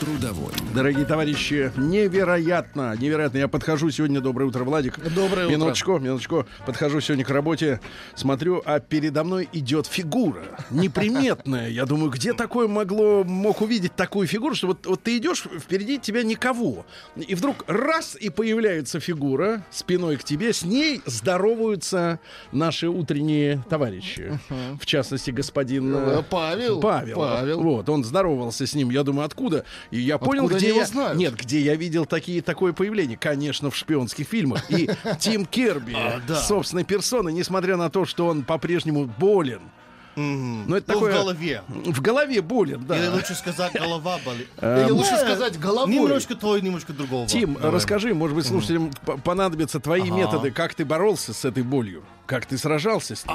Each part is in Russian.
Трудовой. Дорогие товарищи, невероятно, невероятно. Я подхожу сегодня, доброе утро, Владик. Доброе утро. Минуточку, минуточку. Подхожу сегодня к работе, смотрю, а передо мной идет фигура неприметная. Я думаю, где такое могло, мог увидеть такую фигуру, что вот, вот ты идешь, впереди тебя никого. И вдруг раз, и появляется фигура спиной к тебе, с ней здороваются наши утренние товарищи. В частности, господин... Э, Павел. Павел. Павел. Вот, он здоровался с ним. Я думаю, откуда? И я понял, Откуда где они его я... знают? Нет, где я видел такие, такое появление. Конечно, в шпионских фильмах. И Тим Керби, А, да. собственной персоной, несмотря на то, что он по-прежнему болен. Но это Ну, такое... в голове. В голове болен, да. Или лучше сказать, голова болит. Или лучше сказать головой. Немножко то и немножко другого. Тим, расскажи, может быть, слушателям понадобятся твои методы, как ты боролся с этой болью, как ты сражался с ней.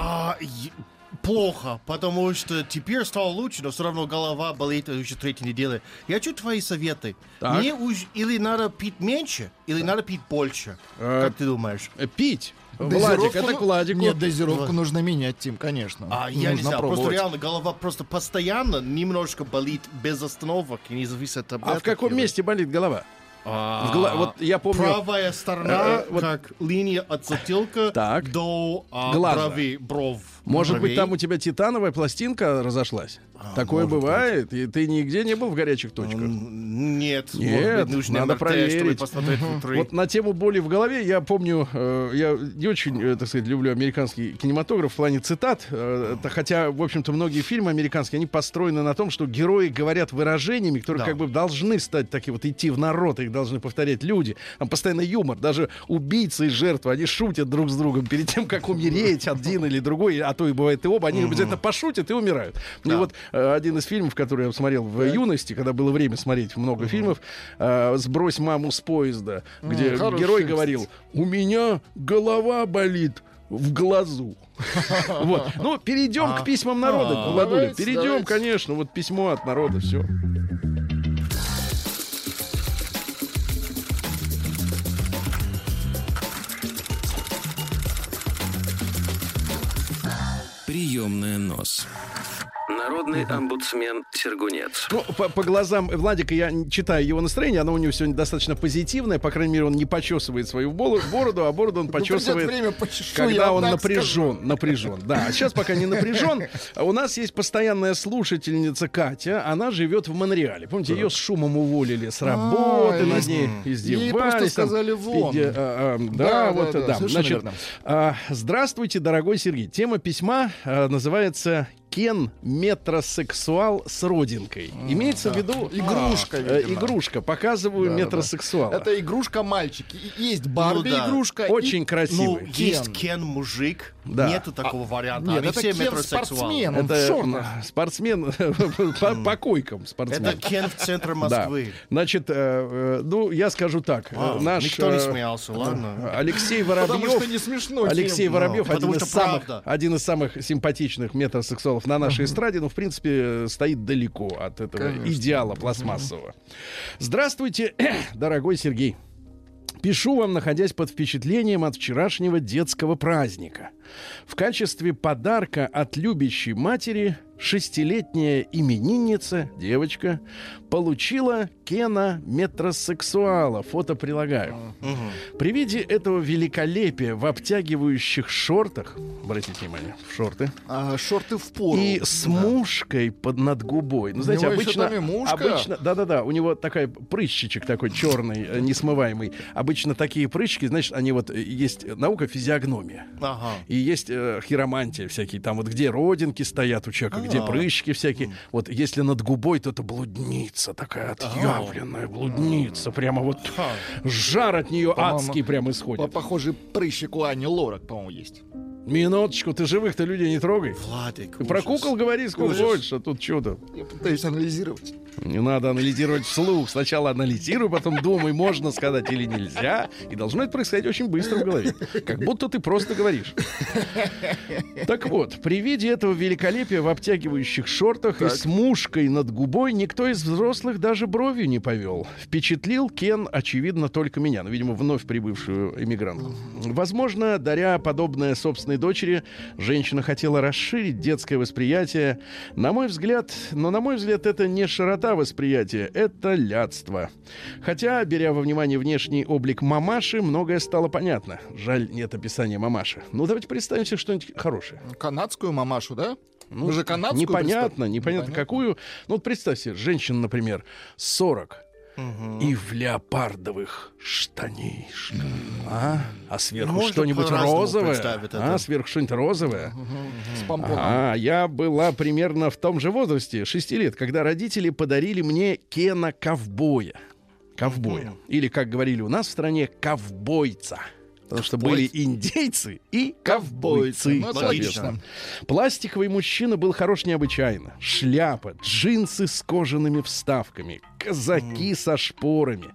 А, плохо, потому что теперь стало лучше, но все равно голова болит уже третьей неделе. Я хочу твои советы. Так. Мне уж или надо пить меньше, или надо пить больше. Э, Как ты думаешь? Э, Пить. Дозировку Владик, это к Владику. Нет, дозировку нужно менять, Тим, конечно. А, я не Нужно знаю, пробовать. просто реально голова просто постоянно немножко болит без остановок, и не зависит от А таблеток. в каком или- месте болит голова? А, В гла- вот я помню- Правая сторона, Э, вот- как линия от затылка Так. до а, Глаза. брови, бров. Может быть, там у тебя титановая пластинка разошлась? Такое может бывает. И ты нигде не был в горячих точках. Нет, Нет, быть, надо МРТ, проверить. Вот на тему боли в голове я помню, э, я не очень, э, так сказать, люблю американский кинематограф в плане цитат, э, хотя, в общем-то, многие фильмы американские, они построены на том, что герои говорят выражениями, которые Да. как бы должны стать такие вот идти в народ, их должны повторять люди. Там постоянно юмор, даже убийцы и жертвы, они шутят друг с другом перед тем, как умереть один или другой, а то и бывает и оба, они обязательно пошутят и умирают. И вот э, один из фильмов, который я смотрел в юности, когда было время смотреть много фильмов, э, «Сбрось маму с поезда», где герой говорил, у меня голова болит в глазу. Вот. Ну, перейдем к письмам народа, А. Владуля. Перейдем, конечно. Вот письмо от народа, все. Приемная нос. Народный омбудсмен Сергунец. Ну, по, по глазам Владика я читаю его настроение, оно у него сегодня достаточно позитивное, по крайней мере, он не почесывает свою бороду, а бороду он Ну, почесывает, время, почешу, когда он напряжен, напряжен. Да, а сейчас пока не напряжен. А У нас есть постоянная слушательница Катя, она живет в Монреале. Помните, ее с шумом уволили с работы, А, над ей- ней издевались. ей просто там, сказали вон. а, Да, вот, да, Значит, здравствуйте, дорогой Сергей. Тема письма называется Кен метросексуал с родинкой. Имеется в виду Игрушка, э, видимо. игрушка. Показываю Да, да. метросексуала. Это игрушка мальчики. Есть Барби Ну да. игрушка. и- Очень Ну, красивый. есть Кен мужик, Да. нету такого варианта. Нет, Они это все Кен спортсмен. он в Это шортах. м, спортсмен по, по койкам спортсмен. Это Кен в центре Да. Москвы. Значит, э, э, ну я скажу так, э, Вау, наш Никто не э, смеялся, ладно. Алексей Потому Воробьев. что не смешно. Алексей Тим. Воробьев Ну, один потому из, что самых, правда. один из самых симпатичных метросексуалов на нашей эстраде, но в принципе стоит далеко от этого Конечно. идеала пластмассового. Здравствуйте, дорогой Сергей. Пишу вам, находясь под впечатлением от вчерашнего детского праздника. В качестве подарка от любящей матери шестилетняя именинница, девочка, получила Кена метросексуала. Фото прилагаю. При виде этого великолепия в обтягивающих шортах, обратите внимание, в шорты, А, шорты в пору. и с мушкой под над губой. Ну, знаете, обычно, обычно, да-да-да, у него такая прыщичек такой черный, э, несмываемый. Обычно такие прыщики, значит, они вот э, есть наука физиогномия. Ага. И есть э, хиромантия всякие, там вот где родинки стоят у человека, где А. прыщики всякие. Вот если над губой, то это блудница такая отъявленная, блудница. Прямо вот жар от нее адский прямо По- исходит. Похожий прыщик у Ани Лорак, по-моему, есть. Минуточку, ты живых-то людей не трогай. Владик, Ты про ужас. кукол говори сколько Ужас. хочешь, а тут что-то. Я пытаюсь анализировать. Не надо анализировать вслух. Сначала анализируй, потом думай, можно сказать или нельзя. И должно это происходить очень быстро в голове. Как будто ты просто говоришь. Так вот, при виде этого великолепия в обтягивающих шортах и с мушкой над губой никто из взрослых даже бровью не повел. Впечатлил Кен, очевидно, только меня. Ну, видимо, вновь прибывшую эмигрантку. Возможно, даря подобное собственной дочери, женщина хотела расширить детское восприятие. На мой взгляд, но на мой взгляд, это не широта восприятия, это лядство. Хотя, беря во внимание внешний облик мамаши, многое стало понятно. Жаль, нет описания мамаши. Ну, давайте представим себе что-нибудь хорошее. Канадскую мамашу, да? Ну, Вы же канадскую непонятно, представь- непонятно, какую. Ну, вот представь себе, женщина, например, 40 и в леопардовых штанишках. А? А сверху что-нибудь розовое? А, сверху что-нибудь розовое? С помпоном. А, я была примерно в том же возрасте, 6 лет, когда родители подарили мне Кена ковбоя. Ковбоя. Или, как говорили у нас в стране, ковбойца. Потому что были индейцы и ковбойцы. Ну, логично. Пластиковый мужчина был хорош необычайно. Шляпа, джинсы с кожаными вставками, казаки со шпорами.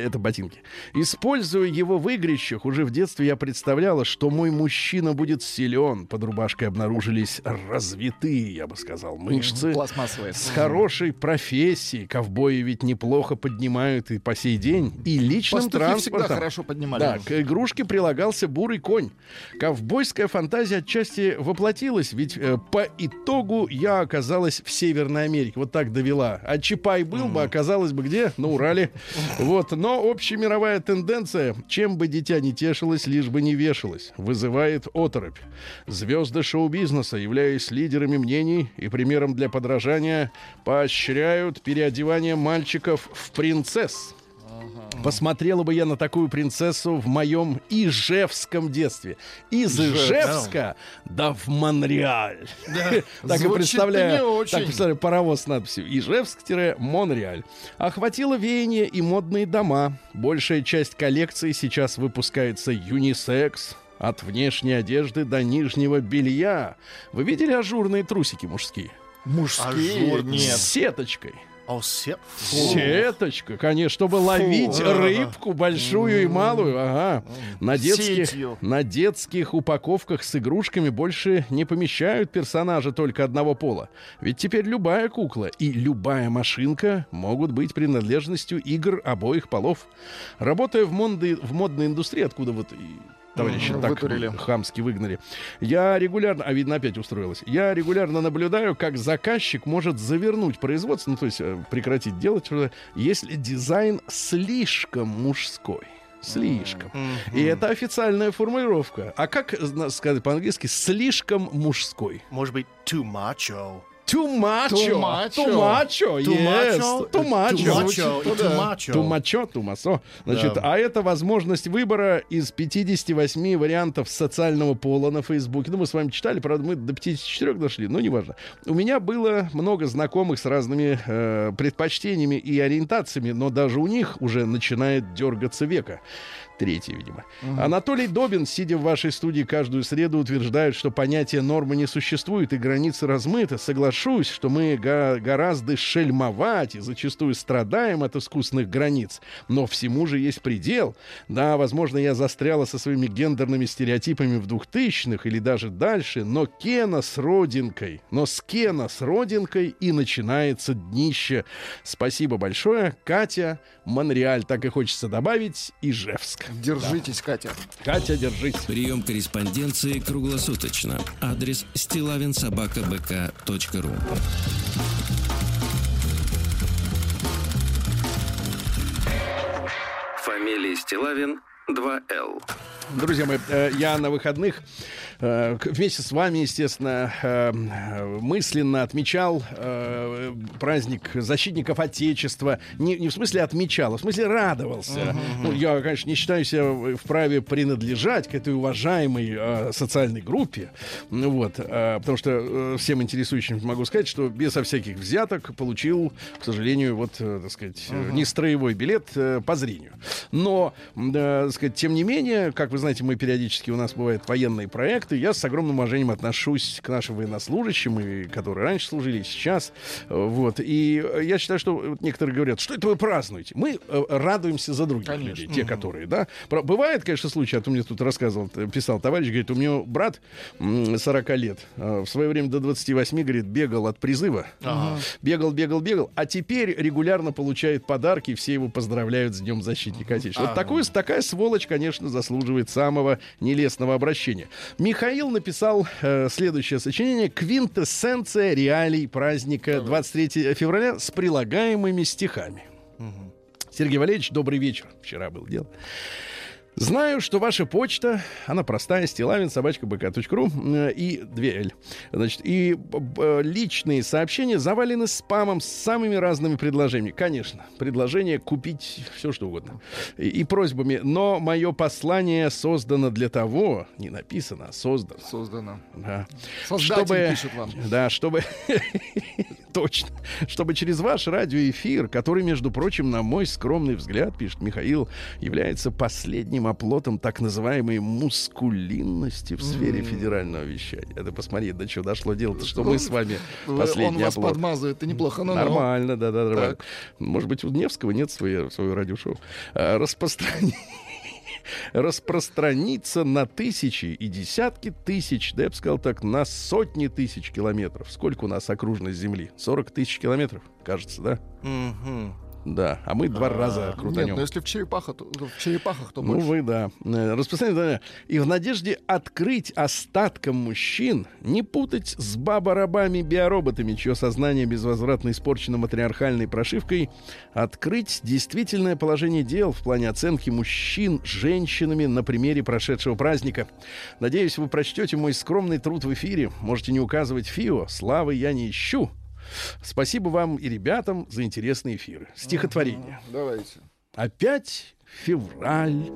Это ботинки. Используя его в игрищах, уже в детстве я представляла, что мой мужчина будет силен. Под рубашкой обнаружились развитые, я бы сказал, мышцы. Пластмассовые. С хорошей профессией. Ковбои ведь неплохо поднимают и по сей день. И личным Пастухи всегда транспортом. хорошо поднимали. Да, к игрушке прилагался бурый конь. Ковбойская фантазия отчасти воплотилась, ведь э, по итогу я оказалась в Северной Америке. Вот так довела. А Чапай был бы, оказалось бы где? На Урале. Вот. Но общемировая тенденция, чем бы дитя не тешилось, лишь бы не вешалось, вызывает оторопь. Звезды шоу-бизнеса, являясь лидерами мнений и примером для подражания, поощряют переодевание мальчиков в принцесс. Посмотрела бы я на такую принцессу в моем Ижевском детстве. Из Ижевска, да в Монреаль. Так и представляю, так представляю паровоз с надписью Ижевск-Монреаль. Охватило веяние и модные дома. Большая часть коллекции сейчас выпускается юнисекс. От внешней одежды до нижнего белья. Вы видели ажурные трусики мужские? Мужские? Ажур, Нет. С сеточкой. О, се- Сеточка, конечно, чтобы ловить Ага. рыбку большую и малую. Ага. На детских, Сетью. на детских упаковках с игрушками больше не помещают персонажа только одного пола. Ведь теперь любая кукла и любая машинка могут быть принадлежностью игр обоих полов. Работая в, монды- в модной индустрии, откуда вот товарищи Мгм, так вытурили. хамски выгнали. Я регулярно, а видно опять устроилась, я регулярно наблюдаю, как заказчик может завернуть производство, ну то есть э, прекратить делать, что-то, если дизайн слишком мужской. Слишком. И это официальная формулировка. А как зна- сказать по-английски слишком мужской? Может быть, too macho. Too macho. Too macho. Too macho. Too Yes. macho. Too macho. Too macho. Звучит, и Too да. macho. Тумачо, тумасо. Значит, Да. а это возможность выбора из 58 вариантов социального пола на Фейсбуке. Ну, мы с вами читали, правда, мы до 54 дошли, но неважно. У меня было много знакомых с разными э, предпочтениями и ориентациями, но даже у них уже начинает дергаться века. Третий, видимо. Анатолий Добин, сидя в вашей студии каждую среду, утверждает, что понятие нормы не существует и границы размыты. Соглашусь, что мы га- гораздо шельмовать и зачастую страдаем от искусственных границ. Но всему же есть предел. Да, возможно, я застряла со своими гендерными стереотипами в 2000-х или даже дальше, но Кена с родинкой, но с Кена с родинкой и начинается днище. Спасибо большое. Катя, Монреаль, так и хочется добавить, Ижевск. Держитесь, Катя. Катя, держись. Прием корреспонденции круглосуточно. Адрес стилавинсобакабк.ру Фамилия Стилавин 2Л. Друзья мои, э, я на выходных э, вместе с вами, естественно, э, мысленно отмечал праздник защитников Отечества. Не, не в смысле отмечал, а в смысле радовался. Ну, я, конечно, не считаю себя вправе принадлежать к этой уважаемой социальной группе. Ну Вот, потому что всем интересующим могу сказать, что безо всяких взяток получил, к сожалению, вот, так сказать, э, не строевой билет по зрению. Но, так сказать, тем не менее, как вы знаете, мы периодически, у нас бывают военные проекты. Я с огромным уважением отношусь к нашим военнослужащим, и, которые раньше служили, и сейчас. Вот. И я считаю, что вот некоторые говорят, что это вы празднуете? Мы э, радуемся за других Конечно. людей, те, которые, да. Про- Бывает, конечно, случай, а то мне тут рассказывал, э, писал товарищ, говорит, у меня брат м, 40 лет, э, в свое время до 28, говорит, бегал от призыва. Бегал, бегал, бегал, а теперь регулярно получает подарки, и все его поздравляют с Днем защитника Отечества. Вот такую, такая сволочь, конечно, заслуживает самого нелестного обращения. Михаил написал э, следующее сочинение «Квинтэссенция реалий праздника 23 февраля» с прилагаемыми стихами. Сергей Валерьевич, добрый вечер. Вчера был дело. Знаю, что ваша почта, она простая, стилавин, собачка, бк.ру э, и 2Л. Значит, и б- личные сообщения завалены спамом с самыми разными предложениями. Конечно, предложение купить все, что угодно. И, и просьбами. Но мое послание создано для того, не написано, а создано. Создано. Да. Создатель пишет вам. Да, чтобы... Точно. Чтобы через ваш радиоэфир, который, между прочим, на мой скромный взгляд, пишет Михаил, является последним оплотом так называемой мускулинности в сфере федерального вещания. Это посмотри, до чего дошло дело-то, что мы с вами Вы- последний Он вас оплот. подмазывает, это неплохо, но Нормально, да, да, нормально. Может быть, у Невского нет своего, своего радиошоу. А, распространи- распространиться на тысячи и десятки тысяч, да я бы сказал так, на сотни тысяч километров. Сколько у нас окружность Земли? 40 тысяч километров, кажется, да? Мгм. Да, а мы два раза Нет, крутанем. но если в черепахах, то, в черепахах, то Ну, больше. вы, да. Э, Распространение. да. И в надежде открыть остаткам мужчин, не путать с баба-рабами биороботами, чье сознание безвозвратно испорчено матриархальной прошивкой, открыть действительное положение дел в плане оценки мужчин женщинами на примере прошедшего праздника. Надеюсь, вы прочтете мой скромный труд в эфире. Можете не указывать ФИО. Славы я не ищу. Спасибо вам и ребятам за интересные эфиры. Стихотворение. Давайте. Опять февраль,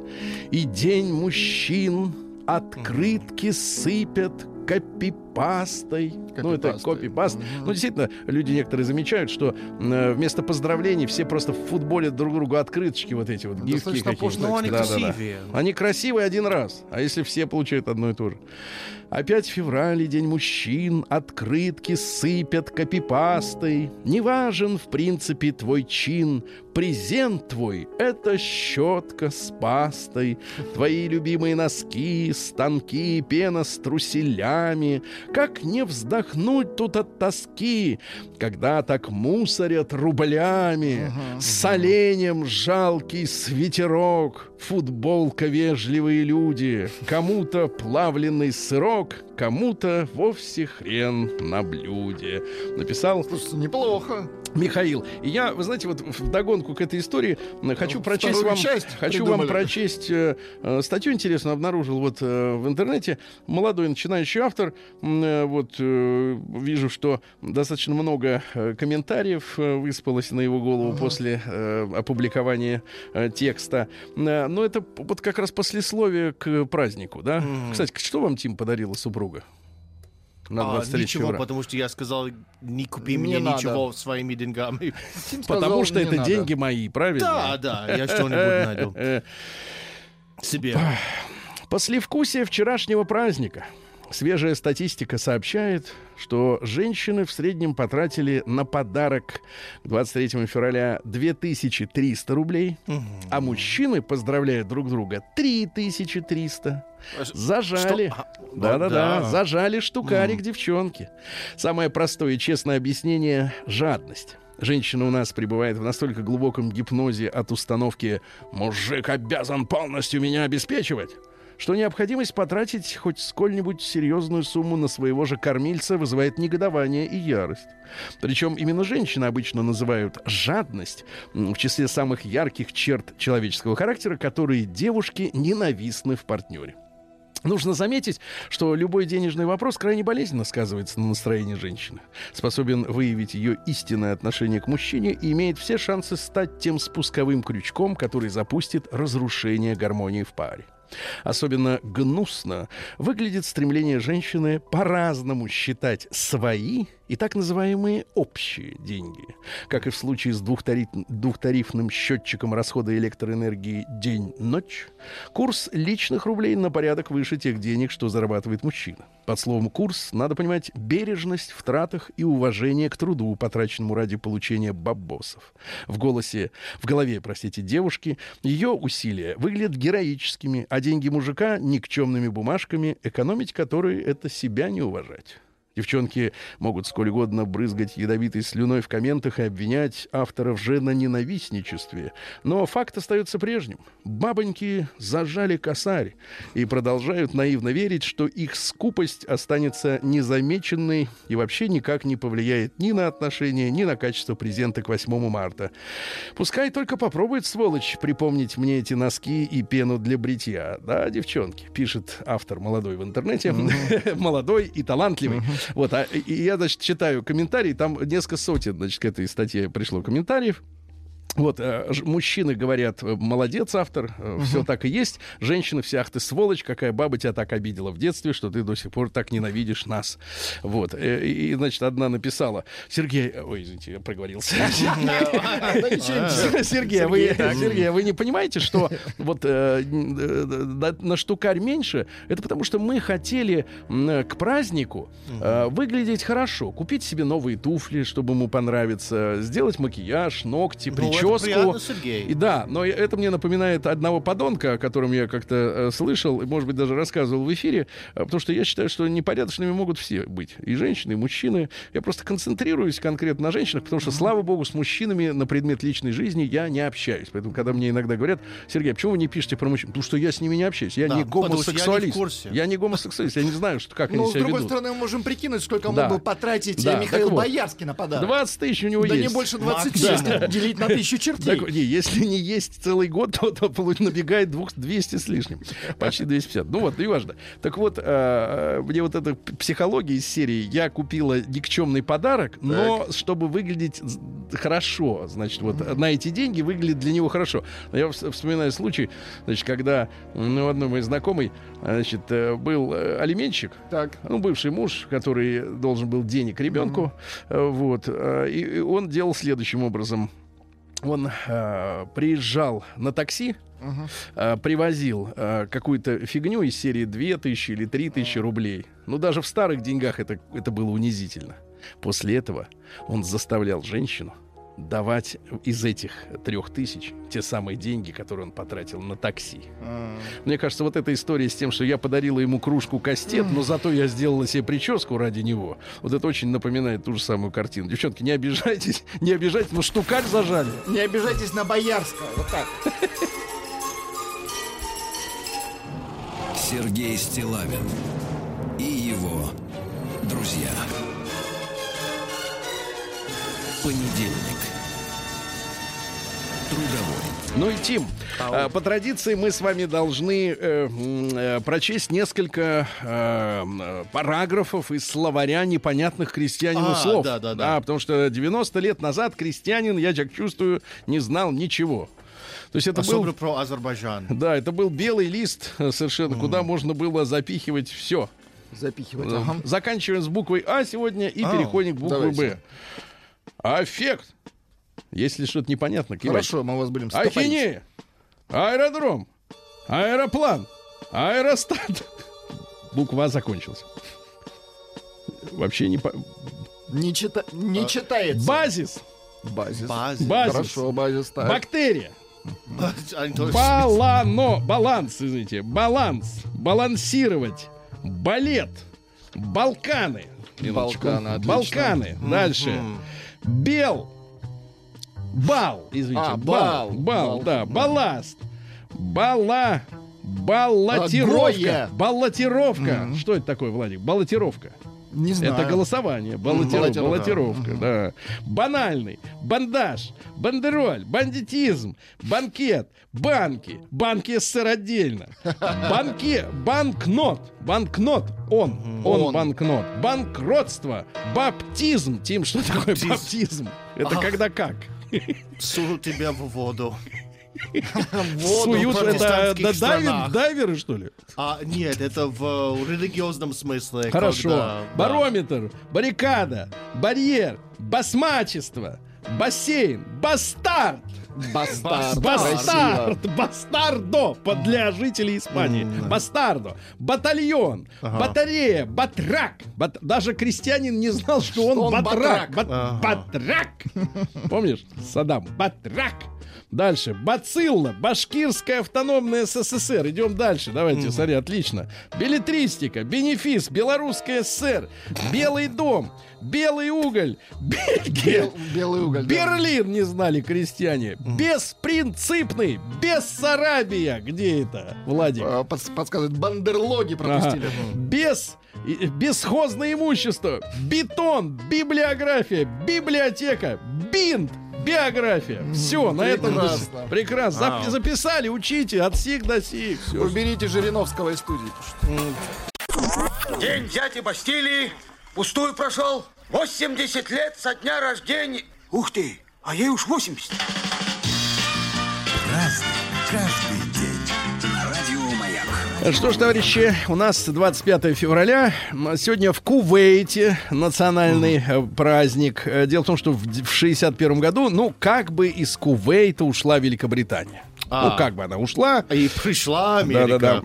и день мужчин открытки сыпят копипастой. Ну, это Копипастой. копипаст. Ну, действительно, люди некоторые замечают, что э, вместо поздравлений все просто футболят друг другу открыточки вот эти вот, гифки какие-то. Ну, они Да-да-да. красивее. Они красивые один раз, а если все получают одно и то же? Опять февраль день мужчин, открытки сыпят копипастой. Не важен, в принципе, твой чин, презент твой — это щетка с пастой. Твои любимые носки, станки, пена с труселями. Как не вздохнуть тут от тоски, когда так мусорят рублями, с оленем жалкий свитерок, футболка вежливые люди, кому-то плавленый сырок, кому-то вовсе хрен на блюде. Написал Слушайте, неплохо. Михаил. И я, вы знаете, вот в догонку к этой истории хочу Ну, прочесть вам, часть хочу придумали. вам прочесть э, э, статью интересную обнаружил вот э, в интернете. Молодой начинающий автор. э, вот э, вижу, что достаточно много э, комментариев э, выспалось на его голову после э, опубликования э, текста. Э, но это вот как раз послесловие к празднику, да? Кстати, что вам Тим подарила супруга? На А, 23 ничего, февраля? потому что я сказал, не купи Не мне надо. ничего своими деньгами. Потому что это надо. деньги мои, правильно? Да, да, я что-нибудь найду себе. Послевкусие вчерашнего праздника. Свежая статистика сообщает, что женщины в среднем потратили на подарок к 23 февраля 2300 рублей, а мужчины поздравляют друг друга 3300. Зажали. Да-да-да, да. зажали штукарик девчонки. Самое простое и честное объяснение — жадность. Женщина у нас пребывает в настолько глубоком гипнозе от установки «мужик обязан полностью меня обеспечивать», что необходимость потратить хоть сколь-нибудь серьезную сумму на своего же кормильца вызывает негодование и ярость. Причем именно женщины обычно называют жадность в числе самых ярких черт человеческого характера, которые девушки ненавистны в партнере. Нужно заметить, что любой денежный вопрос крайне болезненно сказывается на настроении женщины. Способен выявить ее истинное отношение к мужчине и имеет все шансы стать тем спусковым крючком, который запустит разрушение гармонии в паре. Особенно гнусно выглядит стремление женщины по-разному считать свои и так называемые общие деньги. Как и в случае с двухтариф- двухтарифным счетчиком расхода электроэнергии день-ночь, курс личных рублей на порядок выше тех денег, что зарабатывает мужчина. Под словом «курс» надо понимать бережность в тратах и уважение к труду, потраченному ради получения бабосов. В голосе, в голове, простите, девушки, ее усилия выглядят героическими, а деньги мужика — никчемными бумажками, экономить которые — это себя не уважать. Девчонки могут сколь угодно брызгать ядовитой слюной в комментах и обвинять авторов же на ненавистничестве. Но факт остается прежним. Бабоньки зажали косарь и продолжают наивно верить, что их скупость останется незамеченной и вообще никак не повлияет ни на отношения, ни на качество презента к 8 марта. Пускай только попробует, сволочь, припомнить мне эти носки и пену для бритья. Да, девчонки, пишет автор молодой в интернете. Молодой и талантливый. Вот, а, и я, значит, читаю комментарии, там несколько сотен, значит, к этой статье пришло комментариев. Вот, э, мужчины говорят, э, молодец, автор, все так и есть. Женщины все, ах ты сволочь, какая баба тебя так обидела в детстве, что ты до сих пор так ненавидишь нас. Вот, э, и, значит, одна написала, Сергей, э, ой, извините, я проговорился. Сергей, а вы, Сергей, а вы не понимаете, что вот э, э, на, штукарь меньше, это потому что мы хотели к празднику э, выглядеть хорошо, купить себе новые туфли, чтобы ему понравиться, сделать макияж, ногти, Ну, это прическу. И да, но это мне напоминает одного подонка, о котором я как-то э, слышал, и, может быть, даже рассказывал в эфире, э, потому что я считаю, что непорядочными могут все быть. И женщины, и мужчины. Я просто концентрируюсь конкретно на женщинах, потому что, слава богу, с мужчинами на предмет личной жизни я не общаюсь. Поэтому, когда мне иногда говорят, Сергей, а почему вы не пишете про мужчин? Потому что я с ними не общаюсь. Я Да, не что я не гомосексуалист. Я не гомосексуалист. Я не знаю, что, как Ну, они с себя другой ведут. стороны, мы можем прикинуть, сколько Да. мог бы потратить Да, э, Михаил так вот. Боярский на подарок. 20 тысяч у него Да есть. не больше 20, Максимум. если делить на тысячу чертей. Так, не, если не есть целый год, то, то набегает двух- 200 с лишним. Почти 250. Ну вот, неважно. Так вот, э, мне вот эта психология из серии. Я купила никчемный подарок, но чтобы выглядеть хорошо. Значит, вот на эти деньги выглядит для него хорошо. Я вс- вспоминаю случай, значит, когда ну, у одной моей знакомой значит, э, был э, алименщик, Так. ну, бывший муж, который должен был денег ребенку, э, вот, и он делал следующим образом. Он э, приезжал на такси, э, привозил э, какую-то фигню из серии 2000 или 3000 рублей. Ну, даже в старых деньгах это, это было унизительно. После этого он заставлял женщину давать из этих трех тысяч те самые деньги, которые он потратил на такси. Мне кажется, вот эта история с тем, что я подарила ему кружку кастет, но зато я сделала себе прическу ради него, вот это очень напоминает ту же самую картину. Девчонки, не обижайтесь, не обижайтесь, но штукарь зажали. Не обижайтесь на Боярского. Вот так. Сергей Стилавин и его друзья. Понедельник. Трудовой. Ну и Тим, а, по традиции мы с вами должны э, э, прочесть несколько э, э, параграфов из словаря непонятных крестьянину А, слов. да, да, да. потому что 90 лет назад крестьянин, я так чувствую, не знал ничего. То есть это был Особенно про Азербайджан. Да, это был белый лист э, совершенно, куда можно было запихивать все. Запихивать. ага. Заканчиваем с буквой А сегодня и А, переходим к букве. Б. Аффект. Если что-то непонятно, кивайте. Хорошо, мы вас будем стопорить. Ахинея. Аэродром. Аэроплан. Аэростат. Буква А закончилась. Вообще не по... Не, чита... не читается. Базис. Базис. Базис. Базис. Хорошо, базис. Так. Бактерия. Тоже- Балано. Баланс, извините. Баланс. Балансировать. Балет. Балканы. Минуточку. Балканы, отлично. Балканы. Дальше. Бел. Бал. Извините. А, бал. бал. Бал, да. Балласт. Бала. Баллотировка. Отбоя. Баллотировка. Что это такое, Владик? Баллотировка. Не знаю. Это голосование. Баллотиров- баллотировка. Баллотировка, да. Банальный. Бандаж. Бандероль. Бандитизм. Банкет. Банки. Банки СССР отдельно. Банки. Банкнот. Банкнот. Он. Он, Он. банкнот. Банкротство. Баптизм. Тим, что такое баптизм? Это когда как? Сужу тебя в воду. Воду суют. Это да, дайвер- дайверы, что ли? А, нет, это в э, религиозном смысле. Хорошо. когда- да. Барометр, баррикада, барьер, басмачество, бассейн, бастард. Бастард. Бастард, бастардо для жителей Испании. Бастардо, батальон, батарея, батрак. Бат- Даже крестьянин не знал, что он, батрак. батрак. Помнишь, Саддам? Батрак. Дальше. Бацилла. Башкирская автономная СССР. Идем дальше. Давайте, смотри, отлично. Билетристика. Бенефис. Белорусская ССР. Белый дом. Белый уголь. Бельгия. Бел- Белый уголь. да. Берлин не знали крестьяне. Беспринципный. Бессарабия. Где это, Владик? А, подс- Подсказывает, бандерлоги пропустили. Ага. Без, бесхозное имущество, бетон, библиография, библиотека, бинт, биография. Все, на этом Прекрасно. прекрасно. Зап-. Записали, учите от сих до сих. Уберите Жириновского из студии. День дяди Бастилии пустую прошел. 80 лет со дня рождения. Ух ты, а ей уж 80. Разный, Что ж, товарищи, у нас 25 февраля. Сегодня в Кувейте национальный э, праздник. Э, Дело в том, что в д- в 61 году, ну, как бы из Кувейта ушла Великобритания. А. Ну, как бы она ушла. И пришла Америка. Да-да-да.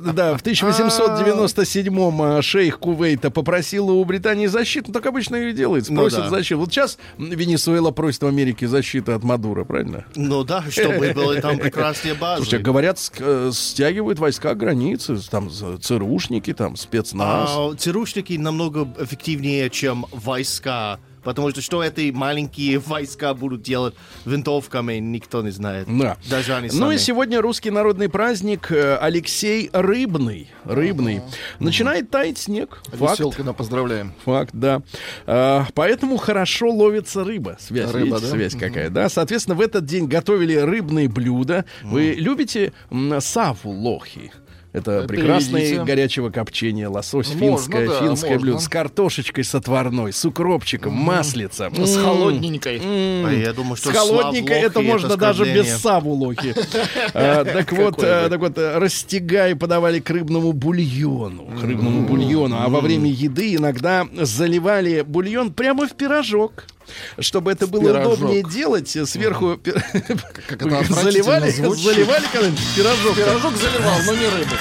Ну, да, в 1897-м э, шейх Кувейта попросил у Британии защиту. Ну, так обычно и делается. Ну Просят да. защиту. Вот сейчас Венесуэла просит в Америке защиты от Мадура, правильно? Ну да, чтобы были там прекрасные базы. Слушайте, говорят, ск- э, стягивают войска к границе, там ЦРУшники, там спецназ. А, ЦРУшники намного эффективнее, чем войска. Потому что что эти маленькие войска будут делать винтовками, никто не знает. Да. Даже они Ну и сами. сегодня русский народный праздник э, Алексей Рыбный. Рыбный. Начинает таять снег. Факт. Веселкина поздравляем. Факт, да. А, поэтому хорошо ловится рыба. Связь, Рыба, видите, да? связь какая, да? Соответственно, в этот день готовили рыбные блюда. Вы любите саву лохи? Это прекрасное горячего копчения, лосось Можно, финское, да, финское можно. блюдо с картошечкой с отварной, с укропчиком, маслица. С М, холодненькой. м. А я думаю, что С холодненькой это можно даже без оскорбление. саву лохи. А, Так вот, а, так вот, растягай подавали к рыбному бульону. К рыбному бульону. А во время еды иногда заливали бульон прямо в пирожок. Чтобы это было пирожок. удобнее делать, э, сверху Как это заливали, заливали когда-нибудь пирожок. Пирожок заливал, но не рыбу.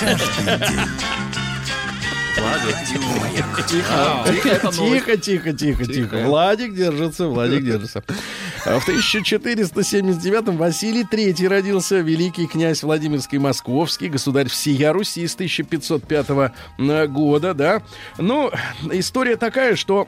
Тихо, тихо. Тихо, тихо, тихо. Владик держится, Владик держится. А В 1479-м Василий III родился, великий князь Владимирский Московский, государь всея Руси с 1505 года, да. Ну, история такая, что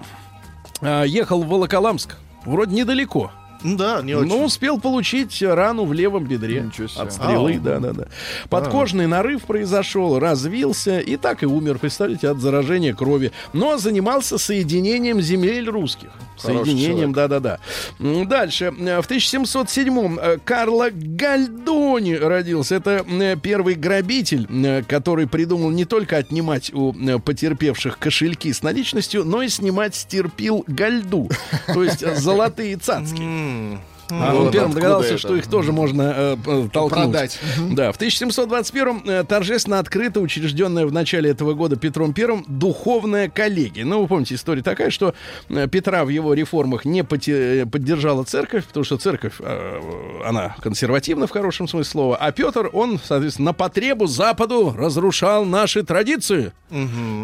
ехал в Волоколамск, вроде недалеко. Ну да, не очень. Но успел получить рану в левом бедре Ничего себе. от стрелы, Ау. да, да, да. Подкожный нарыв произошел, развился и так и умер, представляете, от заражения крови. Но занимался соединением земель русских. Хороший Соединением, да, да, да. М, Дальше. Э, В 1707-м э, Карло Гальдони родился. Это э, первый грабитель, который придумал не только отнимать у потерпевших кошельки с наличностью, но и снимать стерпил гальду. То есть золотые цацки. М. А он первым догадался, это. что их тоже можно э, э, толкнуть. Продать. Да, в 1721 э, торжественно открыто учрежденная в начале этого года Петром I духовная коллегия. Ну, вы помните, история такая, что Петра в его реформах не поддержала церковь, потому что церковь, э, она консервативна в хорошем смысле слова, а Петр, он, соответственно, на потребу Западу разрушал наши традиции.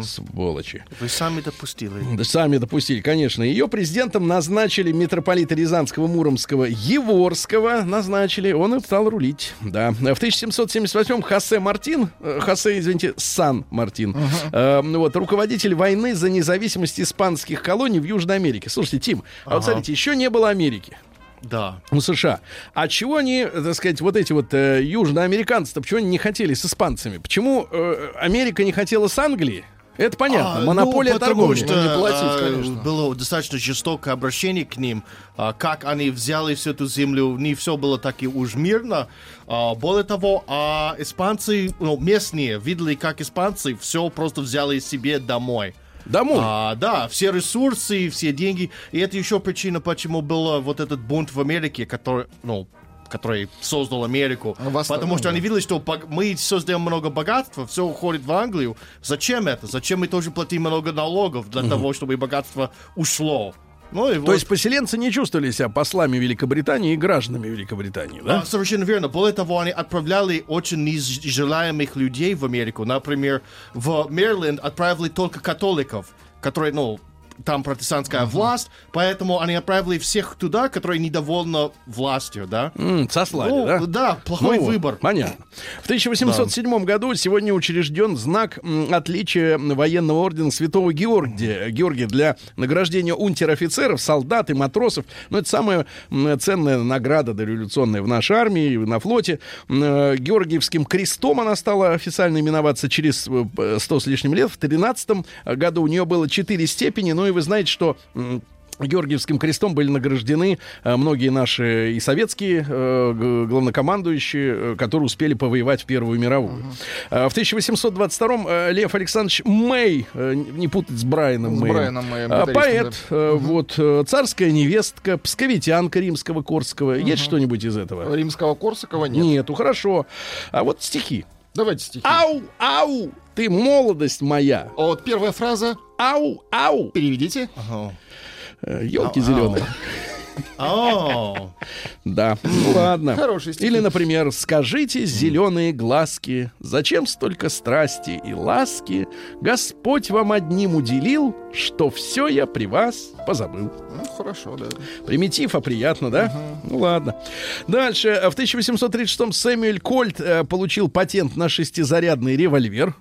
Сволочи. Вы сами допустили. Да Сами допустили, конечно. Ее президентом назначили митрополита Рязанского, Муромского, Еворского назначили. Он и стал рулить. Да. В 1778-м Хосе Мартин, э, Хосе, извините, Сан Мартин, э, вот, руководитель войны за независимость испанских колоний в Южной Америке. Слушайте, Тим, а вот смотрите, еще не было Америки Да. у США. А чего они, так сказать, вот эти вот э, южноамериканцы-то, почему они не хотели с испанцами? Почему э, Америка не хотела с Англией? Это понятно, А, монополия ну, торговли. что Ну, не платить, а, конечно. было достаточно жестокое обращение к ним. А, как они взяли всю эту землю, не все было так и уж мирно. А, более того, а испанцы, ну, местные, видели, как испанцы все просто взяли себе домой. Домой. А, да, все ресурсы, все деньги. И это еще причина, почему был вот этот бунт в Америке, который, ну, который создал Америку. Восток, Потому ну что они видели, что мы создаем много богатства, все уходит в Англию. Зачем это? Зачем мы тоже платим много налогов для того, чтобы богатство ушло? Ну и То вот. есть поселенцы не чувствовали себя послами Великобритании и гражданами Великобритании, да? Да, совершенно верно. Более того, они отправляли очень нежелаемых людей в Америку. Например, в Мэриленд отправили только католиков, которые, ну, там протестантская власть, поэтому они отправили всех туда, которые недовольны властью, да? М, сослали, Ну, да? да, плохой Ну выбор. Понятно. В 1807 году сегодня учрежден знак отличия военного ордена Святого Георгия, Георгия для награждения унтер-офицеров, солдат и матросов. Ну, это самая ценная награда дореволюционная в нашей армии, на флоте. Э, Георгиевским крестом она стала официально именоваться через э, п- 100 с лишним лет. В 13 году у нее было 4 степени. Ну и вы знаете, что... Георгиевским крестом были награждены э, многие наши и советские э, главнокомандующие, э, которые успели повоевать в Первую мировую. Э, в 1822-м э, Лев Александрович Мэй, не путать с Брайаном С Мэем, Брайаном Мэем, гитаристом, поэт, э, вот, царская невестка, псковитянка римского Корского. Есть что-нибудь из этого? Римского Корсакова нет. Нету, хорошо. А вот стихи. Давайте стихи. Ау, ау, ты молодость моя. А вот первая фраза. Ау, ау. Переведите. Елки зеленые. Да, ну ладно. Хорошие стихи. Или, например, «Скажите, зеленые глазки, зачем столько страсти и ласки? Господь вам одним уделил, что все я при вас позабыл». Ну, хорошо, да. Примитив, а приятно, да? Ну ладно. Дальше. В 1836-м Сэмюэль Кольт э, получил патент на шестизарядный револьвер.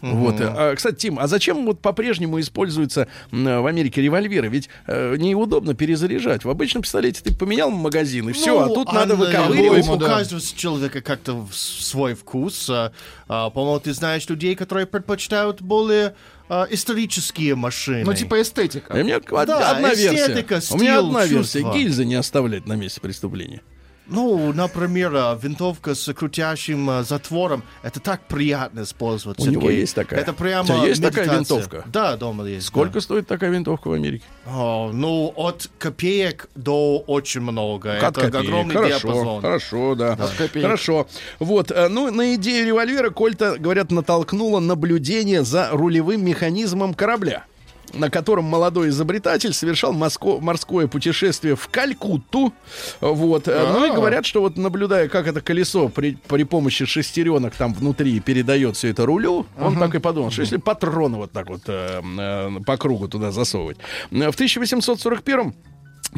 Вот. А, кстати, Тим, а зачем вот по-прежнему используются в Америке револьверы? Ведь э, неудобно перезаряжать. В обычном пистолете ты поменял магазин и все, а Ну, тут надо а, выковыривать. У каждого человека как-то свой вкус. А, а, По-моему, ты знаешь людей, которые предпочитают более а, исторические машины. Ну, типа эстетика. И у меня Да, одна эстетика, версия. У меня одна чувство. версия. Гильзы не оставлять на месте преступления. Ну, например, а, винтовка с крутящим а, затвором. Это так приятно использовать. У него Сергей. есть такая? Это прямо У тебя есть такая медитация. винтовка? Да, дома есть. Сколько стоит такая винтовка в Америке? да. О, ну, от копеек до очень много. От Это копеек. огромный Хорошо, диапазон. хорошо, да. От копеек. Хорошо. Вот, э, ну, на идею револьвера Кольта, говорят, натолкнуло наблюдение за рулевым механизмом корабля на котором молодой изобретатель совершал моско- морское путешествие в Калькутту. Вот. Э, Ну и А. говорят, что вот наблюдая, как это колесо при, при помощи шестеренок там внутри передает все это рулю, он так и подумал, что если патроны вот так вот э, э, по кругу туда засовывать. В 1841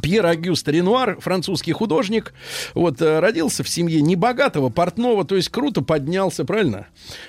Пьер Агюст Ренуар, французский художник, вот, э, родился в семье небогатого портного, то есть круто поднялся, правильно?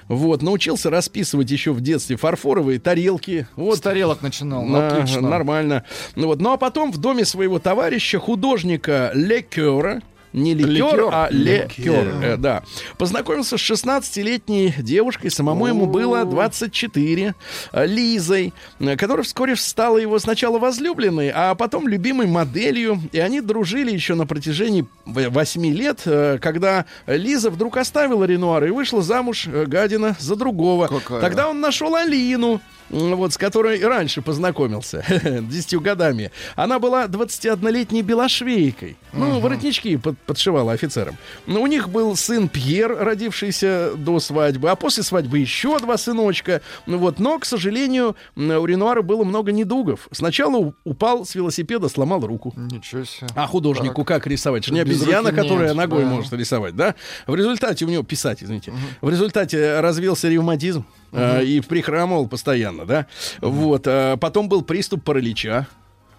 Вот, научился расписывать еще в детстве фарфоровые тарелки. Вот, С тарелок начинал. ну, на- Отлично. Нормально. Ну, вот. ну а потом в доме своего товарища, художника Лекера, не ликер, Ликер? а лекер, э, да. Познакомился с 16-летней девушкой, самому ему было 24, э, Лизой, э, которая вскоре стала его сначала возлюбленной, а потом любимой моделью. И они дружили еще на протяжении 8 лет, э, когда Лиза вдруг оставила Ренуара и вышла замуж, гадина, за другого. Какая? Тогда он нашел Алину, вот, с которой раньше познакомился, 10 годами. Она была 21-летней белошвейкой. Ну, воротнички под- подшивала офицерам. Но у них был сын Пьер, родившийся до свадьбы, а после свадьбы еще два сыночка. Ну вот, но, к сожалению, у Ренуара было много недугов. Сначала упал с велосипеда, сломал руку. Ничего себе. А художнику как рисовать? Это не Без обезьяна, которая нет, ногой да. может рисовать, да? В результате у него писать, извините. В результате развился ревматизм э, и прихрамывал постоянно, да? Вот. а потом был приступ паралича.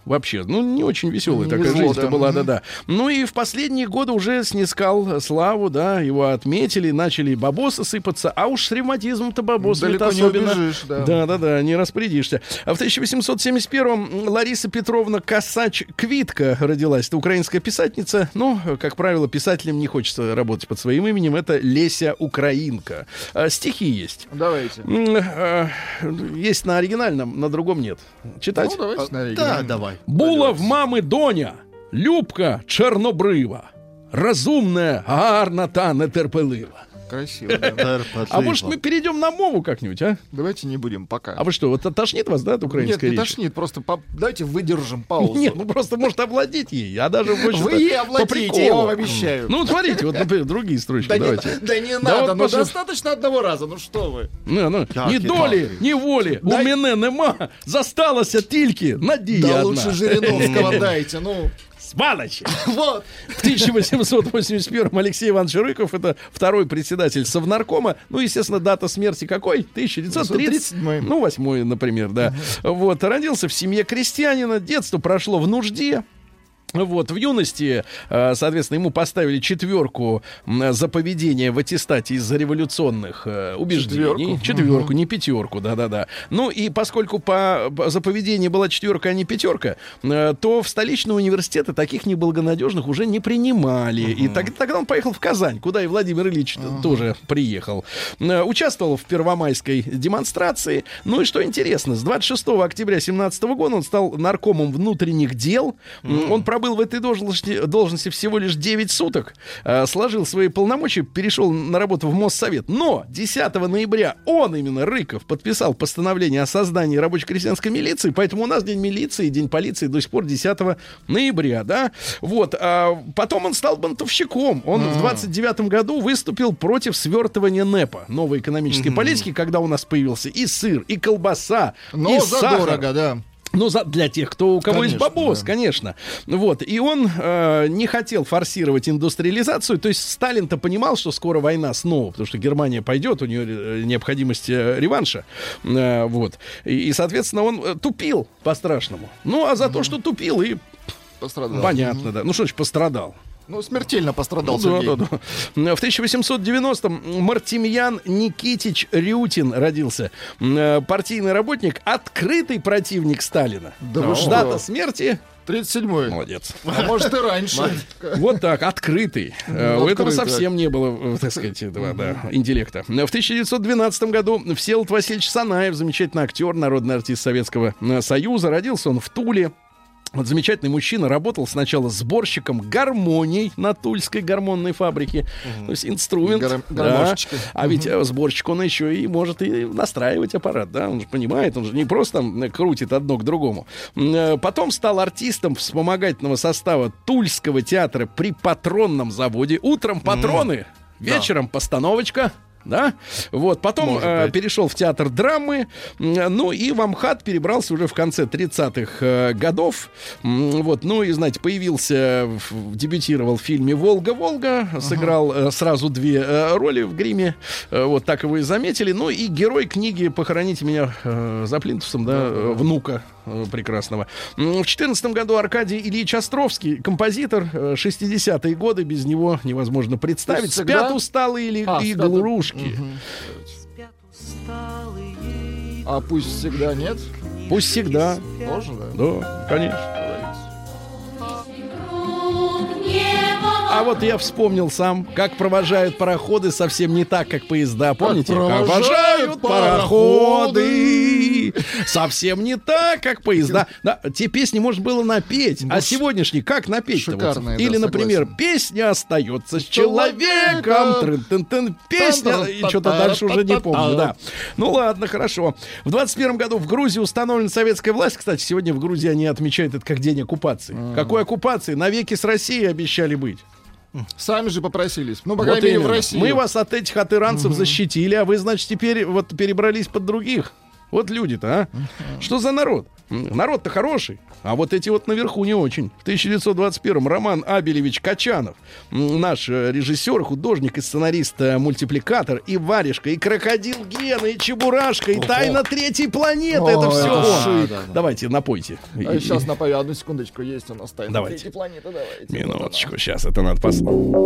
Вообще, ну, не очень веселая Не такая жизнь-то да. была, да-да. Ну и в последние годы уже снискал славу, да, его отметили, начали бабосы сыпаться, а уж с ревматизмом-то бабосы Далеко особенно. убежишь, да. Да, да, да, не распорядишься. А в 1871-м Лариса Петровна Косач-Квитка родилась. Это украинская писательница. Ну, как правило, писателям не хочется работать под своим именем. Это Леся Украинка. А, стихи есть. Давайте. А, Есть на оригинальном, на другом нет. Читать? Ну, давайте на Да, оригинальном. давай. Була в мами доня, Любка чорнобрива, розумна, гарна та нетерпелива. Красиво, да. А может мы перейдем на мову как-нибудь, а? Давайте не будем пока. А вы что, вот тошнит вас, да, от Нет, украинской не речи? тошнит, просто по- дайте выдержим паузу. Нет, ну просто может овладеть ей, а даже в общем-то, Вы ей по овладеете, я приколу. вам обещаю. Ну, вот смотрите, вот, например, другие строчки, да, не, давайте. да не Да надо, вот ну просто- достаточно одного раза, ну что вы. Ну, ну, Як ні і долі, так. ні волі у Дай- мене нема. Засталася тільки надія Да одна. лучше Жириновского дайте, ну. Сволочи. Вот. В 1881 Алексей Иванович Рыков, это второй председатель Совнаркома. Ну, естественно, дата смерти какой? 1930. 37-й. Ну, восьмой, например, да. Вот, родился в семье крестьянина, детство прошло в нужде. Вот, в юности, э, соответственно, ему поставили четверку за поведение в аттестате из-за революционных э, убеждений. Четверку? Четверку, не пятерку, да-да-да. Ну и поскольку по, за поведение была четверка, а не пятерка, э, то в столичные университеты таких неблагонадежных уже не принимали. И так- тогда он поехал в Казань, куда и Владимир Ильич т- тоже приехал. Участвовал в первомайской демонстрации. Ну и что интересно, с 26 октября 17 года он стал наркомом внутренних дел. М, Он пробыл в этой должности, должности всего лишь 9 суток. Э, Сложил свои полномочия, перешел на работу в Моссовет. Но 10 ноября он, именно Рыков, подписал постановление о создании рабоче-крестьянской милиции. Поэтому у нас День милиции, День полиции до сих пор 10 ноября, да? Вот. А потом он стал бунтовщиком. Он в 29 году выступил против свертывания НЭПа, новой экономической политики, когда у нас появился и сыр, и колбаса, Но и задорого, сахар. да. Ну, за, для тех, кто у кого есть Конечно, бабос, да. конечно. Вот. И он э, не хотел форсировать индустриализацию. То есть Сталин-то понимал, что скоро война снова, потому что Германия пойдет, у нее э, необходимость э, реванша. Э, вот. И, и, соответственно, он э, тупил по-страшному. Ну, а за то, что тупил, и Пострадал. понятно, да. Ну, что значит пострадал? Ну, смертельно пострадал Ну, да, Сергей. да, да. В 1890-м Мартемьян Никитич Рютин родился. Э, Партийный работник, открытый противник Сталина. Да вы что? Дата смерти 37-й. Молодец. А может и раньше. Вот так, открытый. Э, У этого открытый. совсем не было, э, так сказать, этого, да, интеллекта. В 1912 году Всеволод Васильевич Санаев, замечательный актер, народный артист Советского Союза, родился он в Туле. Вот замечательный мужчина работал сначала сборщиком гармоний на Тульской гармонной фабрике. То есть инструмент. Гар- да. А ведь э, сборщик он еще и может и настраивать аппарат, да, он же понимает, он же не просто там э, крутит одно к другому. Э, Потом стал артистом вспомогательного состава Тульского театра при патронном заводе. Утром патроны, вечером постановочка. Да, вот потом э, перешел в театр драмы, ну и в Амхат перебрался уже в конце 30-х э, годов, вот, ну и знаете появился, в- дебютировал в фильме Волга Волга, сыграл э, сразу две э, роли в гриме, Э, вот так его и заметили, ну и герой книги "Похороните меня э, за плинтусом", да, э, внука прекрасного. М, В 14 году Аркадий Ильич Островский, композитор, э, 60-е годы, без него невозможно представить. всегда? Спят усталые ли А, спят- игрушки. А пусть всегда нет. Пусть всегда. Тоже, да. Да, конечно. А вот я вспомнил сам, как провожают пароходы совсем не так, как поезда. Помните? провожают пароходы. Совсем не так, как поезда. Да, те песни можно было напеть. А сегодняшний как напеть-то? вот? шикарные, да, Или, например, согласен. песня остается с человеком. Трын-тын-тын. Песня, и что-то дальше уже не помню, да. Ну ладно, хорошо. В 21 году в Грузии установлена советская власть. Кстати, сегодня в Грузии они отмечают это как день оккупации. Какой оккупации? Навеки с Россией обещали быть. Сами же попросились. Ну, по Вот крайней мере, в. России. Мы вас от этих от иранцев защитили, а вы, значит, теперь вот перебрались под других. Вот люди-то, а? Что за народ? Народ-то хороший, а вот эти вот наверху не очень. В 1921-м Роман Абелевич Качанов, наш э, режиссер, художник и сценарист, э, мультипликатор, и Варежка, и Крокодил Гена, и Чебурашка, и Тайна Третьей планеты. О, это все он. шик. Давайте, напойте. А И- сейчас напою, одну секундочку, есть у нас тайна Давайте. третьей планеты, давайте. Минуточку, сейчас это надо послушать.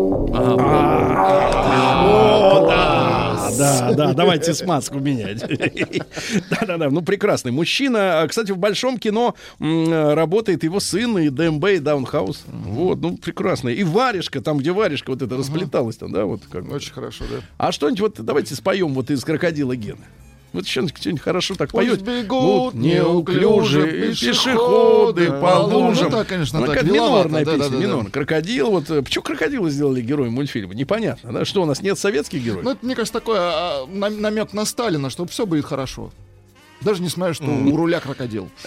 О, да, да, да, давайте смазку менять. Да-да-да, ну прекрасный мужчина. А, Кстати, в большом кино м, работает его сын и ДМБ, и Даунхаус. Вот, ну прекрасно. И варежка, там, где варежка вот это расплеталась там, да, вот как. Очень хорошо, да. А что-нибудь вот давайте споем вот из крокодила Гены. Вот что-нибудь, что-нибудь хорошо так Пусть поет. бегут неуклюже пешеходы по лужам. Ну, так, конечно, Ну, так, как миловато, минорная да, да, песня, да, да. минор. Крокодил, вот, э, почему крокодила сделали героем мультфильма? Непонятно, да? Что, у нас нет советских героев? Ну, это, мне кажется, такой а, нам- намек на Сталина, что все будет хорошо. Даже несмотря, что у руля крокодил.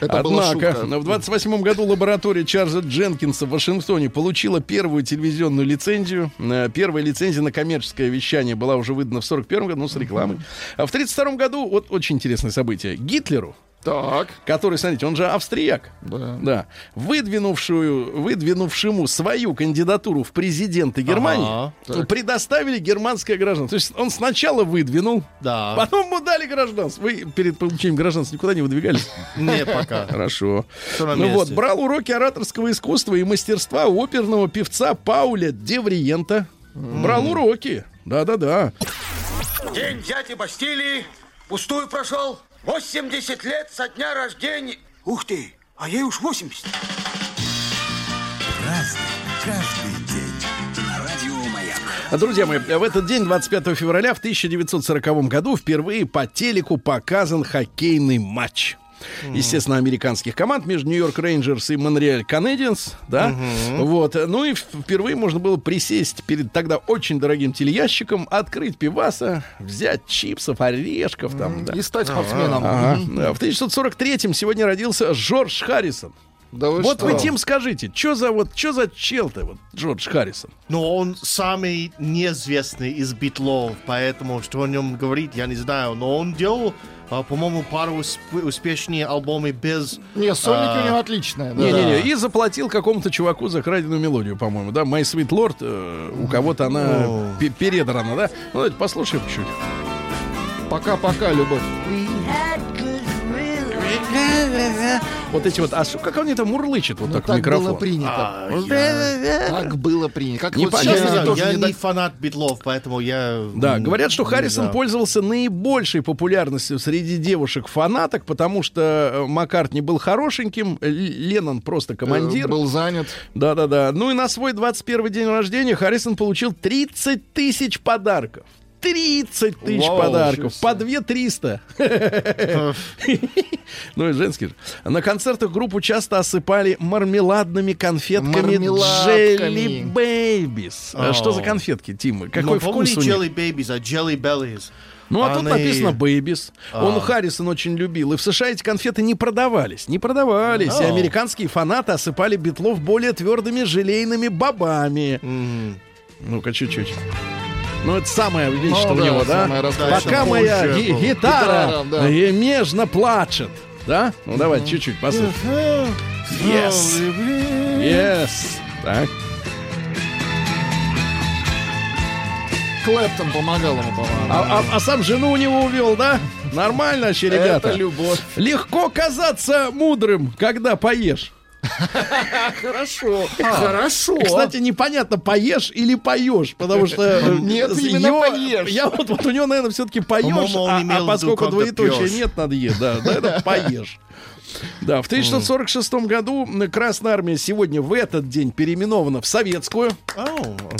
Это Однако, в 28 году лаборатория Чарльза Дженкинса в Вашингтоне получила первую телевизионную лицензию. Э, Первая лицензия на коммерческое вещание была уже выдана в 41 году, ну, с рекламой. А в 32 году, вот очень интересное событие, Гитлеру, Так, который, смотрите, он же австрияк, да. да, выдвинувшую, выдвинувшему свою кандидатуру в президенты Германии, Ага, так. предоставили германское гражданство. То есть он сначала выдвинул, Да. потом ему дали гражданство. Вы перед получением гражданства никуда не выдвигались? Не пока. Хорошо. Ну вот, брал уроки ораторского искусства и мастерства оперного певца Пауля Девриента. Брал уроки. Да-да-да. День дяди Бастилии пустую прошел. 80 лет со дня рождения. Ух ты, а ей уж 80. Разный, каждый день. Радио Маяк. Друзья мои, в этот день, 25 февраля в 1940 году, впервые по телеку показан хоккейный матч. Естественно, американских команд между Нью-Йорк Рейнджерс и Монреаль Канадиенс, да, вот, ну и впервые можно было присесть перед тогда очень дорогим телеящиком, открыть пиваса, взять чипсов, орешков там, да. И стать спортсменом. Ага. Да, В 1943-м сегодня родился Джордж Харрисон. Да вы вот что? вы тем скажите, что за вот, что за чел-то, вот, Джордж Харрисон? Но он самый неизвестный из битлов, поэтому что о нем говорить, я не знаю. Но он делал, а, по-моему, пару усп- успешнее альбомы без... Не, сольники А. у него отличные. да. Не-не-не, и заплатил какому-то чуваку за краденую мелодию, по-моему, да? My Sweet Lord, э, у кого-то она О. пе- передрана, да? Ну, давайте послушаем чуть. Пока-пока, любовь. Вот эти вот, а как они там мурлычет вот Ну, так в так микрофон? было принято. А, Так было принято. Как Не вот понятно. сейчас Я, тоже я не не фанат битлов, поэтому я... Да, говорят, что Харрисон знаю. пользовался наибольшей популярностью среди девушек-фанаток, потому что э, Маккартни был хорошеньким, Леннон просто командир. Э, Был занят. Да-да-да. Ну и на свой 21 день рождения Харрисон получил 30 тысяч подарков. 30 тысяч Вау, подарков. По 2 300. Ну и женский же. На концертах группу часто осыпали мармеладными конфетками. Jelly Babies. А Что за конфетки, Тима? Ну, Какой вкус у них? Jelly Babies, а Jelly Bellies. Ну, а тут Они- написано Babies. Он А. Харрисон очень любил. И в США эти конфеты не продавались. Не продавались. И А. американские фанаты осыпали битлов более твердыми желейными бобами. М. Ну-ка, чуть-чуть. Ну, это самое, видите, Ну у да, него, да? Пока моя ги- гитара Гитара, да. нежно плачет. Да? Ну, давайте чуть-чуть послушаем. Yes. Yes. Так. Клэптон помогал ему, по-моему. А, а- а сам жену у него увел, да? Нормально вообще, ребята. Это любовь. Легко казаться мудрым, когда поешь. Хорошо. Хорошо. Кстати, непонятно, поешь или поешь, потому что... Нет, именно поешь. Я вот, вот у него, наверное, все-таки поешь, а, а поскольку двоеточия нет, надо есть, да, да, это поешь. Да, в 1946 году Красная Армия сегодня в этот день переименована в Советскую.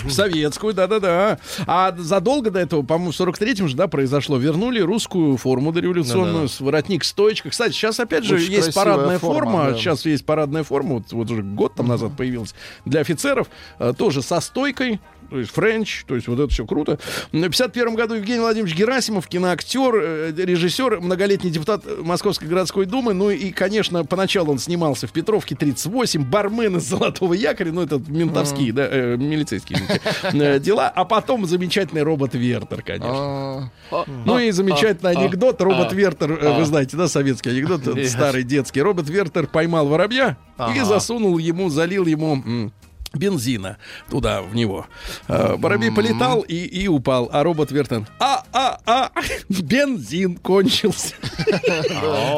В Советскую, да-да-да. А задолго до этого, по-моему, в 43-м же, да, произошло. Вернули русскую форму дореволюционную с воротник стоечка. Кстати, сейчас опять же Очень есть парадная форма. форма, да. Сейчас есть парадная форма. Вот, вот уже год там назад появилась для офицеров. а, тоже со стойкой. То есть френч, то есть вот это все круто. В 51 году Евгений Владимирович Герасимов, киноактер, э, режиссер, многолетний депутат Московской городской думы. Ну и, конечно, поначалу он снимался в Петровке 38, бармен из Золотого якоря, ну это ментовские, да, э, милицейские э, дела. А потом замечательный робот Вертер, конечно. А, Ну и замечательный анекдот. Робот а, Вертер, э, вы знаете, да, советский анекдот, старый детский. Робот Вертер поймал воробья и засунул ему, залил ему бензина туда, в него. Э, Воробей полетал и, и упал, а робот Вертер, а, а, а, бензин кончился.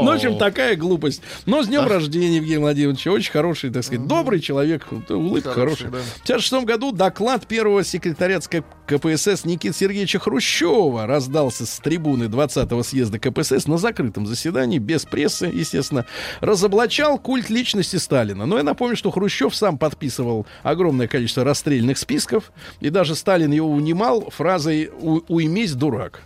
Ну, в общем, такая глупость. Но с днем рождения, Евгений Владимирович, очень хороший, так сказать, добрый человек, улыбка Хороший, хорошая. В 1956 году доклад первого секретаря КПСС Никиты Сергеевича Хрущева раздался с трибуны 20-го съезда КПСС на закрытом заседании, без прессы, естественно, разоблачал культ личности Сталина. Но я напомню, что Хрущев сам подписывал огромное количество расстрельных списков, и даже Сталин его унимал фразой «У- «уймись, дурак».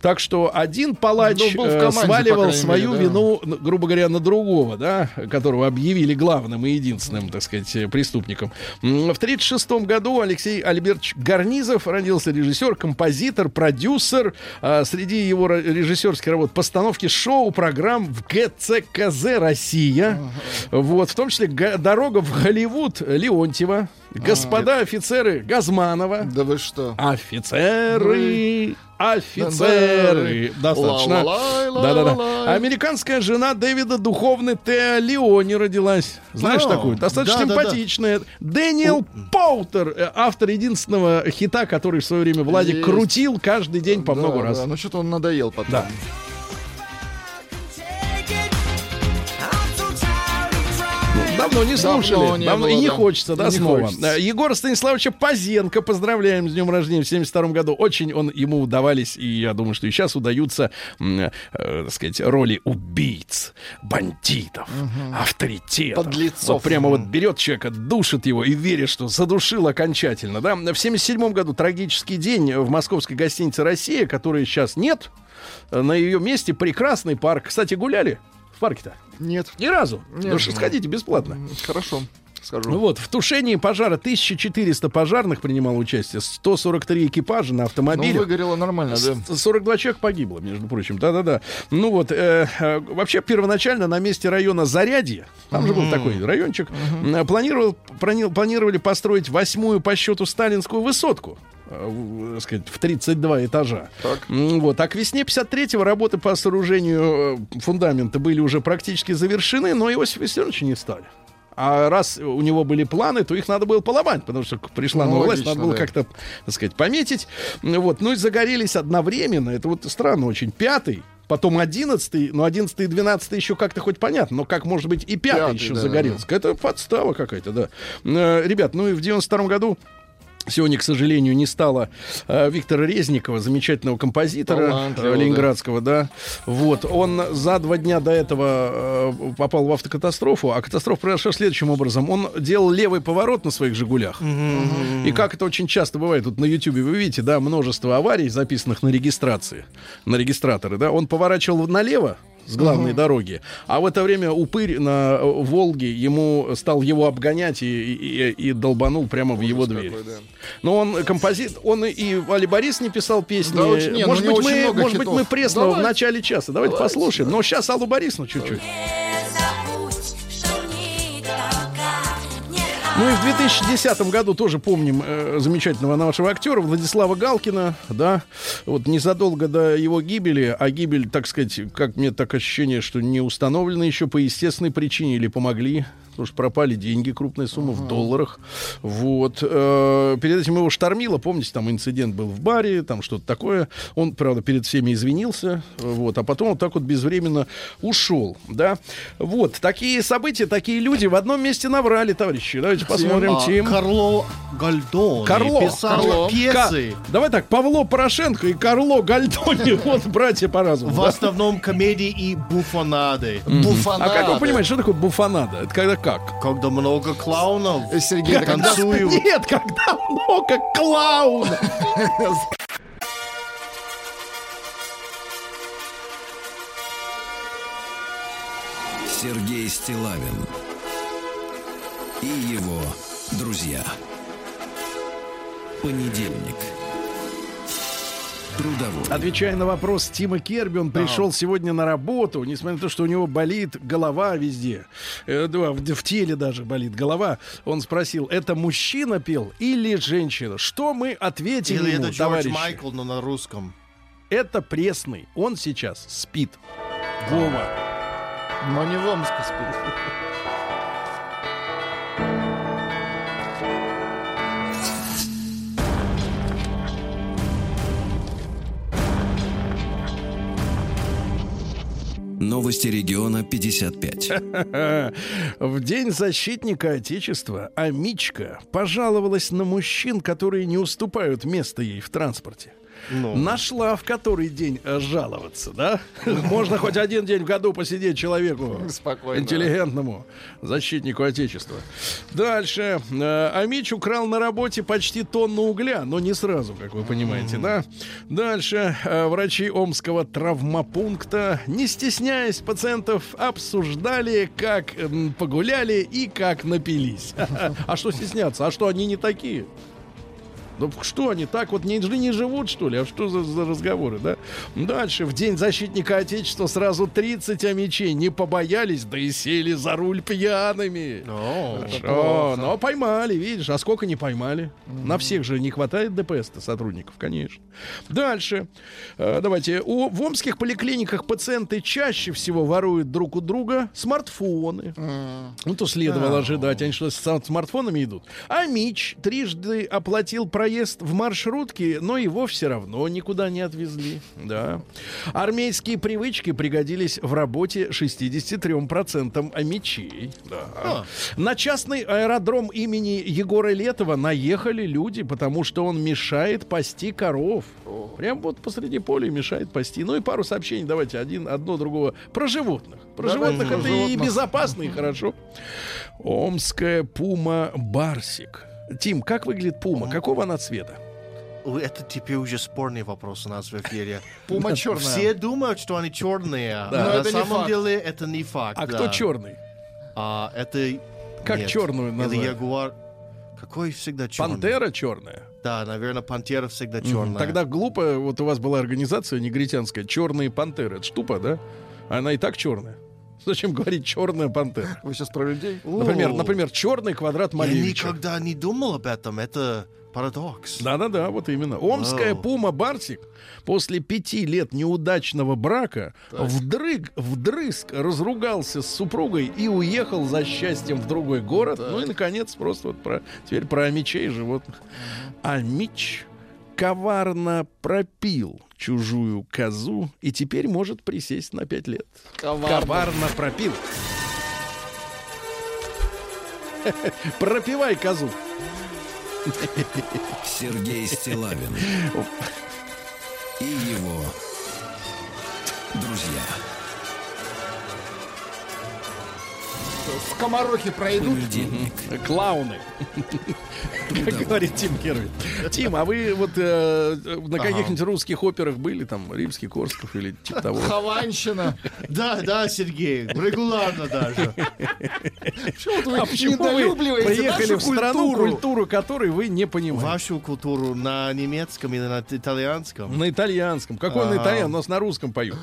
Так что один палач Ну, э, команде, сваливал свою мере, да. вину, грубо говоря, на другого, да, которого объявили главным и единственным, так сказать, э, преступником. В 1936 году Алексей Альбертович Гарнизов родился режиссер, композитор, продюсер. А, Среди его режиссерских работ постановки шоу, программ в ГЦКЗ «Россия». Вот, в том числе га- «Дорога в Голливуд» Леонтьева, «Господа офицеры» Газманова. Да вы что? Офицеры, офицеры. Достаточно. Да-да-да. Американская жена Дэвида Духовны Теа Леони родилась. Знаешь такую? Достаточно симпатичная. Дэниел Поутер, э, автор единственного хита, который в свое время Владик Есть. крутил каждый день по Да, много да, раз. ну что-то он надоел потом. Да. Давно не Давно слушали. не Давно, и было, не да. хочется, да, Не снова. хочется. Э, Егора Станиславовича Пазенко поздравляем с днем рождения в 72 году. Очень он ему удавались, и я думаю, что и сейчас удаются, э, так сказать, роли убийц, бандитов, авторитетов. Подлецов. Вот прямо вот берет человека, душит его и верит, что задушил окончательно. Да? В 77 году трагический день в московской гостинице «Россия», которой сейчас нет. Э, На ее месте прекрасный парк. Кстати, гуляли в парке-то? Нет. Ни разу. Нет. Ну что, сходите бесплатно. Хорошо, скажу. Ну вот, в тушении пожара 1400 пожарных принимало участие, 143 экипажа на Ну, автомобилях. выгорело нормально, да. С- 42 человека погибло, между прочим. Да-да-да. Ну вот, э, э, вообще первоначально на месте района Зарядье, там же был такой райончик, э, планировал, плани- планировали построить восьмую по счету сталинскую высотку. Э, в, так сказать, в 32 этажа. Так. Вот. А к весне 53-го работы по сооружению э, фундамента были уже практически завершены, но Иосифа Виссарионовича не стали. А раз у него были планы, то их надо было поломать, потому что пришла Ну, новая власть, логично, надо было да. как-то, так сказать, пометить. Ну Вот. Ну и загорелись одновременно. Это вот странно очень. Пятый, потом одиннадцатый, но одиннадцатый и двенадцатый еще как-то хоть понятно, но как может быть и пятый, еще да, загорелся? Это подстава какая-то, да. Э, Ребят, ну и в девяносто втором году Сегодня, к сожалению, не стало э, Виктора Резникова, замечательного композитора э, ленинградского, да. Вот. Он за два дня до этого э, попал в автокатастрофу, а катастрофа произошла следующим образом: он делал левый поворот на своих Жигулях, и как это очень часто бывает, тут на Ютубе вы видите, да, множество аварий записанных на регистрации, на регистраторы, да. Он поворачивал налево с главной дороги. А в это время упырь на э, Волге ему стал его обгонять и, и- и долбанул прямо в его дверь. какой, да. Но он композит, он и- Али Борис не писал песни. Да, очень- ну, может у него быть, очень мы, может быть, мы пресного в Давайте. начале часа. Давайте, Давайте, послушаем. да. Но сейчас Аллу Борисовну чуть-чуть. Ну и в 2010 году тоже помним э, замечательного нашего актера Владислава Галкина, да, вот незадолго до его гибели, а гибель, так сказать, как мне так ощущение, что не установлена еще по естественной причине или помогли, потому что пропали деньги, крупная сумма в долларах, вот. э, перед этим его штормило, помните, там инцидент был в баре, там что-то такое, он, правда, перед всеми извинился, вот, а потом вот так вот безвременно ушел, да, вот, такие события, такие люди в одном месте наврали, товарищи, давайте посмотрим, А, Тим. Карло Гальдони Карло, писал Карло. пьесы. Ка- Давай так, Павло Порошенко и Карло Гальдони, вот братья по разуму. В основном комедии и буфонады. А Буфонада. как вы понимаете, что такое буфонада? Это когда как? Когда много клоунов Э, Сергей, когда... танцуют. Нет, когда много клоунов. Сергей Стилавин и его друзья. Понедельник. Трудовой. Отвечая на вопрос Тима Керби, он пришел сегодня на работу, несмотря на то, что у него болит голова везде, э, да, в, в теле даже болит голова. Он спросил, это мужчина пел или женщина? Что мы ответили Или ему, это Джордж товарищи? Майкл, но на русском. Это пресный. Он сейчас спит. Вова. Но не в Омске спит. Новости региона 55. В День защитника Отечества Амичка пожаловалась на мужчин, которые не уступают место ей в транспорте. Нашла в который день э, жаловаться, да? Можно хоть один день в году посидеть человеку Спокойно. интеллигентному защитнику Отечества. Дальше. Э, Амич украл на работе почти тонну угля, но не сразу, как вы понимаете, да? Дальше. Э, Врачи Омского травмопункта, не стесняясь пациентов, обсуждали, как погуляли и как напились. А что стесняться? А что они не такие? Ну что они так вот не, не живут, что ли? А что за, за разговоры, да? Дальше. В День защитника Отечества сразу 30 амичей не побоялись, да и сели за руль пьяными. О, Хорошо, но поймали, видишь, а сколько не поймали? На всех же не хватает ДПС-то сотрудников, конечно. Дальше. Э, давайте. У, в омских поликлиниках пациенты чаще всего воруют друг у друга смартфоны. Ну, то следовало ожидать. Они что, с смартфонами идут? А Мич трижды оплатил проезд в маршрутке, но его все равно никуда не отвезли. Да. Армейские привычки пригодились в работе 63% амичей. Да. На частный аэродром имени Егора Летова наехали люди, потому что он мешает пасти коров. Прям вот посреди поля мешает пасти. Ну и пару сообщений, давайте, один, одно другого. Про животных. Про животных про это и животных. безопасно, и хорошо. Омская пума Барсик. Тим, как выглядит пума? Какого она цвета? Это теперь уже спорный вопрос у нас в эфире. Пума черная. Все думают, что они черные. Но На это не самом деле это не факт. А да. кто черный? А, это... Как нет. черную назвать? ягуар. Какой всегда черный? Пантера черная. Да, наверное, пантера всегда черная. Тогда глупо, вот у вас была организация негритянская, черные пантеры. Это ж тупо, да? Она и так черная. Зачем говорить черная пантера? Вы сейчас про людей? Например, например, черный квадрат Я Малевича. никогда не думал об этом. Это парадокс. Да-да-да, вот именно. Омская Вау. пума Барсик после пяти лет неудачного брака вдрыг, вдрызг разругался с супругой и уехал за счастьем в другой город. Ну и, наконец, просто вот про, теперь про мечей животных. А Мич коварно пропил чужую козу и теперь может присесть на пять лет. Коварно пропил. Пропивай козу. Сергей Стилавин и его друзья. Скоморохи пройдут. Понедельник. Клауны. Как говорит Тим Кервин. Тим, а вы вот э, на каких-нибудь русских операх были, там, Римский, Корсков или типа того? Хованщина. Да, да, Сергей, регулярно даже. Почему вот вы А почему вы приехали в страну, культуру? культуру которой вы не понимаете? Вашу культуру на немецком или на итальянском? На итальянском. Какой на Ага. итальянском? У нас на русском поют.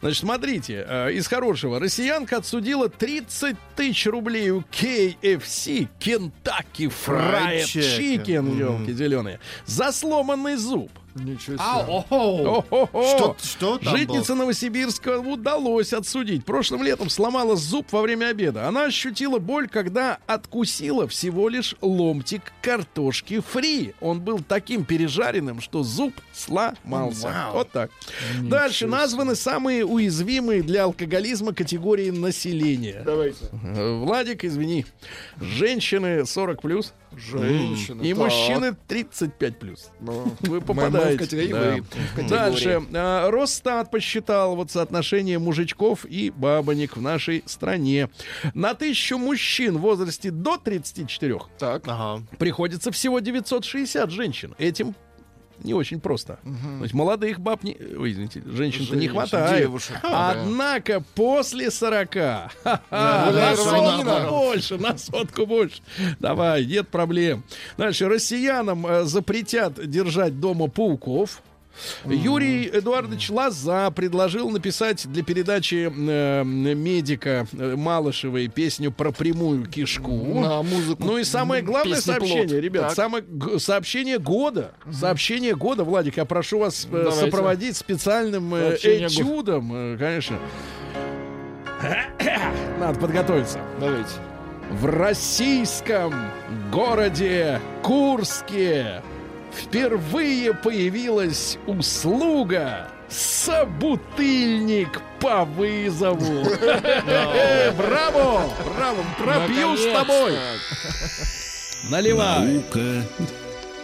Значит, смотрите, э, из хорошего. Россиянка отсудила 30 тысяч рублей у KFC, Kentucky Fried Chicken. Елки зеленые, за сломанный зуб. Ничего себе. А, охо. О-хо-хо. Что, что там Житнице Новосибирска удалось отсудить. Прошлым летом сломала зуб во время обеда. Она ощутила боль, когда откусила всего лишь ломтик картошки фри. Он был таким пережаренным, что зуб сломался. Вау. Вот так. Дальше названы самые уязвимые для алкоголизма категории населения. Давайте. Владик, извини. Женщины 40 плюс Женщина. и так. мужчины 35 плюс. Ну, Вы мы попадаете. в категории, Да. вы. Дальше. А, Росстат посчитал вот соотношение мужичков и бабонек в нашей стране. На тысячу мужчин в возрасте до 34 Так. Ага. приходится всего 960 женщин. Этим не очень просто. То есть молодых баб не... Ой, извините, женщин-то не хватает. девушек, да. Однако после 40 ха-ха, более на сотку больше, на сотку больше. Давай, нет проблем. Дальше. Россиянам э, запретят держать дома пауков. Юрий Эдуардович Лоза предложил написать для передачи э, медика Малышевой песню про прямую кишку. На музыку. Ну и самое главное песни сообщение, «Плод». ребят, Так. самое г- сообщение года. Сообщение года, Владик, я прошу вас э, Давайте. сопроводить специальным э, Сообщение этюдом, э, конечно. Надо подготовиться. Давайте. В российском городе Курске впервые появилась услуга собутыльник по вызову. Браво! Браво! Пропью с тобой! Наливай! Наука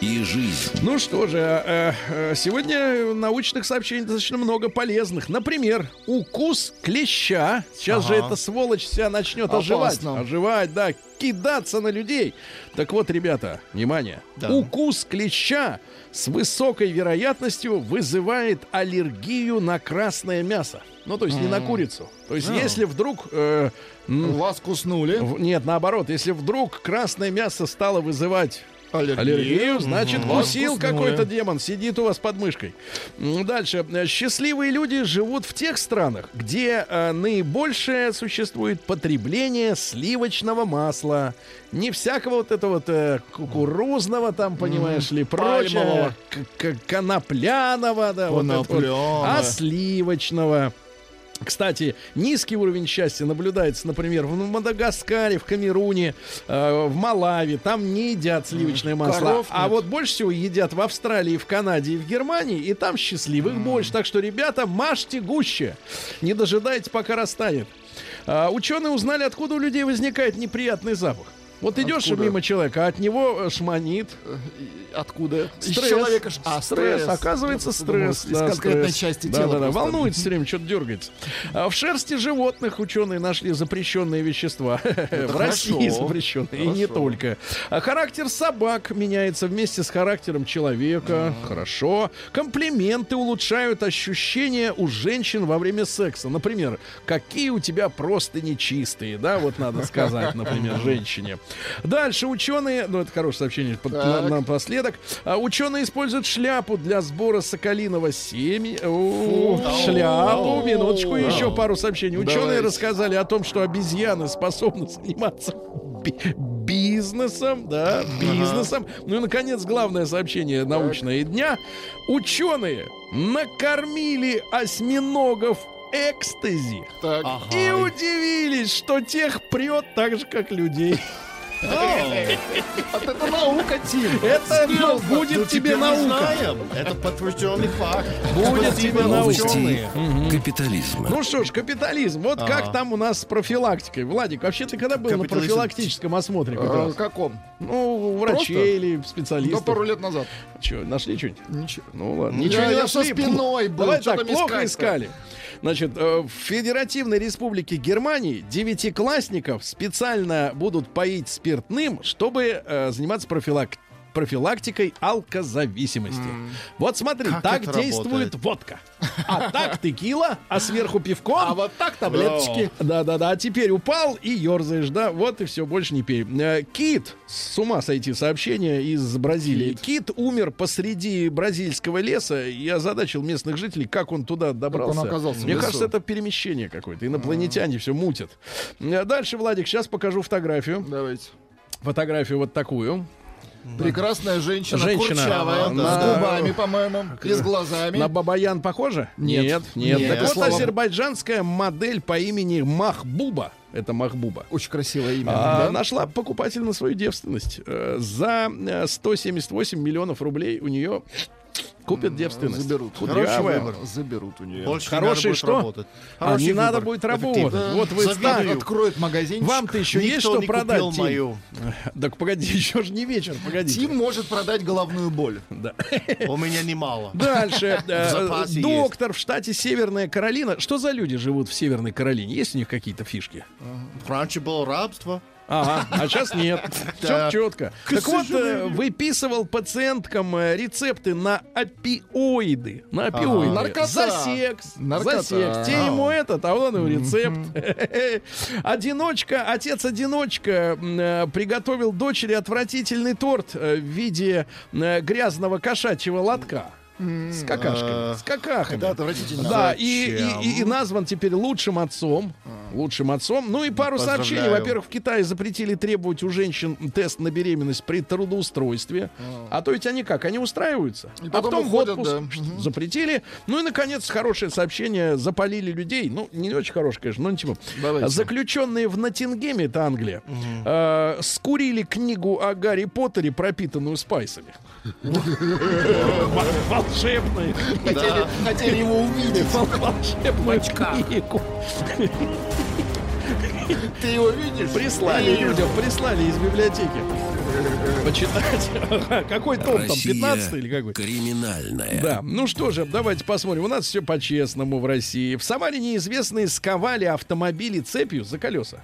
и жизнь. Ну что же, э, э, сегодня научных сообщений достаточно много полезных. Например, укус клеща. Сейчас же Ага. эта сволочь вся начнет Опасно. оживать. Оживать, да, кидаться на людей. Так вот, ребята, внимание. Да. Укус клеща с высокой вероятностью вызывает аллергию на красное мясо. Ну, то есть не на курицу. То есть, если вдруг... э, Вас куснули. в- Нет, наоборот, если вдруг красное мясо стало вызывать Аллергию. аллергию, значит, Вас какой-то демон, сидит у вас под мышкой. Дальше. Счастливые люди живут в тех странах, где э, наибольшее существует потребление сливочного масла. Не всякого вот этого вот э, кукурузного там, понимаешь ли, прочее, пальмового. конопляного, да, вот вот, а сливочного. Кстати, низкий уровень счастья наблюдается, например, в Мадагаскаре, в Камеруне, э, в Малави. Там не едят сливочное масло. Коров А нет. вот больше всего едят в Австралии, в Канаде и в Германии. И там счастливых больше. Так что, ребята, мажьте гуще. Не дожидайте, пока растает. А, ученые узнали, откуда у людей возникает неприятный запах. Вот идешь Откуда? мимо человека, а от него э, шманит. Откуда? Из Стресс. человека ж- а, стресс. стресс. Оказывается, стресс. Из да, конкретной стресс. части Да, тела. да, да. просто. Волнуется все время, что-то дергается. А в шерсти животных ученые нашли запрещенные вещества. В России хорошо. запрещенные. И не Хорошо. только. А характер собак меняется вместе с характером человека. Хорошо. Комплименты улучшают ощущения у женщин во время секса. Например, какие у тебя просто нечистые, да, вот надо сказать, например, женщине. Дальше ученые, ну это хорошее сообщение под- на- напоследок. А, ученые используют шляпу для сбора соколиного семени. О, шляпу. Минуточку, еще пару сообщений. Ученые рассказали о том, что обезьяны способны заниматься би- бизнесом, да, бизнесом. Ну и, наконец, главное сообщение научное дня. Ученые накормили осьминогов экстази Так. и удивились, что тех прет так же, как людей. Вот это наука, Тим. Это будет Ну, тебе наука. знаем. Это подтвержденный факт. Будет тебе наука. капитализма. Ну что ж, капитализм. Вот Ага. как там у нас с профилактикой. Владик, вообще ты когда был на Капитализм. профилактическом осмотре? А, каком? Ну, у врачей или Да специалистов. пару лет назад. Че, нашли что-нибудь? Ничего. Ну ладно. Я- Ничего не я со нашли. спиной был, Давай так, плохо искали. Значит, э, в Федеративной Республике Германии девятиклассников специально будут поить спиртным, чтобы э, заниматься профилак- профилактикой алкозависимости. Вот смотри, Как так действует работает? водка. А так текила, а сверху пивком. А вот так таблеточки. Да-да-да, а теперь упал и ерзаешь, да, вот и все, больше не пей. Э, Кит, с ума сойти сообщение из Бразилии. Кит умер посреди бразильского леса и озадачил местных жителей, как он туда добрался. оказался Мне кажется, это перемещение какое-то, инопланетяне все мутят. Э, Дальше, Владик, сейчас покажу фотографию. Давайте. Фотографию вот такую. Прекрасная женщина, Женщина, курчавая, да. с губами, по-моему, и с глазами. На Бабаян похоже? Нет. Нет, нет. Нет. Так вот, Слава- азербайджанская модель по имени Махбуба, это Махбуба, Очень красивое имя. А, да? Нашла покупатель на свою девственность. Э, За э, 178 миллионов рублей у нее купят девственность. Заберут. Кудрявая. Хороший выбор. Заберут у нее. Больше не Хороший надо будет что? работать. А не надо выбор. будет Эффективно. работать. Вот вы так. Откроет магазинчик. Вам-то еще есть Никто что не продать, купил Тим? мою. Так погоди, еще же не вечер, погоди. Тим может продать головную боль. Да. У меня немало. Дальше. э, Доктор в штате Северная Каролина. Что за люди живут в Северной Каролине? Есть у них какие-то фишки? Раньше было рабство. Ага, а сейчас нет. Все четко. Так вот, э, выписывал пациенткам э, рецепты на опиоиды. На опиоиды. За секс. За секс. Те ему этот, а он ему рецепт. Одиночка, отец-одиночка э, приготовил дочери отвратительный торт в виде грязного кошачьего лотка. С какашками. С какахами. Это отвратительно. Да, и, и- и- назван теперь лучшим отцом. Лучшим отцом. Ну и пару Поздравляю. сообщений. Во-первых, в Китае запретили требовать у женщин тест на беременность при трудоустройстве. А то ведь они как? Они устраиваются. И а потом потом в уходят, отпуск да. Запретили. Ну и, наконец, хорошее сообщение. Запалили людей. Ну, не очень хорошее, конечно, но ничего. Давайте. Заключенные в Ноттингеме, это Англия, э, скурили книгу о Гарри Поттере, пропитанную спайсами. Хотели, хотели его увидеть. Волшебную книгу. Ты его видишь? Прислали людям, прислали из библиотеки. Почитать. Какой том там, Россия 15 или какой? Криминальная. Да, ну что же, давайте посмотрим. У нас все по-честному в России. В Самаре неизвестные сковали автомобили цепью за колеса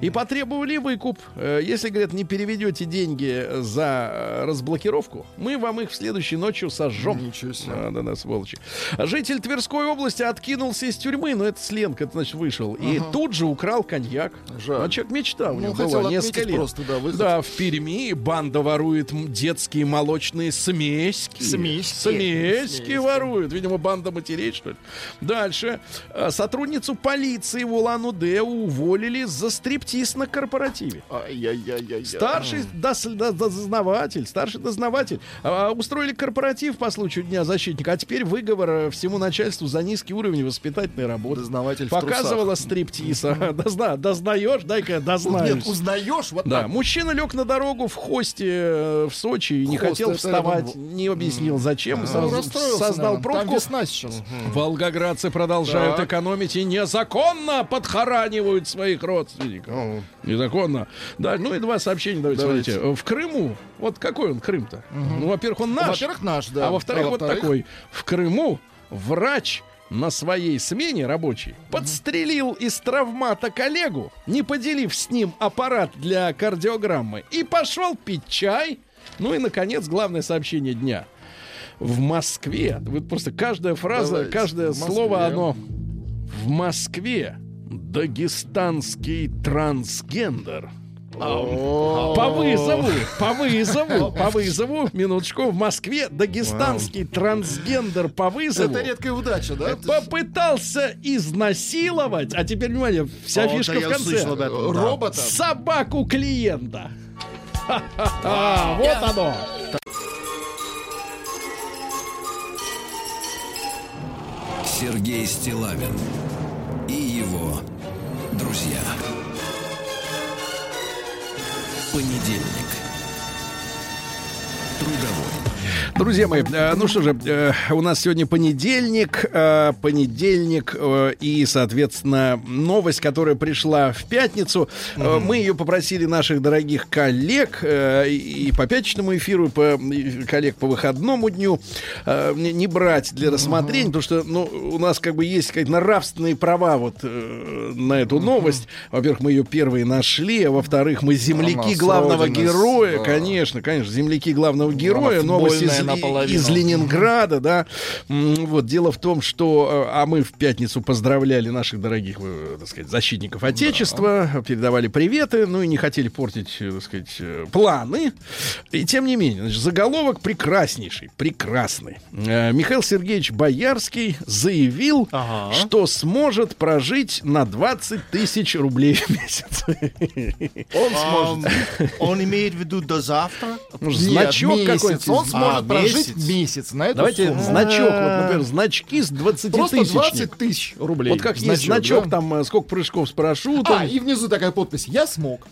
и потребовали выкуп. Э, Если, говорят, не переведете деньги за э, разблокировку, мы вам их в следующей ночью сожжем. Ничего себе. А, да, да, сволочи. Житель Тверской области откинулся из тюрьмы, но это сленг, это значит вышел. И тут же украл коньяк. Жаль. А человек мечта у Ну, него была несколько лет. просто, да, выход. Да, в Перми банда ворует детские молочные смеськи. Смеськи. Смеськи Смеськи. воруют. Видимо, банда матерей, что ли. Дальше. А, Сотрудницу полиции в Улан-Удэ уволили за стриптиз на корпоративе. Ай-яй-яй-яй. Старший дос- до- дознаватель, старший дознаватель. А, устроили корпоратив по случаю Дня защитника, а теперь выговор э, всему начальству за низкий уровень воспитательной работы. Дознаватель Показывала стриптиз. Дозна, дознаешь, дай-ка я дознаюсь. Нет, узнаешь вот Да, так. мужчина лег на дорогу в хосте э, в Сочи и не Хост, хотел вставать, рядом- не объяснил зачем, Ну, сразу расстроился, создал наверное. Там пробку. весна сейчас. Волгоградцы продолжают Так. экономить и незаконно подхоранивают своих родственников. Незаконно. Да, ну и два сообщения, давайте, Давайте. смотрите. В Крыму, вот какой он Крым-то? Ну, во-первых, он наш. Во-первых, наш, да. А во-вторых, А вот во-вторых? такой. В Крыму врач на своей смене рабочий подстрелил из травмата коллегу, не поделив с ним аппарат для кардиограммы, и пошел пить чай. Ну и, наконец, главное сообщение дня. В Москве, вот просто каждая фраза, Давайте. каждое слово, оно в Москве дагестанский трансгендер по вызову, по вызову, по вызову, минуточку, в Москве дагестанский трансгендер по вызову Это редкая удача, да? попытался изнасиловать, а теперь, внимание, вся фишка в конце. Робота. Собаку клиента. Вот оно. Сергей Стилавин и его друзья. Понедельник. Трудовой. Друзья мои, э, ну что же, э, у нас сегодня понедельник, э, понедельник и, соответственно, новость, которая пришла в пятницу. Э, Мы ее попросили наших дорогих коллег и по пятничному эфиру, и по коллег по выходному дню не брать для рассмотрения, потому что, ну, у нас как бы есть какие-то нравственные права вот на эту новость. Во-первых, мы ее первые нашли, а во-вторых, мы земляки главного героя, да. конечно, конечно, земляки главного героя, новость из, футбольная наполовину. из Ленинграда, да. Вот дело в том, что, э, а мы в пятницу поздравляли наших дорогих, э, так сказать, защитников Отечества, передавали приветы, ну и не хотели портить, э, так сказать, планы. И тем не менее, значит, заголовок прекраснейший, прекрасный. Михаил Сергеевич Боярский заявил, Ага. что сможет прожить на 20 тысяч рублей в месяц. Он сможет. Он имеет в виду до завтра? Значок месяц. какой-нибудь? Он сможет А, прожить месяц. на эту Давайте сумму. значок, вот, например, значки с 20 Просто тысячник. 20 тысяч рублей. Вот как есть значок, да? там э, сколько прыжков с парашютом. А, и внизу такая подпись «Я смог».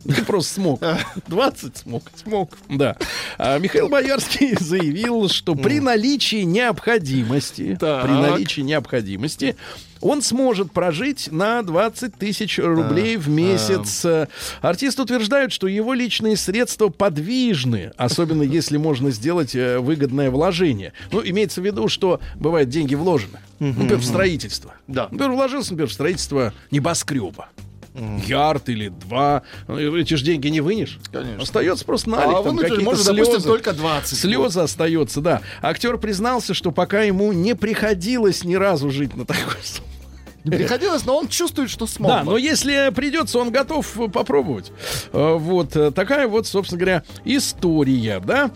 Ты просто смог. 20 смог. Смог. Да. А Михаил Боярский заявил, что при наличии необходимости, Так. при наличии необходимости, он сможет прожить на 20 тысяч рублей в месяц. Э, Артист утверждает, что его личные средства подвижны, особенно если можно сделать э, выгодное вложение. Ну, имеется в виду, что бывает деньги вложены. Например, в строительство. Да. Например, вложился, например, в строительство небоскреба. Ярд или два. Ну, Эти же деньги не вынешь. Конечно. Остается просто налик, А там вынудили, какие-то может, допустим, слезы. только 20. Слезы остается, да. Актер признался, что пока ему не приходилось ни разу жить на такой сумме. Не приходилось, но он чувствует, что смог. Да, бы. но если придется, он готов э, попробовать. Э, Вот э, такая вот, собственно говоря, история, да.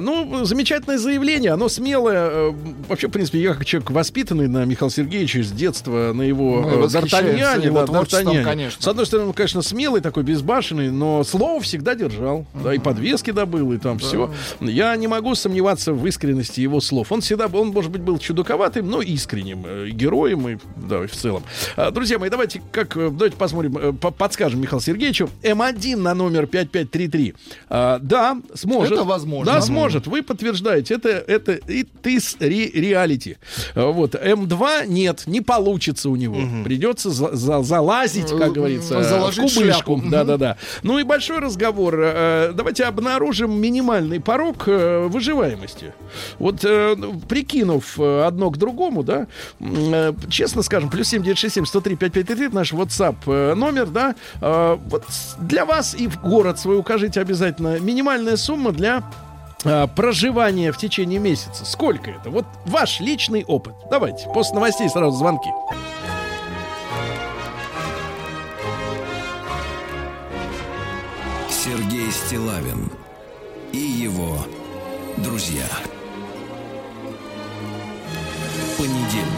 Ну, замечательное заявление, оно смелое. Вообще, в принципе, я как человек воспитанный на Михаила Сергеевича с детства, на его восхищаемся Д'Артаньяне, да, Д'Артаньяне. С одной стороны, он, конечно, смелый такой, безбашенный, но слово всегда держал. Да, и подвески добыл, и там все. Я не могу сомневаться в искренности его слов. Он всегда, он, может быть, был чудаковатым, но искренним героем, и, да, и в целом. А, Друзья мои, давайте как э, давайте посмотрим, э, по- подскажем Михаилу Сергеевичу. М1 на номер 5533. А, да, сможет. Это возможно. Да, сможет. Вы подтверждаете. Это, это и ты с ре- реалити. А, Вот. М2 нет, не получится у него. Придется за- за- залазить, как Э, говорится, заложить в кубышку. шляпу. Да, да, да. Ну и большой разговор. Давайте обнаружим минимальный порог выживаемости. Вот прикинув одно к другому, да, честно скажем, плюс 7967 103 5533 наш WhatsApp э, номер, да, э, вот для вас и в город свой укажите обязательно минимальная сумма для э, проживания в течение месяца. Сколько это? Вот ваш личный опыт. Давайте, после новостей сразу звонки. Сергей Стилавин и его друзья. Понедельник.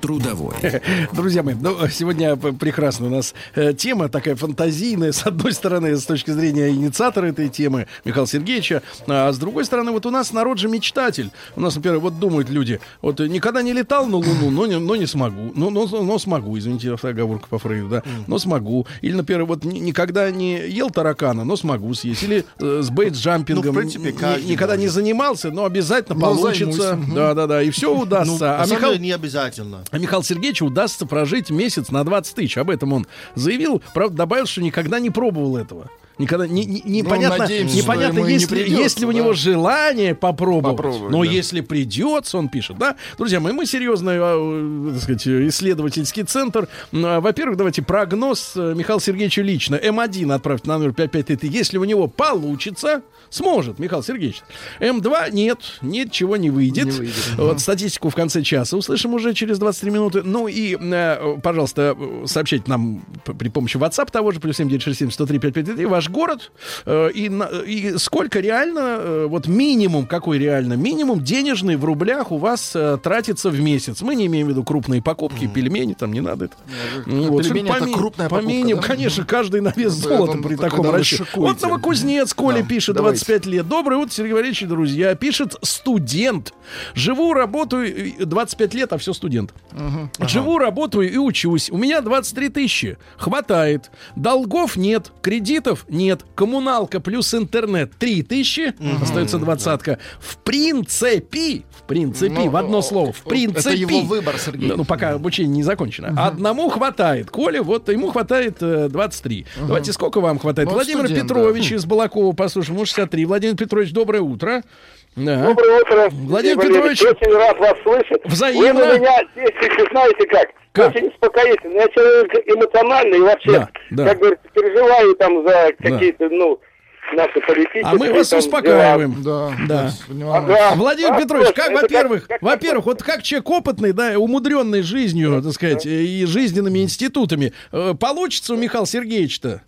Трудовой. Друзья мои, ну, сегодня п- прекрасно у нас э, тема такая фантазийная, с одной стороны, с точки зрения инициатора этой темы Михаила Сергеевича, а с другой стороны, вот у нас народ же мечтатель. У нас, например, вот думают люди, вот никогда не летал на Луну, но не, но не смогу. Ну, но, но смогу, извините, оговорка по Фрейду, да, но смогу. Или, например, вот ни- никогда не ел таракана, но смогу съесть. Или э, с бейдж-джампингом Ну, принципе, ни- никогда не занимался, но обязательно Но получится. Да-да-да, и все Ну, удастся. на а Михаил... не обязательно. А Михаилу Сергеевичу удастся прожить месяц на 20 тысяч. Об этом он заявил. Правда, добавил, что никогда не пробовал этого. Никогда не, не- непонятно, Ну, надеемся, непонятно и не придется, если у да. него желание попробовать. Попробовать, но да. если придется, он пишет, да. Друзья мои, мы серьезный, э, так сказать, исследовательский центр. М, а, Во-первых, давайте прогноз э, Михаила Сергеевича лично. М1 отправьте на номер 5533. Если у него получится, сможет, Михаил Сергеевич. М2 нет, ничего не выйдет. Не выйдет. Вот статистику в конце часа услышим уже через 23 минуты. Ну и, э, пожалуйста, э, сообщайте нам при помощи WhatsApp того же, плюс 7967 103 5533, ваш город, э, и, и сколько реально, э, вот минимум, какой реально минимум денежный в рублях у вас э, тратится в месяц. Мы не имеем в виду крупные покупки, пельмени, там не надо это. Ну, вот, пельмени это крупная покупка, по минимуму, да? конечно, каждый на вес Когда золота при таком расчете. Вот Новокузнец, Коля Да, пишет, давайте. 25 лет. Доброе утро, Сергей Валерьевич друзья. Пишет студент. Живу, работаю, и- 25 лет, а все студент. Живу, работаю и учусь. У меня 23 тысячи. Хватает. Долгов нет, кредитов нет. Коммуналка плюс интернет 3 тысячи. Остается двадцатка. В принципе, в принципе, Ну, в одно слово, в это принципе. его выбор, Сергей. Ну, ну, пока обучение не закончено. Одному хватает. Коля, вот ему хватает э, 23. Давайте, сколько вам хватает? Ну, Владимир студент, Петрович из Балакова, послушаем, ему 63. Владимир Петрович, доброе утро. Да. Доброе утро. Владимир Петрович. Очень рад вас слышать. Взаимно. Вы на меня действуете, знаете как? Как? Очень успокоительно. Я человек эмоциональный и вообще, Да, да. как говорится, переживаю там за какие-то, ну, наши политические... А мы вас там, успокаиваем. Да, Да. дела. волнуйтесь. Ага. Владимир А, Петрович, как, во-первых, как- во-первых, вот как человек опытный, да, умудренный жизнью, так сказать, и жизненными институтами, э, получится у Михаила Сергеевича-то?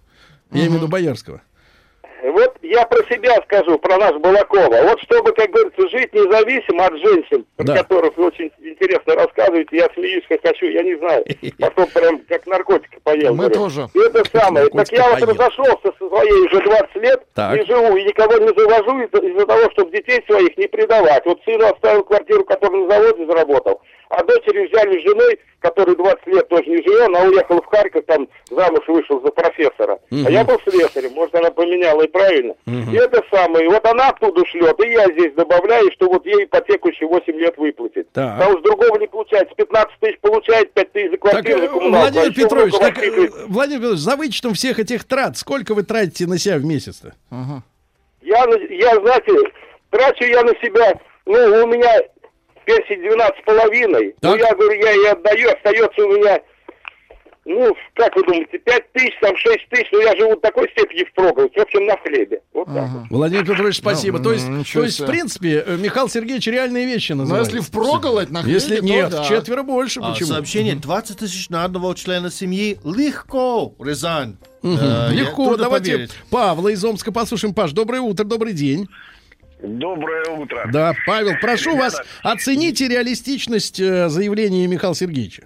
Я имею в виду Боярского. Вот я про себя скажу, про наш Балакова. Вот чтобы, как говорится, жить независимо от женщин, про Да. которых вы очень интересно рассказываете, я смеюсь, как хочу, я не знаю. Потом прям как наркотики поел. Мы говорю. тоже. И это самое. Так я вот разошелся со своей уже 20 лет, Так. не живу и никого не завожу из-за, из-за того, чтобы детей своих не предавать. Вот сыну оставил квартиру, которую на заводе заработал, а дочери взяли с женой, которой 20 лет тоже не живет, она уехала в Харьков, там замуж вышел за профессора. А я был слесарем, может, она поменяла и правильно. И это самое. И вот она оттуда шлет, и я здесь добавляю, что вот ей ипотеку еще 8 лет выплатит. Так. Потому что другого не получается. 15 тысяч получает, 5 тысяч за Так, квартиру, э, за коммуналку. а Владимир еще Петрович, так, э. Владимир Петрович, за вычетом всех этих трат, сколько вы тратите на себя в месяц-то? Я, на- я, знаете, трачу я на себя, ну, у меня пенсия 12 с половиной. Ну, Так. я говорю, я ей отдаю, остается у меня, ну, как вы думаете, 5 тысяч, там 6 тысяч, но я живу в такой степени впроголодь, в общем, на хлебе. Вот так. вот. Владимир Петрович, спасибо. Ну, то есть, то есть в принципе, э, Михаил Сергеевич реальные вещи Но называет. если впроголодь на хлебе, Если то нет, да. четверо больше. А, Почему? сообщение 20 тысяч на одного члена семьи. Легко, Рязань. Мгм. Э, я- Легко. Давайте поверить. Павла из Омска послушаем. Паш, доброе утро, добрый день. Доброе утро. Да, Павел, прошу Ребята. вас, оцените реалистичность э, заявления Михаила Сергеевича.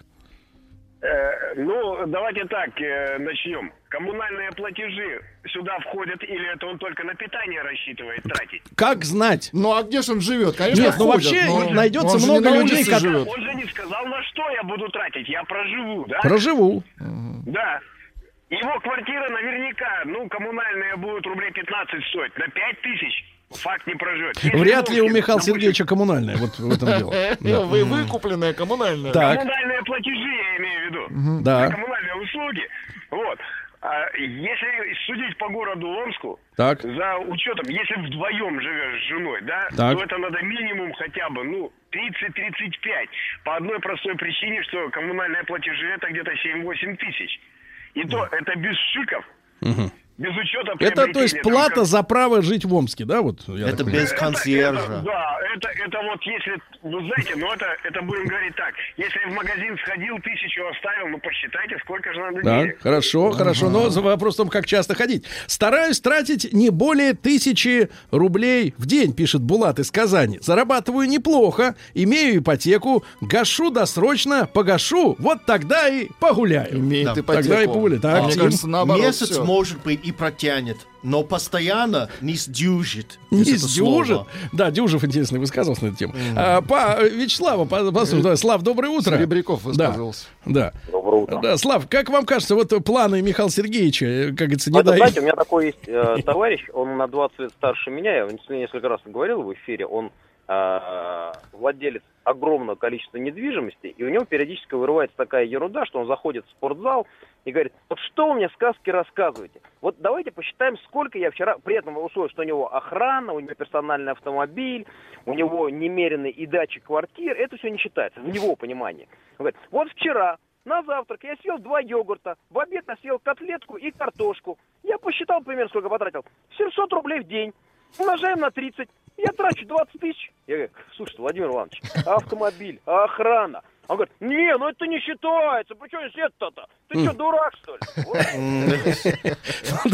Э, Ну, давайте так э, начнем. Коммунальные платежи сюда входят или это он только на питание рассчитывает тратить? Как знать? Ну а где же он живет? Конечно, Нет, ну ходят, вообще но найдется он много на людей, как- живет. Он же не сказал, на что я буду тратить. Я проживу, да? Проживу. Да. Его квартира наверняка, ну, коммунальные будут рублей 15 стоить. На 5 тысяч факт не проживет. Если Вряд ли у Михаила Сергеевича коммунальная. Вот в этом дело. Вы выкупленные коммунальные. Так, Коммунальные платежи, я имею в виду. да. коммунальные услуги. Вот. А если судить по городу Омску, Так. за учетом, если вдвоем живешь с женой, да, Так. то это надо минимум хотя бы, ну, 30-35. По одной простой причине, что коммунальные платежи это где-то 7-8 тысяч. И то это без шиков, без учета Это, то есть, плата там за право жить в Омске, да? Вот, Это понимаю. без это- консьержа. это- да, это, это вот если, вы знаете, ну это, это будем говорить так. Если в магазин сходил, тысячу оставил, ну посчитайте, сколько же надо Да, денег. хорошо, хорошо. Но за вопрос в том, как часто ходить. Стараюсь тратить не более тысячи рублей в день, пишет Булат из Казани. Зарабатываю неплохо, имею ипотеку, гашу досрочно, погашу, вот тогда и погуляю. Имеет Да, ипотеку. тогда и пуля, так, А мне кажется, наоборот, Месяц всё. может быть и протянет, но постоянно не сдюжит. Не сдюжит. слово. Да, Дюжев интересно высказывался на эту тему. А, по, Вячеслава, по, послушай, давай, Слав, доброе утро. Серебряков Да, высказывался. да. Доброе утро. Да, Слав, как вам кажется, вот планы Михаила Сергеевича, э, как говорится, не это, дай... знаете, у меня такой есть э, товарищ, он на 20 лет старше меня, я несколько раз говорил в эфире, он э, владелец огромного количества недвижимости, и у него периодически вырывается такая ерунда, что он заходит в спортзал и говорит, вот что вы мне сказки рассказываете? Вот давайте посчитаем, сколько я вчера, при этом условие, что у него охрана, у него персональный автомобиль, у него немеренный и дачи квартир, это все не считается, в его понимании. Он говорит, вот вчера на завтрак я съел два йогурта, в обед я съел котлетку и картошку. Я посчитал примерно, сколько потратил. 700 рублей в день. Умножаем на 30. Я трачу 20 тысяч. Я говорю, слушайте, Владимир Иванович, автомобиль, охрана. Он говорит, не, ну это не считается. Почему здесь это-то? Ты что, дурак, что ли?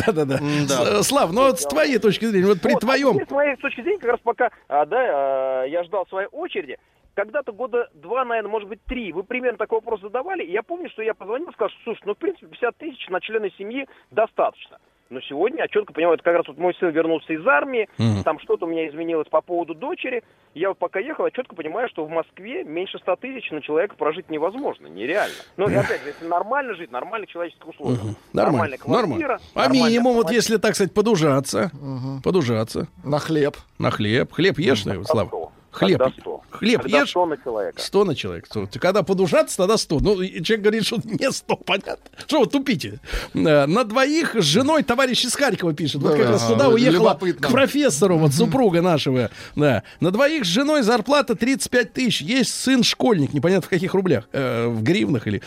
Да-да-да. Слав, ну вот с твоей точки зрения, вот при а твоем... с моей точки зрения, как раз пока а, да, а, я ждал своей очереди, когда-то года два, наверное, может быть, три, вы примерно такой вопрос задавали, и я помню, что я позвонил и сказал, что, слушай, ну, в принципе, 50 тысяч на члена семьи достаточно. Но сегодня я четко понимаю, это как раз вот мой сын вернулся из армии, Мгм. там что-то у меня изменилось по поводу дочери. Я вот пока ехал, я четко понимаю, что в Москве меньше 100 тысяч на человека прожить невозможно, нереально. Но и опять же, если нормально жить, нормальных человеческих условиях. Нормально, Нормальная квартира, нормально. А минимум, вот если, так сказать, подужаться, подужаться На хлеб. на хлеб. Хлеб ешь, наверное, Слав? Хлеб. Когда сто. Хлеб Когда ешь? 100 на человека. 100 на человека. Сто. Когда подужаться, тогда 100. Ну, и человек говорит, что не 100, понятно. Что вы тупите? Э, На двоих с женой товарищ из Харькова пишет. Вот как раз туда уехала к профессору, вот супруга нашего. Да. На двоих с женой зарплата 35 тысяч. Есть сын-школьник, непонятно в каких рублях. э, в гривнах или...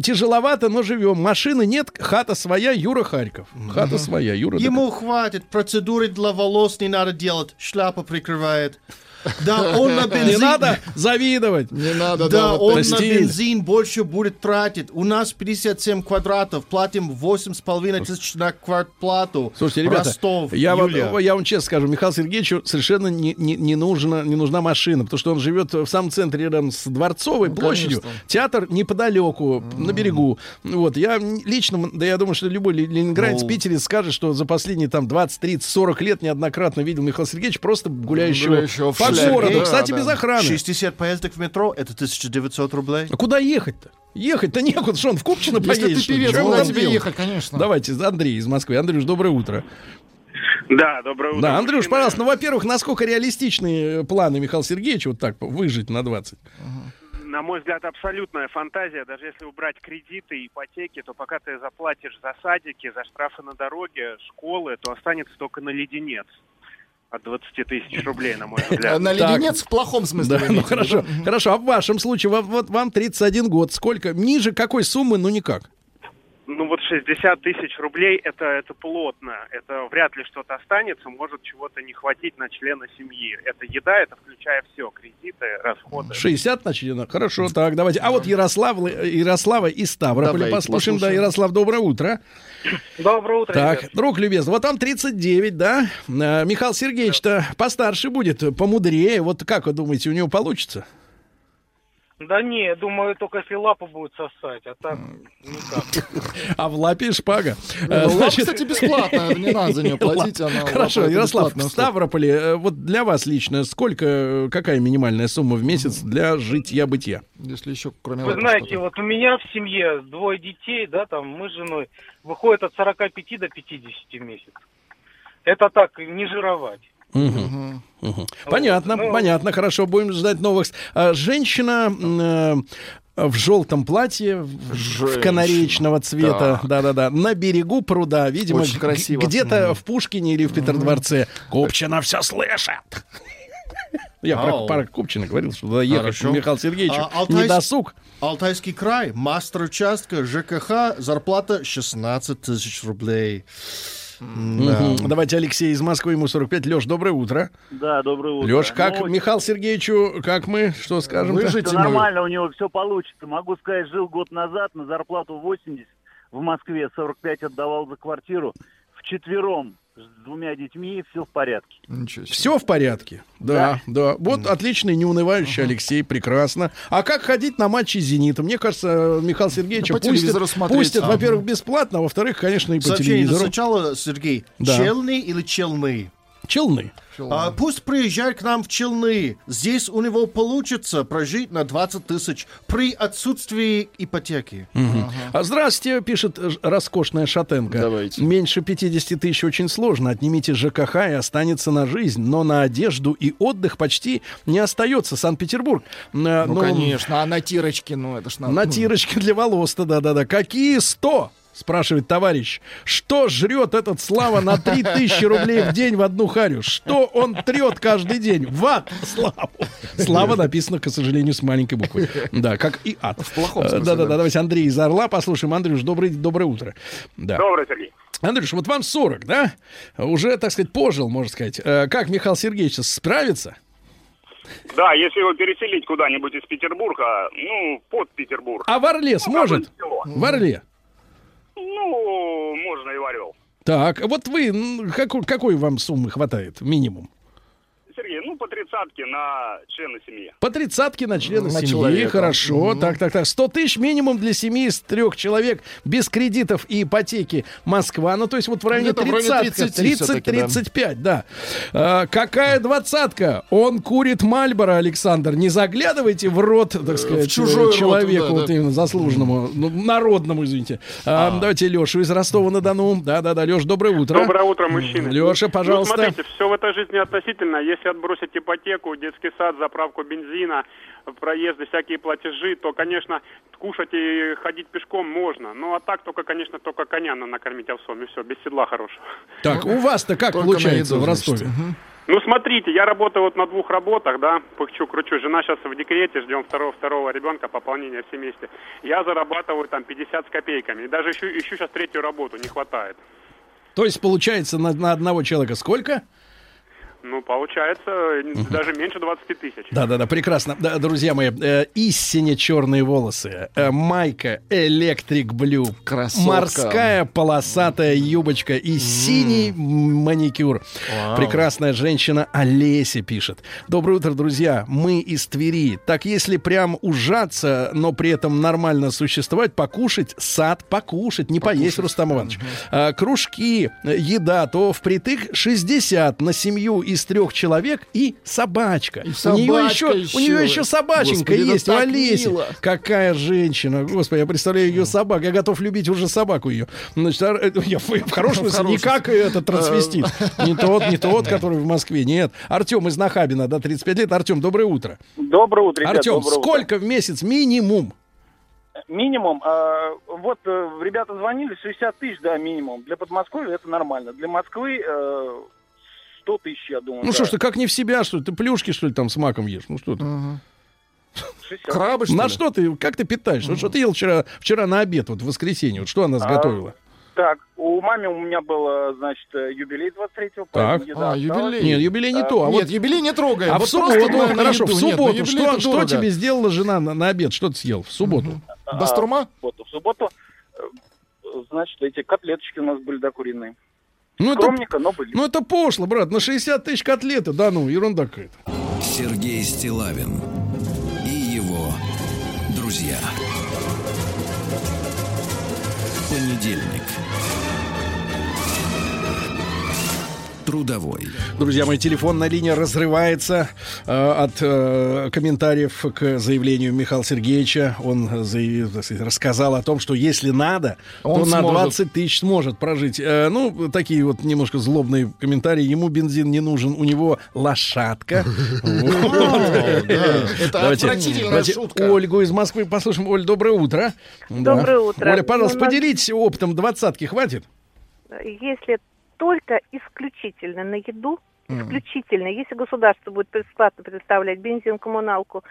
Тяжеловато, но живем. Машины нет, хата своя, Юра Харьков. Хата своя, Юра. Ему хватит, процедуры для волос не надо делать, шляпа прикрывает. Да, он на бензин... Не надо завидовать. Не надо, Да, он на бензин больше будет тратить. У нас 57 квадратов, платим 8,5 тысяч на квартплату. Слушайте, ребята, Ростов, я, вам, я вам честно скажу, Михаилу Сергеевичу совершенно не, не, не, нужна, не нужна машина, потому что он живет в самом центре рядом с Дворцовой Ну, площадью. конечно. Театр неподалеку, на берегу. Вот, я лично, да я думаю, что любой ле- ленинградец, Ну. питерец скажет, что за последние там 20, 30, 40 лет неоднократно видел Михаила Сергеевича просто гуляющего, Гуляющего в шляпе, городу. Кстати, без охраны. 60 поездок в метро, это 1900 рублей. А куда ехать-то? Ехать-то некуда, что он в Купчино Если поедет? ты что ли? певец, куда тебе ехать, конечно. Давайте, Андрей из Москвы. Андрюш, доброе утро. Да, доброе утро. Да, Андрюш, пожалуйста, ну, во-первых, насколько реалистичные э, планы Михаила Сергеевича вот так выжить на 20? На мой взгляд, абсолютная фантазия. Даже если убрать кредиты, ипотеки, то пока ты заплатишь за садики, за штрафы на дороге, школы, то останется только на леденец от 20 тысяч рублей, на мой взгляд. На Так. леденец в плохом смысле. Да, ну хорошо. Хорошо, а в вашем случае, вот вам 31 год, сколько? Ниже какой суммы? Ну никак. Ну вот 60 тысяч рублей это, это плотно. Это вряд ли что-то останется, может чего-то не хватить на члена семьи. Это еда, это включая все, кредиты, расходы. 60 начали? Хорошо, так, давайте. А вот Ярослав, Ярослава из Ставрополя Давайте послушаем. Да, послушаем. Ярослав, доброе утро. Доброе утро, Так, ребят. друг любезный, вот там 39, да? Э, Михаил Сергеевич-то постарше будет, помудрее. Вот как вы думаете, у него получится? Да не, я думаю, только если лапу будет сосать, а так никак. А в лапе шпага. Ну, Э, лапа, значит- кстати, бесплатная, не надо за нее платить, она Хорошо, лапа, Ярослав, в. Ставрополе, э, вот для вас лично, сколько, э, какая минимальная сумма в месяц для житья-бытия? Если еще кроме Вы знаете, вот у меня в семье двое детей, да, там мы с женой, выходит от 45 до 50 в месяц. Это так, не жировать. Мгм. Мгм. Понятно, Ну, понятно, хорошо, будем ждать новых. А, Женщина э, в желтом платье, в- в Женщина. канаречного цвета, да-да-да, на берегу пруда, видимо, Очень красиво. где-то в Пушкине или в Петродворце. Купчина все слышит. Я про, Ау. про Купчина говорил, что туда ехать Хорошо. Михаил Сергеевич А, не Алтайск- досуг. Алтайский край, мастер-участка, ЖКХ, зарплата 16 тысяч рублей. Мгм. Давайте Алексей из Москвы, ему 45. Леш, доброе утро. Да, доброе утро. Леш, как Ну, Михаил Сергеевичу, как мы, что скажем? Выжить ему. нормально, у него все получится. Могу сказать, жил год назад на зарплату 80 в Москве, 45 отдавал за квартиру. Вчетвером с двумя детьми все в порядке. Ничего себе. Все в порядке. Да, да. Вот отличный, неунывающий Алексей, прекрасно. А как ходить на матчи Зенита? Мне кажется, Михаил Сергеевич Да пустят, пустят, Ага. во-первых, бесплатно, а во-вторых, конечно, и по Сообщение телевизору. сначала, Сергей. Да. Челны или челны? Челны. А, пусть приезжает к нам в Челны. Здесь у него получится прожить на 20 тысяч при отсутствии ипотеки. А Здравствуйте, пишет э, ж- роскошная шатенка. Давайте. Меньше 50 тысяч очень сложно. Отнимите ЖКХ и останется на жизнь. Но на одежду и отдых почти не остается. Санкт-Петербург. Э, Ну, конечно, а на тирочке, ну, это ж надо. На тирочке для волос-то, да-да-да. Какие 100? Спрашивает товарищ. Что жрет этот Слава на 3000 рублей в день в одну харю? Что он трет каждый день? В ад Славу. Слава написано, к сожалению, с маленькой буквы. Да, как и ад. В плохом смысле, Да-да-да, да. давайте Андрей из Орла послушаем. Андрюш, добрый, доброе утро. Да. Добрый, Сергей. Андрюш, вот вам 40, да? Уже, так сказать, пожил, можно сказать. Э, Как Михаил Сергеевич справится? Да, если его переселить куда-нибудь из Петербурга, ну, под Петербург. А в Орле сможет? село. В Орле. Ну, можно и в Орел. Так, вот вы, какой, какой вам суммы хватает, минимум? Сергей, ну, по тридцатке на члена семьи. По тридцатке на члена На семьи, человека. хорошо. Мгм. Так, так, так. 100 тысяч минимум для семьи из трех человек без кредитов и ипотеки Москва. Ну, то есть вот в районе в 30 30 всё-таки, да. 30-35, да. А, какая двадцатка? Он курит Мальборо, Александр. Не заглядывайте в рот, так сказать, Э, чужой рот, человеку, да, вот да. именно заслуженному, ну, народному, извините. А, Давайте Лешу из Ростова-на-Дону. Да-да-да, Леш, доброе утро. Доброе утро, мужчины. Леша, пожалуйста. Ну, смотрите, все в этой жизни относительно. Если отбросить ипотеку, детский сад, заправку бензина, проезды, всякие платежи, то, конечно, кушать и ходить пешком можно. Ну, а так только, конечно, только коня надо накормить овсом, и все, без седла хорошего. Так, у вас-то как Только получается еду, в Ростове? Ну, смотрите, я работаю вот на двух работах, да, пыхчу, кручу. Жена сейчас в декрете, ждем второго, второго ребенка, пополнения в семействе. Я зарабатываю там 50 с копейками. И даже ищу, ищу сейчас третью работу, не хватает. То есть получается на, на одного человека сколько? Ну, получается, э, даже меньше 20 тысяч. Да-да-да, прекрасно. Да, друзья мои, э, истине черные волосы, э, майка электрик блю, Красотка. морская полосатая юбочка и синий маникюр. Прекрасная женщина Олеся пишет. Доброе утро, друзья. Мы из Твери. Так если прям ужаться, но при этом нормально существовать, покушать, сад покушать, не поесть, Рустам Иванович. Кружки, э, еда, то впритык 60 на семью из трех человек и собачка. И у нее собачка еще, у нее еще. еще собаченька Господи, есть, у так Олеси. мило. Какая женщина. Господи, я представляю ее собак. Я готов любить уже собаку ее. Значит, а, э, я в, в хорошем смысле, не как этот трансвестит. Не тот, не тот, который в Москве. Нет. Артем из Нахабина, да, 35 лет. Артем, доброе утро. Доброе утро, ребят, Артем, доброе утро. сколько в месяц минимум? Минимум, э, вот э, ребята звонили, 60 тысяч, да, минимум. Для Подмосковья это нормально. Для Москвы э, 100 тысяч, я думаю. Ну да. что ж ты, как не в себя, что ли? Ты плюшки, что ли, там с маком ешь? Ну что ты? Мгм. 60. Крабы, что На ли? что ты, как ты питаешься? Вот что ты ел вчера, вчера на обед, вот в воскресенье? Вот что она сготовила? Так, у мамы у меня был, э, значит, э, юбилей 23-го. Так. А, юбилей. Нет, юбилей не А, то. А Нет, вот юбилей не трогаем. А Вот в просто субботу, на- на хорошо, в еду. Нет, на субботу, юбилей что, что дорого. тебе сделала жена на, на обед? Что ты съел в субботу? А, Бастурма? В субботу. В субботу, э, значит, эти котлеточки у нас были, да, Ну это, Скромненько, но были. ну это пошло, брат, на 60 тысяч котлеты, да ну, ерунда какая-то. Сергей Стилавин и его друзья. Понедельник. Трудовой. Друзья мои, телефонная линия разрывается э, от э, комментариев к заявлению Михаила Сергеевича. Он заявил, так сказать, рассказал о том, что если надо, Он то на сможет. 20 тысяч сможет прожить. Э, ну, такие вот немножко злобные комментарии. Ему бензин не нужен, у него лошадка. Это Давайте- отвратительная шутка. Ольгу из Москвы послушаем. Оль, доброе утро. Доброе утро. Оля, пожалуйста, Ну, на- поделитесь опытом. Двадцатки хватит? Если только исключительно на еду, исключительно, если государство будет бесплатно предоставлять бензин, коммуналку,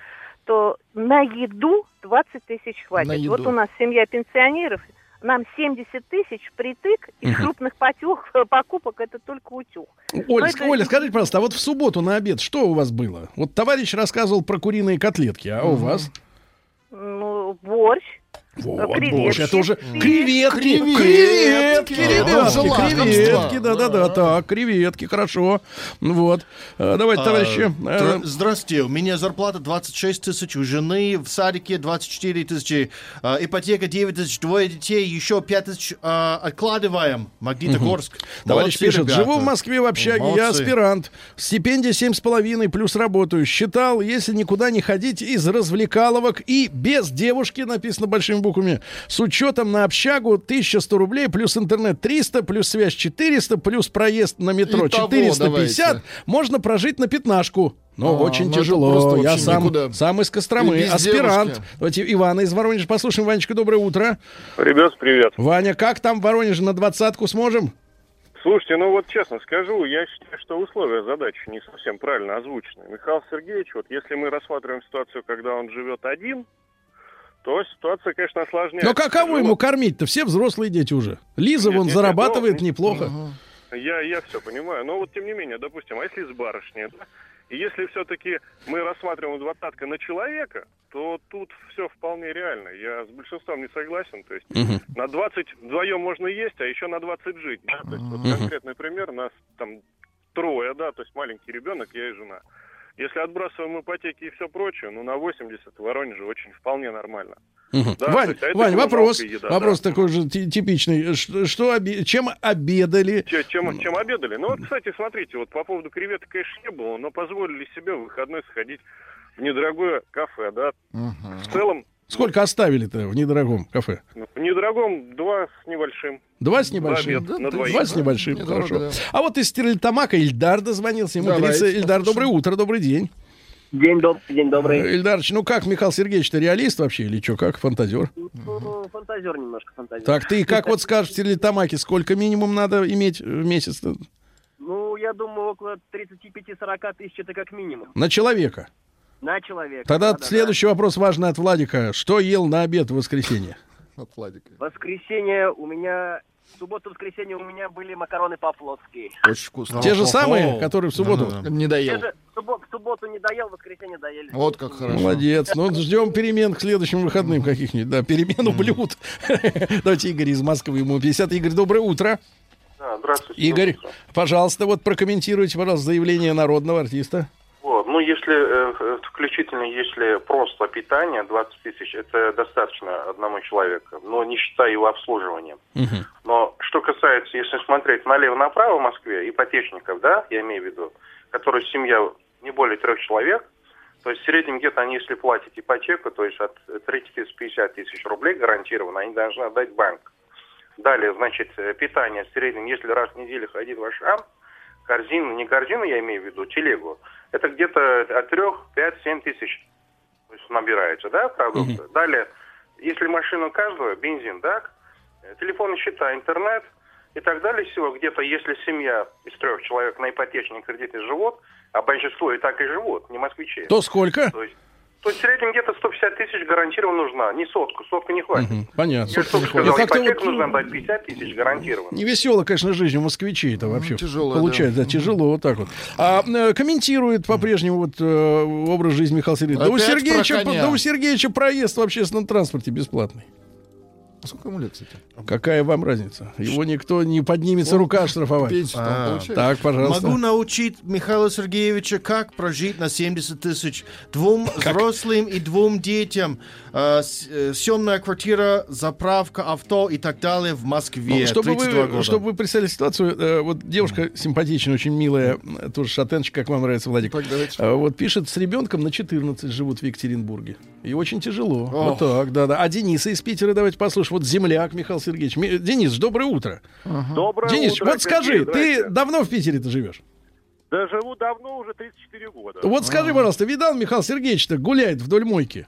то на еду 20 тысяч хватит. Вот у нас семья пенсионеров, нам 70 тысяч притык, из Мгм. крупных потюх, покупок это только утюг. Ск- это- Оля, скажите, пожалуйста, а вот в субботу на обед что у вас было? Вот товарищ рассказывал про куриные котлетки, а у вас? Ну, борщ, Вот, креветки. борщ, это уже Креветки. креветки, Креветки. креветки, да-да-да, так, креветки, хорошо, вот, Э, давайте, А, товарищи, э, здра- Здравствуйте, у меня зарплата 26 тысяч, у жены в садике 24 тысячи, а, ипотека 9 тысяч, двое детей, еще 5 тысяч а, откладываем. Магнитогорск. Товарищ пишет, живу в Москве в общаге, я аспирант, стипендия семь с половиной плюс работаю. Считал, если никуда не ходить из развлекаловок и без девушки, написано буквами, с учетом на общагу 1100 рублей, плюс интернет 300, плюс связь 400, плюс проезд на метро Итого 450, давайте. можно прожить на пятнашку. Но А, очень ну тяжело. Я сам, никуда. сам из Костромы, И аспирант. девушки. Давайте Ивана из Воронежа послушаем. Ванечка, доброе утро. Ребят, привет. Ваня, как там в Воронеже на двадцатку сможем? Слушайте, ну вот честно скажу, я считаю, что условия задачи не совсем правильно озвучены. Михаил Сергеевич, вот если мы рассматриваем ситуацию, когда он живет один, то ситуация, конечно, осложняется. Но каково ему кормить-то? Все взрослые дети уже. Лиза Нет, вон нет, зарабатывает нет, ну, неплохо. Я, я все понимаю. Но вот тем не менее, допустим, а если с барышней, да? И если все-таки мы рассматриваем двадцатка на человека, то тут все вполне реально. Я с большинством не согласен. То есть на 20 вдвоем можно есть, а еще на 20 жить. Да? То есть вот Мгм. конкретный пример, нас там трое, да, то есть маленький ребенок, я и жена. Если отбрасываем ипотеки и все прочее, ну на 80 в Воронеже очень вполне нормально. Мгм. Да, Вань, есть, а Вань, вопрос, еда, вопрос да. такой же ти- типичный. Что, что обе- чем обедали? Че- Чем, чем обедали? Ну вот, кстати, смотрите, вот по поводу креветок, конечно, не было, но позволили себе в выходной сходить в недорогое кафе, да. В целом, Сколько оставили-то в недорогом кафе? ну, в недорогом два с небольшим. Два с небольшим. обед на двоих. Два с небольшим, Недорого, хорошо. да. А вот из Стерлитамака Ильдар дозвонился. Ему Давайте 30. Ильдар, доброе утро, добрый день. День, доб- день добрый. Ильдарыч, ну как, Михаил Сергеевич-то реалист вообще или что, как фантазер? Ну, фантазер немножко, фантазер. Так, ты как вот скажешь в Стерлитамаке, сколько минимум надо иметь в месяц Ну, я думаю, около 35-40 тысяч это как минимум. на человека? На человека. Тогда Да-да-да. следующий вопрос важный от Владика. Что ел на обед в воскресенье? От Владика. Воскресенье у меня... В субботу-воскресенье у меня были макароны по-флотски. Очень вкусно. Те же самые, которые в субботу? Не доел. Те же в суббо- в субботу не доел, в воскресенье доели. Вот как хорошо. Молодец. Ну, ждем перемен к следующим выходным каких-нибудь. Да, перемену блюд. Давайте Игорь из Москвы, ему 50. Игорь, доброе утро. Да, здравствуйте. Игорь, пожалуйста, вот прокомментируйте, пожалуйста, заявление народного артиста. Если э, включительно, если просто питание, 20 тысяч, это достаточно одному человеку, но не считая его обслуживанием. Но что касается, если смотреть налево-направо в Москве, ипотечников, да, я имею в виду, которые семья не более трех человек, то есть в среднем где-то они, если платят ипотеку, то есть от 30-50 тысяч рублей гарантированно, они должны отдать банк. Далее, значит, э, питание в среднем, если раз в неделю ходить в Ашан, корзину, не корзину я имею в виду, телегу, это где-то от 3, 5, 7 тысяч то есть набирается, да, продукты. Далее, если машина у каждого, бензин, да, телефонные счета, интернет и так далее всего, где-то если семья из трех человек на ипотечные кредиты живут, а большинство и так и живут, не москвичи. То сколько? То есть, то есть в среднем где-то 150 тысяч гарантированно нужна, не сотку, сотка не хватит. Мгм, Понятно. Я И сказал, как-то ипотеку вот нужно дать 50 тысяч гарантированно. Не весело, конечно, жизнь у москвичей это вообще тяжелая, получается, да. тяжело вот так вот. А э, комментирует по-прежнему вот э, образ жизни Михаила Сергеевича. Да у Сергеевича, да у Сергеевича проезд в общественном транспорте бесплатный. А сколько ему лет, кстати? Какая вам разница? Его никто не поднимется рука оштрафовать. Пенсию А. Так, пожалуйста. Могу научить Михаила Сергеевича, как прожить на 70 тысяч двум взрослым и двум детям. Э, с- э, съемная квартира, заправка авто и так далее в Москве. Ну, чтобы, 32 вы, года. чтобы вы представили ситуацию, э, вот девушка симпатичная, очень милая, тоже шатеночка, как вам нравится, Владик. Э, вот пишет, с ребенком на 14 живут в Екатеринбурге. И очень тяжело. Вот так, да-да. А Дениса из Питера давайте послушаем. Вот земляк Михаил Сергеевич. Ми- Денис, доброе утро. Доброе Денис, утро, вот скажи, Сергей, ты давно в Питере-то живешь? Да живу давно, уже 34 года. Вот скажи, пожалуйста, видал Михаил Сергеевич-то гуляет вдоль мойки?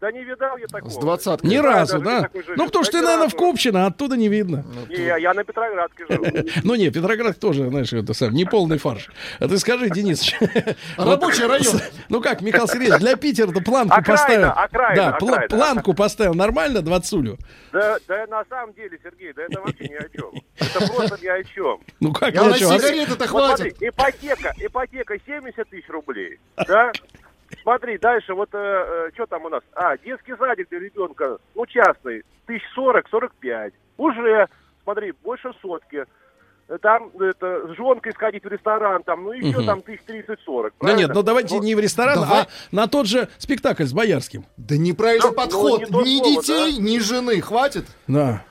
Да не видал я такого. С двадцаткой. Ни разу, да? Ну, потому что ты, наверное, в. Купчино, а оттуда не видно. Не, я, я на Петроградке живу. Ну не, Петроград тоже, знаешь, это сам, не полный фарш. А ты скажи, Денис. Рабочий район. Ну как, Михаил Сергеевич, для Питера-то планку поставил. Да, планку поставил нормально, двадцулю. Да, да на самом деле, Сергей, да это вообще ни о чем. Это просто ни о чем. Ну как, Я ни о на чем? А сигареты-то хватит. ипотека, ипотека 70 тысяч рублей, да? Смотри, дальше, вот что там у нас? А, детский садик для ребенка, ну, частный, тысяч сорок, сорок пять. Уже, смотри, больше сотки. Э, Там это, с женкой сходить в ресторан, там, ну, еще Мгм. там тысяч тридцать-сорок. Да нет, ну давайте не в ресторан, Давай. а на тот же спектакль с Боярским. Да неправильный Ну, подход. ну, не ни слово, детей, ни жены. Хватит? Да.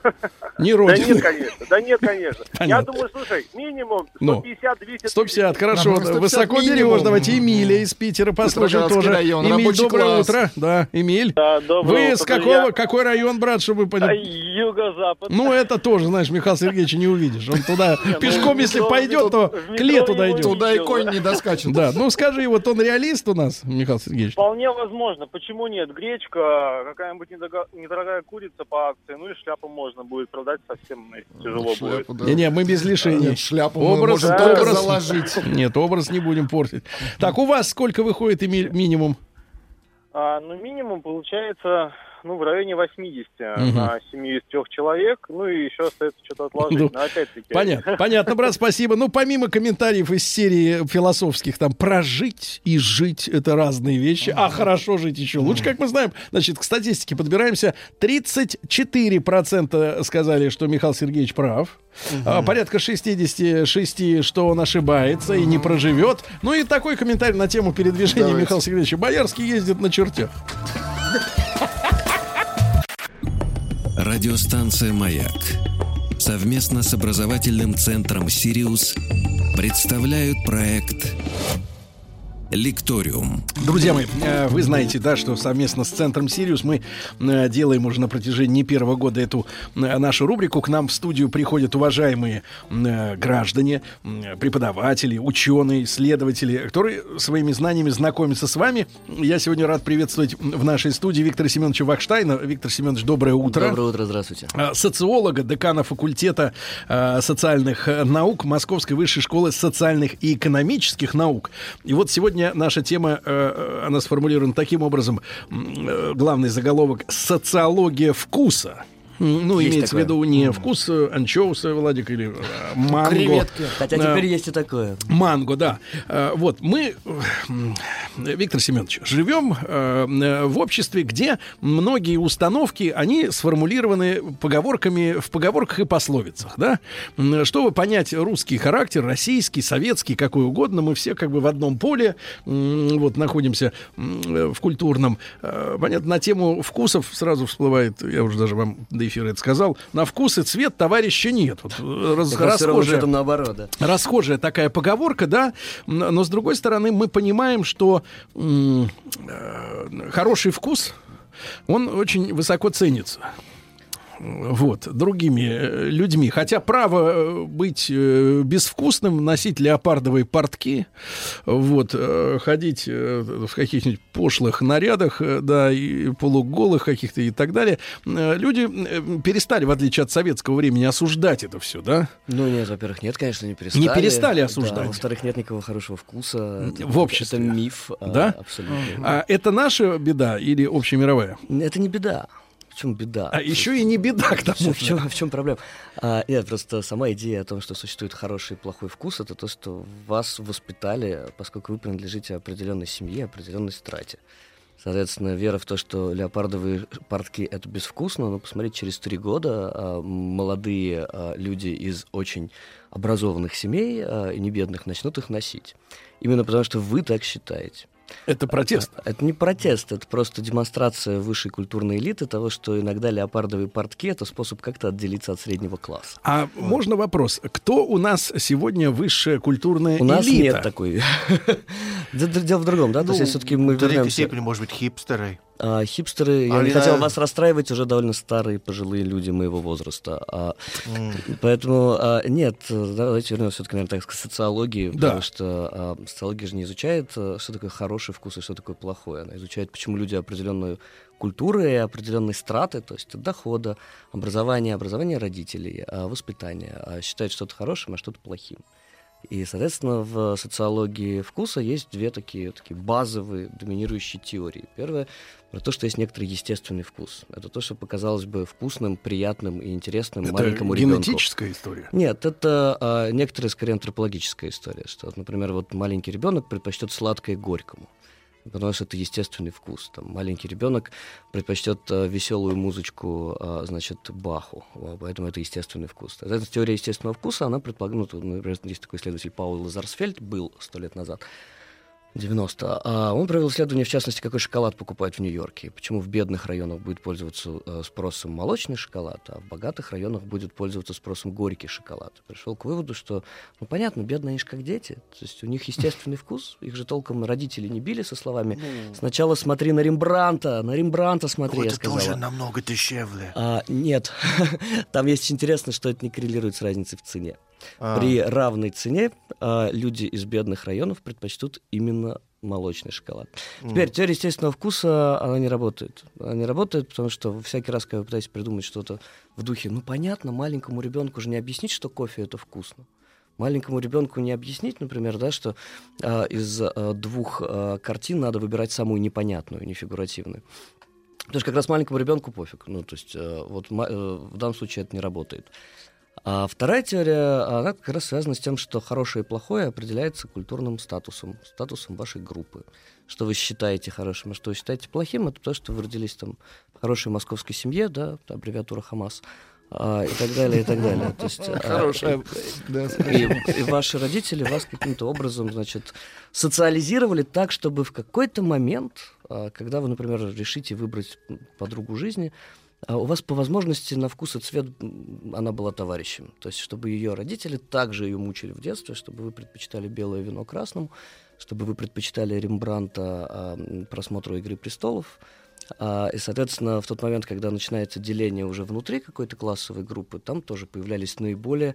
Не Да родин. нет, конечно, да нет, конечно. Я думаю, слушай, минимум Ну. 150-200 150, хорошо. Ага, 150 Высоко минимум. берешь. Давайте Эмилия из Питера послушаем тоже. район, Эмиль, доброе класс. утро. Да, Эмиль. Да, доброе Вы утро, с какого, какой район, брат, чтобы вы А? Юго-запад. Ну, это тоже, знаешь, Михаил Сергеевич не увидишь. Он туда ну, пешком, в если пойдет, то к лету дойдет. Туда и конь не доскачет. Да, ну скажи, вот он реалист у нас, Михаил Сергеевич. Вполне возможно. Почему нет? Гречка, какая-нибудь недорога- недорогая курица по акции, ну и шляпу можно будет продать совсем ну, тяжело будет. Не-не, мы без лишений. Шляпу мы Образ, можем только образ- заложить. Нет, образ не будем портить. Так, у вас сколько выходит минимум? А, ну, минимум получается, ну, в районе 80 Мгм. на семью из трех человек. Ну, и еще остается что-то отложить. Ну, Но опять-таки... Понятно, понятно, брат, спасибо. Ну, помимо комментариев из серии философских, там, прожить и жить — это разные вещи, а хорошо жить еще лучше, как мы знаем. Значит, к статистике подбираемся. 34% сказали, что Михаил Сергеевич прав. А, порядка 66, что он ошибается и не проживет. Ну и такой комментарий на тему передвижения Давайте. Михаила Сергеевича. Боярский ездит на чертях. Радиостанция «Маяк» совместно с образовательным центром «Сириус» представляют проект «Лекториум». Друзья мои, э, вы знаете, да, что совместно с Центром Сириус мы э, делаем уже на протяжении не первого года эту э, нашу рубрику. К нам в студию приходят уважаемые граждане, преподаватели, ученые, исследователи, которые своими знаниями знакомятся с вами. Я сегодня рад приветствовать в нашей студии Виктора Семеновича Вахштайна. Виктор Семенович, доброе утро. Доброе утро, здравствуйте. Социолога, декана факультета социальных наук Московской высшей школы социальных и экономических наук. И вот сегодня наша тема, э, она сформулирована таким образом, э, главный заголовок «Социология вкуса». Ну, Есть имеется такое. в виду не вкус э, анчоуса, Владик, или э, манго. Креветки. Хотя Э, теперь есть и такое. Манго, да. Э, Вот, мы, э, Виктор Семенович, живем э, э, в обществе, где многие установки, они сформулированы поговорками, в поговорках и пословицах, да? Чтобы понять русский характер, российский, советский, какой угодно, мы все как бы в одном поле, вот, находимся э, в культурном. Э, Понятно, на тему вкусов сразу всплывает, я уже даже вам до эфира это сказал, на вкус и цвет товарища нет. Вот, э, раз- равно расхожая- наоборот, да. расхожая такая поговорка, да, но с другой стороны мы понимаем, что м, э, хороший вкус, он очень высоко ценится. Вот, другими э, людьми. Хотя право э, быть э, безвкусным, носить леопардовые портки, вот, ходить в каких-нибудь пошлых нарядах, да, и полуголых каких-то и так далее, люди перестали, в отличие от советского времени, осуждать это все, да? Ну, нет, во-первых, нет, конечно, не перестали. Не перестали Да, осуждать. во-вторых, нет никакого хорошего вкуса. Это- В обществе. Это миф. а, Да? Абсолютно. А это наша беда или общемировая? Это не беда. В чем беда? А еще и не беда, к тому В чем, в чем проблема? А, нет, просто сама идея о том, что существует хороший и плохой вкус, это то, что вас воспитали, поскольку вы принадлежите определенной семье, определенной страте. Соответственно, вера в то, что леопардовые портки — это безвкусно, но посмотреть через три года а, молодые а, люди из очень образованных семей а, и не бедных начнут их носить. Именно потому, что вы так считаете. Это протест? Это, это не протест, это просто демонстрация высшей культурной элиты того, что иногда леопардовые портки — это способ как-то отделиться от среднего класса. А можно вопрос? Кто у нас сегодня высшая культурная У нас элита? нет такой. Д- д- Дело в другом, да? То есть, Ну, все-таки мы вернемся... степени, может быть, хипстеры. А, хипстеры, я Они, не хотел вас расстраивать, уже довольно старые пожилые люди моего возраста. А, М. Поэтому а, нет, давайте вернемся все-таки, наверное, так, к социологии, Да. потому что а, социология же не изучает, а, что такое хороший вкус и что такое плохой. Она изучает, почему люди определенную культуры и определенные страты, то есть дохода, образования, образования родителей, а, воспитания, а, считает что-то хорошим, а что-то плохим. И, соответственно, в социологии вкуса есть две такие, такие базовые доминирующие теории. Первая про то, что есть некоторый естественный вкус. Это то, что показалось бы вкусным, приятным и интересным Это маленькому ребенку. генетическая история? Нет, это а, некоторая, скорее, антропологическая история. Что, например, вот маленький ребенок предпочтет сладкое горькому. Потому что это естественный вкус. Там, маленький ребенок предпочтет а, веселую музычку, а, значит, Баху. А, Поэтому это естественный вкус. Эта теория естественного вкуса, она предполагает, ну, например, есть такой исследователь Паул Лазарсфельд, был сто лет назад, 90. А он провел исследование, в частности, какой шоколад покупать в Нью-Йорке. Почему в бедных районах будет пользоваться э, спросом молочный шоколад, а в богатых районах будет пользоваться спросом горький шоколад. Пришел к выводу, что, ну, понятно, бедные они же как дети. То есть у них естественный вкус. Их же толком родители не били со словами «Сначала смотри на Рембранта, на Рембранта смотри», Ну, я это сказала. тоже намного дешевле. А, нет, там есть интересно, что это не коррелирует с разницей в цене. А. При равной цене а, люди из бедных районов предпочтут именно молочный шоколад. М. Теперь теория естественного вкуса, она не работает. Она не работает, потому что всякий раз, когда вы пытаетесь придумать что-то в духе, ну понятно, маленькому ребенку же не объяснить, что кофе это вкусно. Маленькому ребенку не объяснить, например, да, что а, из а, двух а, картин надо выбирать самую непонятную, нефигуративную. Потому что как раз маленькому ребенку пофиг. Ну, то есть, э, вот э, в данном случае это не работает. А вторая теория, она как раз связана с тем, что хорошее и плохое определяется культурным статусом, статусом вашей группы. Что вы считаете хорошим, а что вы считаете плохим, это то, что вы родились там в хорошей московской семье, да, аббревиатура ХАМАС, а, и так далее, и так далее. То есть, а, Хорошая, и- да, и, и ваши родители вас каким-то образом, значит, социализировали так, чтобы в какой-то момент, а, когда вы, например, решите выбрать подругу жизни, а у вас по возможности на вкус и цвет она была товарищем. То есть, чтобы ее родители также ее мучили в детстве, чтобы вы предпочитали белое вино красному, чтобы вы предпочитали Рембранта а, просмотру «Игры престолов». А, и, соответственно, в тот момент, когда начинается деление уже внутри какой-то классовой группы, там тоже появлялись наиболее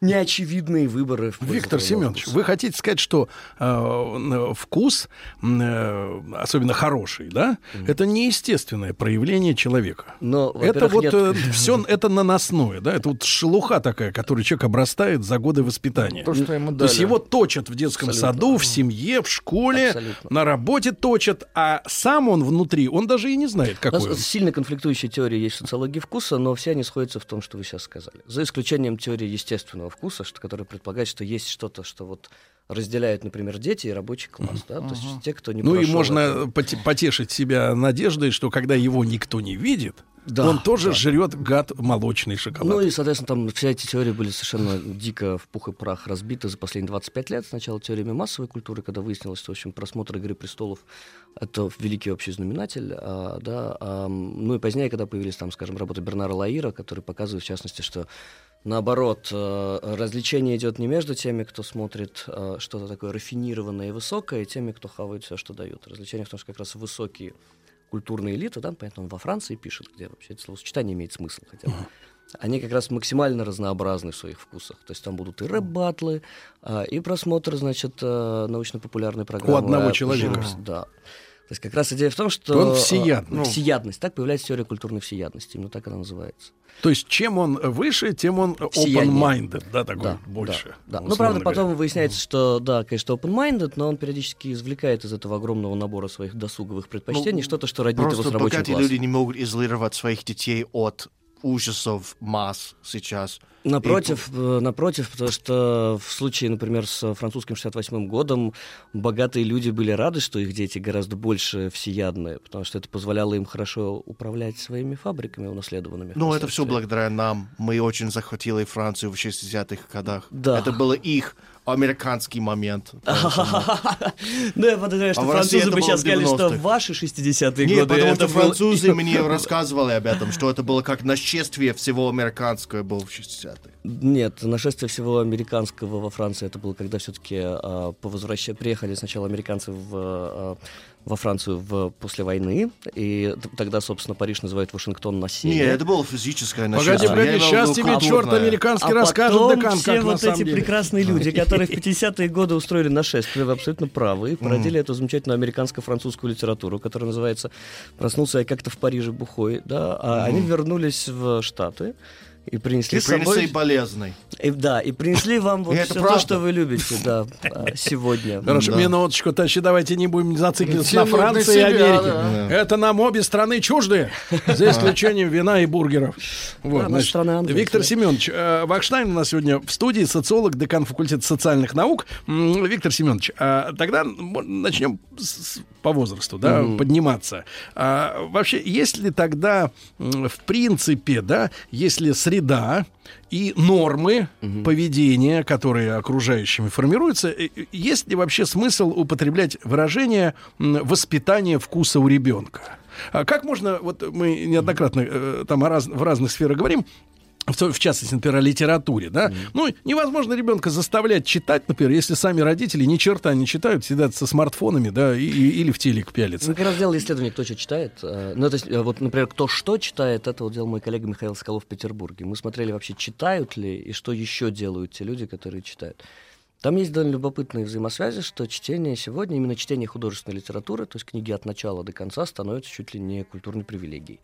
неочевидные выборы. в Виктор Семенович, вы хотите сказать, что э, н- вкус, э, особенно хороший, да, это неестественное проявление человека. Но, это вот нет. все это наносное, да, это вот шелуха такая, которой человек обрастает за годы воспитания. То, что ему То есть дали. его точат в детском Абсолютно. саду, в семье, в школе, Абсолютно. на работе точат, а сам он внутри, он даже и не знает, У нас какой он. сильно конфликтующие теории есть в социологии вкуса, но все они сходятся в том, что вы сейчас сказали. За исключением теории естественного вкуса, что, которая предполагает, что есть что-то, что вот разделяет, например, дети и рабочий класс. Да? То есть те, кто не Ну и можно это- поте- потешить себя надеждой, что когда его никто не видит, Да, он тоже да. жрет гад молочный шоколад. Ну и, соответственно, там все эти теории были совершенно дико в пух и прах разбиты за последние 25 лет. Сначала теориями массовой культуры, когда выяснилось, что, в общем, просмотр «Игры престолов» — это великий общий знаменатель, а, да, а, ну и позднее, когда появились, там, скажем, работы Бернара Лаира, которые показывают, в частности, что Наоборот, э, развлечение идет не между теми, кто смотрит э, что-то такое рафинированное и высокое, и теми, кто хавает все, что дают. Развлечение в том, что как раз высокие культурные элиты, да, он во Франции пишет, где вообще это словосочетание имеет смысл хотя бы. Они как раз максимально разнообразны в своих вкусах. То есть там будут и рэп-батлы, а, и просмотр, значит, э, научно-популярной программы. одного а, человека. Да. То есть как раз идея в том, что... Он э, всеядный. ну, всеядность. Так появляется теория культурной всеядности. Именно так она называется. То есть чем он выше, тем он open-minded, да, такой Да, больше. Да. условно Ну, правда, говоря. потом выясняется, что, да, конечно, open-minded, но он периодически извлекает из этого огромного набора своих досуговых предпочтений Ну, что-то, что роднит его с Просто рабочим богатые классом. люди не могут изолировать своих детей от ужасов масс сейчас. Напротив, э, напротив, потому что в случае, например, с французским 68 годом богатые люди были рады, что их дети гораздо больше всеядные, потому что это позволяло им хорошо управлять своими фабриками унаследованными. Ну, это все благодаря нам. Мы очень захватили Францию в 60-х годах. Да. Это было их американский момент. Ну, я подозреваю, что А французы бы сейчас сказали, что 90-х. в ваши 60-е Нет, годы потому это что французы мне рассказывали об этом, что это было как нашествие всего американского было в 60-х. Нет, нашествие всего американского во Франции это было, когда все-таки по возвращению приехали сначала американцы в, а, во Францию в, после войны, и тогда, собственно, Париж называют Вашингтон на севере. Не, это было физическое Погоди, нашествие. погоди, в сейчас тебе культурное. черт американский а расскажет, потом Декан, все как вот эти деле. прекрасные люди, которые в 50-е годы устроили нашествие, вы абсолютно правы, и породили эту замечательную американско-французскую литературу, которая называется «Проснулся я как-то в Париже бухой», да, а они вернулись в Штаты, и принесли И с собой... принесли болезный. И, да, и принесли вам вот все то, что вы любите, да, а, сегодня. Хорошо, Да. минуточку, товарищи, давайте не будем зацикливаться на Франции и Америке. да. Это нам обе страны чужды, за исключением вина и бургеров. Вот, наша значит, страна Англия, Виктор да. Семенович э, Вахштайн у нас сегодня в студии, социолог, декан факультета социальных наук. Виктор Семенович, а, тогда начнем с- по возрасту, да, Мгм. подниматься. А, вообще, есть ли тогда, в принципе, да, если среда и нормы поведения, которые окружающими формируются, э, э, есть ли вообще смысл употреблять выражение «воспитание вкуса у ребенка»? А как можно, вот мы неоднократно э, там о раз- в разных сферах говорим, в, частности, например, о литературе, да? Ну, невозможно ребенка заставлять читать, например, если сами родители ни черта не читают, сидят со смартфонами, да, и- и- или в телек пялятся. Мы как раз делали исследование, кто что читает. Э, Ну, то есть, э, вот, например, кто что читает, это вот делал мой коллега Михаил Соколов в Петербурге. Мы смотрели вообще, читают ли и что еще делают те люди, которые читают. Там есть довольно любопытные взаимосвязи, что чтение сегодня, именно чтение художественной литературы, то есть книги от начала до конца, становится чуть ли не культурной привилегией.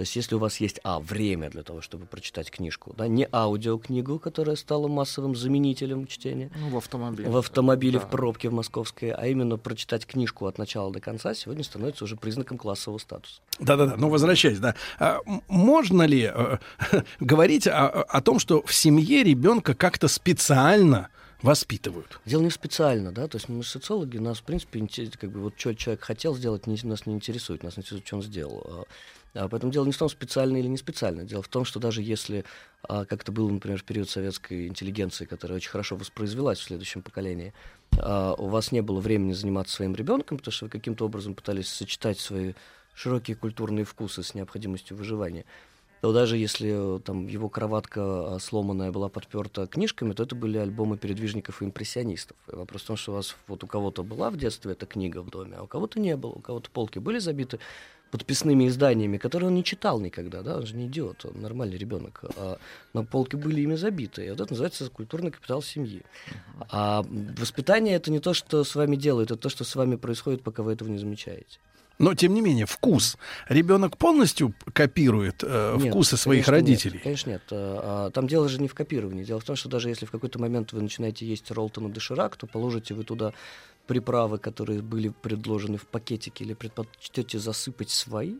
То есть, если у вас есть, а, время для того, чтобы прочитать книжку, да, не аудиокнигу, которая стала массовым заменителем чтения, Ну, в автомобиле. в автомобиле, Да. в пробке в московской, а именно прочитать книжку от начала до конца сегодня становится уже признаком классового статуса. Да-да-да, ну возвращаясь, да. А, можно ли э, говорить о, о том, что в семье ребенка как-то специально воспитывают? Дело не специально, да, то есть мы социологи, нас, в принципе, как бы вот что человек хотел сделать, не- нас не интересует, нас интересует, что он сделал. А, поэтому дело не в том, специально или не специально. Дело в том, что даже если, а, как это было, например, в период советской интеллигенции, которая очень хорошо воспроизвелась в следующем поколении, а, у вас не было времени заниматься своим ребенком, потому что вы каким-то образом пытались сочетать свои широкие культурные вкусы с необходимостью выживания, то даже если э, там его кроватка сломанная была подперта книжками, то это были альбомы передвижников и импрессионистов. И вопрос в том, что у вас вот у кого-то была в детстве эта книга в доме, а у кого-то не было. У кого-то полки были забиты подписными изданиями, которые он не читал никогда, да, он же не идиот, он нормальный ребенок, а, но полки были ими забиты, и вот это называется культурный капитал семьи. А воспитание это не то, что с вами делают, это то, что с вами происходит, пока вы этого не замечаете. Но, тем не менее, вкус. Ребенок полностью копирует э, Нет, вкусы своих конечно, родителей. Нет, конечно, нет. А, а, Там дело же не в копировании. Дело в том, что даже если в какой-то момент вы начинаете есть роллтон и доширак, то положите вы туда приправы, которые были предложены в пакетике, или предпочтете засыпать свои,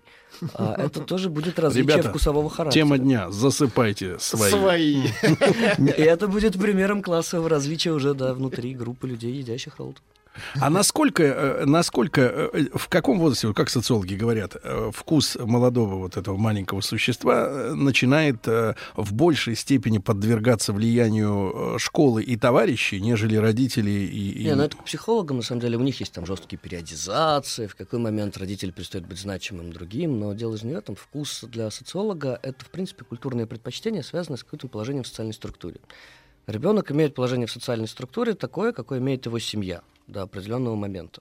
а, это тоже будет различие Ребята, вкусового характера. тема дня. Засыпайте свои. Свои. И это будет примером классового различия уже да, внутри группы людей, едящих роллтон. А насколько, э, насколько, э, в каком возрасте, как социологи говорят, э, вкус молодого вот этого маленького существа начинает в большей степени подвергаться влиянию школы и товарищей, нежели родителей и... и- Не, ну это к психологам, на самом деле, у них есть там жесткие периодизации, в какой момент родитель перестает быть значимым другим, но дело же не в этом. Вкус для социолога — это, в принципе, культурное предпочтение, связанное с каким-то положением в социальной структуре. Ребенок имеет положение в социальной структуре такое, какое имеет его семья до определенного момента.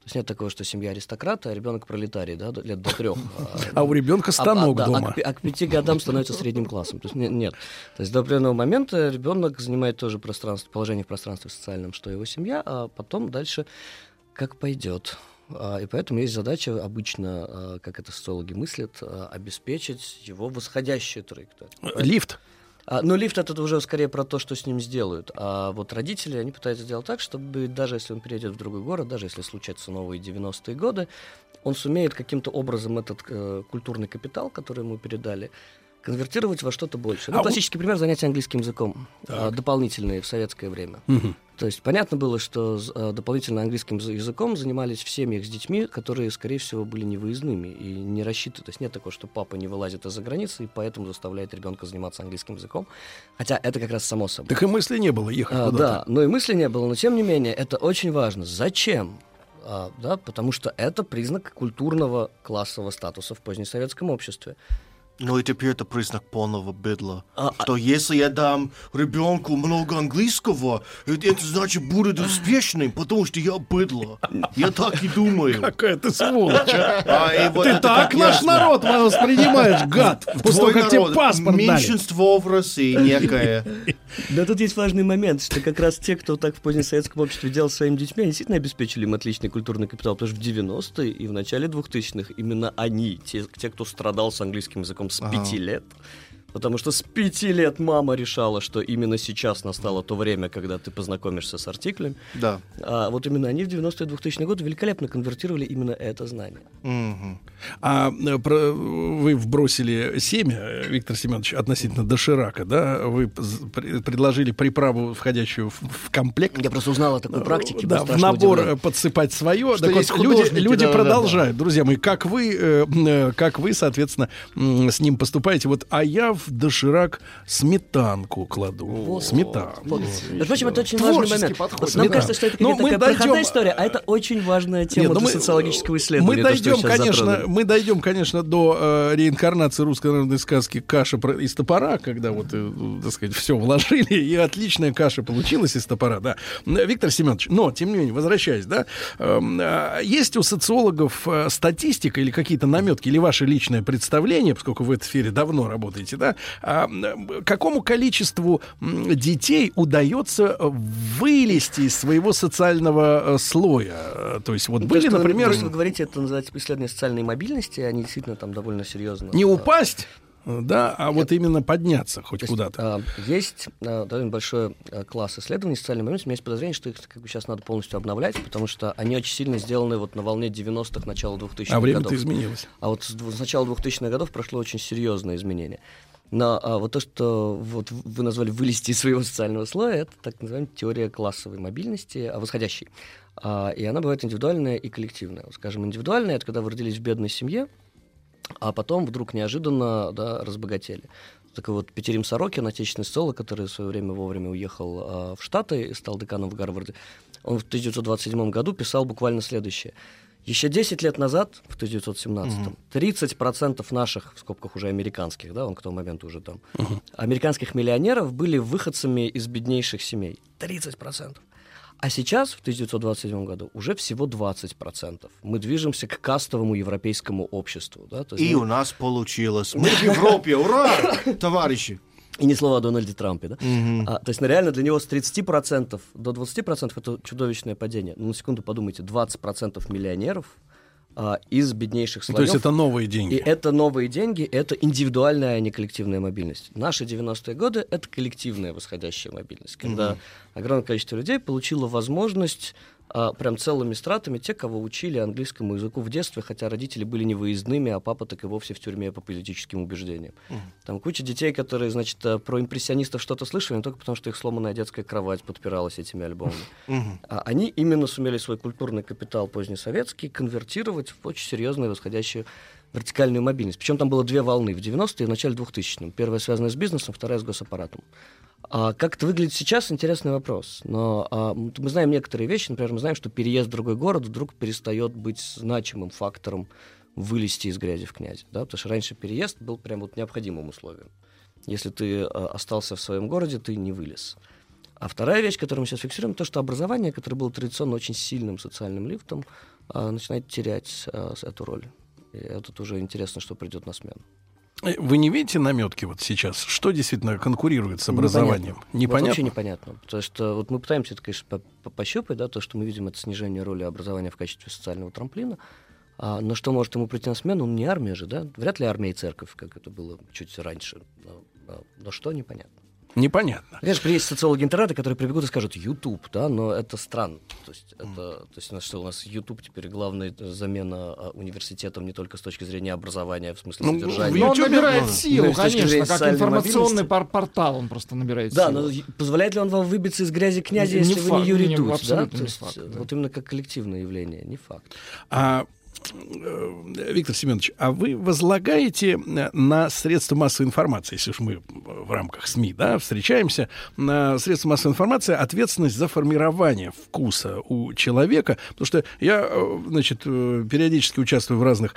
То есть нет такого, что семья аристократа, а ребенок пролетарий, да, лет до трех. А у ребенка станок да, дома. А, к а к пяти годам становится средним классом. То есть не- нет. То есть до определенного момента ребенок занимает тоже пространство, положение в пространстве социальном, что его семья, а потом дальше как пойдет. А, И поэтому есть задача обычно, а, как это социологи мыслят, а, обеспечить его восходящую траекторию. Лифт. А, ну, лифт это уже скорее про то, что с ним сделают. А вот родители, они пытаются сделать так, чтобы даже если он переедет в другой город, даже если случатся новые 90-е годы, он сумеет каким-то образом этот э, культурный капитал, который ему передали, конвертировать во что-то большее. Ну, А классический пример занятия английским языком, Так. а, дополнительные в советское время. Мгм. То есть понятно было, что а, дополнительно английским язы- языком занимались в семьях с детьми, которые, скорее всего, были невыездными и не рассчитаны. То есть нет такого, что папа не вылазит из-за границы и поэтому заставляет ребенка заниматься английским языком. Хотя это как раз само собой. Так и мысли не было ехать А, куда-то. да, но и мысли не было, но тем не менее это очень важно. Зачем? А, да, потому что это признак культурного классового статуса в позднесоветском обществе. Ну и теперь это признак полного быдла. А, что если я дам ребенку много английского, это, это значит будет успешным, потому что я быдло. Я так и думаю. Какая ты сволочь, а? А, и вот Ты так наш ясно. народ воспринимаешь, гад, после того, тебе паспорт дали. Меньшинство в России некое. Да тут есть важный момент, что как раз те, кто так в позднесоветском обществе делал своими детьми, они действительно обеспечили им отличный культурный капитал, потому что в 90-е и в начале 2000-х именно они, те, те, кто страдал с английским языком с пяти лет, Потому что с пяти лет мама решала, что именно сейчас настало то время, когда ты познакомишься с артиклями. Да. А вот именно они в 90-е 2000 годы великолепно конвертировали именно это знание. А э, про- вы вбросили семя, э, Виктор Семенович, относительно доширака, да? Вы предложили приправу, входящую в, в комплект. Я просто узнал о такой практике. Да, в набор удивлен. э, подсыпать свое. Что Так вот, люди, люди да-да-да. продолжают, друзья мои, как вы, э, э, как вы, соответственно, с ним поступаете. Вот, а я в доширак сметанку кладу. Сметанку. Вот. Между прочим, это очень Творческий важный момент. подход. Вот нам Сметана. кажется, что это Ну, какая-то такая проходная дойдем- история, а это очень важная тема Нет, ну для мы- социологического исследования. Мы то, дойдем, сейчас конечно, затронули. мы дойдем, конечно, до э, реинкарнации русской народной сказки «Каша из топора», когда вот, э, так сказать, все вложили, и отличная каша получилась из топора, да. Виктор Семенович, но, тем не менее, возвращаясь, да, эм, а, есть у социологов э, статистика или какие-то наметки, или ваше личное представление, поскольку вы в этой сфере давно работаете, да, а, м, какому количеству детей удается вылезти из своего социального э, слоя? Э, То есть вот были, то, например... то, что вы говорите, это называется исследование социальной мобильности, они действительно там довольно серьезно. Не упасть, да, а вот именно подняться хоть куда-то. а, есть а, довольно большой а, класс исследований социальной мобильности. У меня есть подозрение, что их как бы сейчас надо полностью обновлять, потому что они очень сильно сделаны вот на волне 90-х, начала 2000-х А время-то годов. изменилось. А вот с, с начала 2000-х годов прошло очень серьезное изменение. Но а, вот то, что вот вы назвали вылезти из своего социального слоя, это так называемая теория классовой мобильности, а, восходящей. А, и она бывает индивидуальная и коллективная. Вот, скажем, индивидуальная — это когда вы родились в бедной семье, а потом вдруг неожиданно да, разбогатели. Такой вот Петерим Сорокин, отечественный социолог, который в свое время вовремя уехал а, в Штаты и стал деканом в Гарварде, он в 1927 году писал буквально следующее. Еще 10 лет назад, в 1917-м, 30% наших, в скобках уже американских, да, он к тому моменту уже там, американских миллионеров были выходцами из беднейших семей. 30%. А сейчас, в 1927 году, уже всего 20%. Мы движемся к кастовому европейскому обществу. Да? То есть И мы- у нас получилось. Мы в Европе, ура, товарищи. И ни слова о Дональде Трампе, да? А, то есть, ну, реально для него с 30% до 20% это чудовищное падение. Ну, на секунду подумайте, 20% миллионеров а, из беднейших Ну, слоев. то есть это новые деньги. И это новые деньги, это индивидуальная, а не коллективная мобильность. Наши 90-е годы — это коллективная восходящая мобильность, когда Мгм. огромное количество людей получило возможность а, прям целыми стратами те, кого учили английскому языку в детстве, хотя родители были не выездными, а папа так и вовсе в тюрьме по политическим убеждениям. Мгм. Там куча детей, которые, значит, э, про импрессионистов что-то слышали, но только потому, что их сломанная детская кровать подпиралась этими альбомами. Мгм. А они именно сумели свой культурный капитал позднесоветский конвертировать в очень серьезную восходящую вертикальную мобильность. Причем там было две волны в 90-е и в начале 2000-х. Первая связана с бизнесом, вторая с госаппаратом. А как это выглядит сейчас, интересный вопрос. Но а, мы знаем некоторые вещи. Например, мы знаем, что переезд в другой город вдруг перестает быть значимым фактором вылезти из грязи в князи. Да? Потому что раньше переезд был прям вот необходимым условием. Если ты а, остался в своем городе, ты не вылез. А вторая вещь, которую мы сейчас фиксируем, то, что образование, которое было традиционно очень сильным социальным лифтом, а, начинает терять а, эту роль. И это уже интересно, что придет на смену. Э, Вы не видите наметки вот сейчас? Что действительно конкурирует с образованием? Вот Непонятно. вообще непонятно. Потому что вот мы пытаемся это, конечно, по- по- пощупать, да, то, что мы видим, это снижение роли образования в качестве социального трамплина. А, но что может ему прийти на смену? Ну, не армия же, да? Вряд ли армия и церковь, как это было чуть раньше. Но- но что, непонятно. Непонятно. Конечно, есть социологи интернета, которые прибегут и скажут YouTube, да, но это странно. То есть, это, то есть у нас что, у нас YouTube теперь главная замена а, университетом не только с точки зрения образования, в смысле Ну, содержания. Но он набирает но силу, точки конечно, как информационный пор- портал он просто набирает Да, силу. но и- позволяет ли он вам выбиться из грази князя, Не если вы факт, не Юрий не- Дудь, да? не есть, факт, да. Вот именно как коллективное явление, не факт. А, э, Виктор Семенович, а вы возлагаете э, на средства массовой информации, если уж мы в рамках СМИ да, встречаемся, на средства массовой информации ответственность за формирование вкуса у человека? Потому что я, э, значит, э, периодически участвую в разных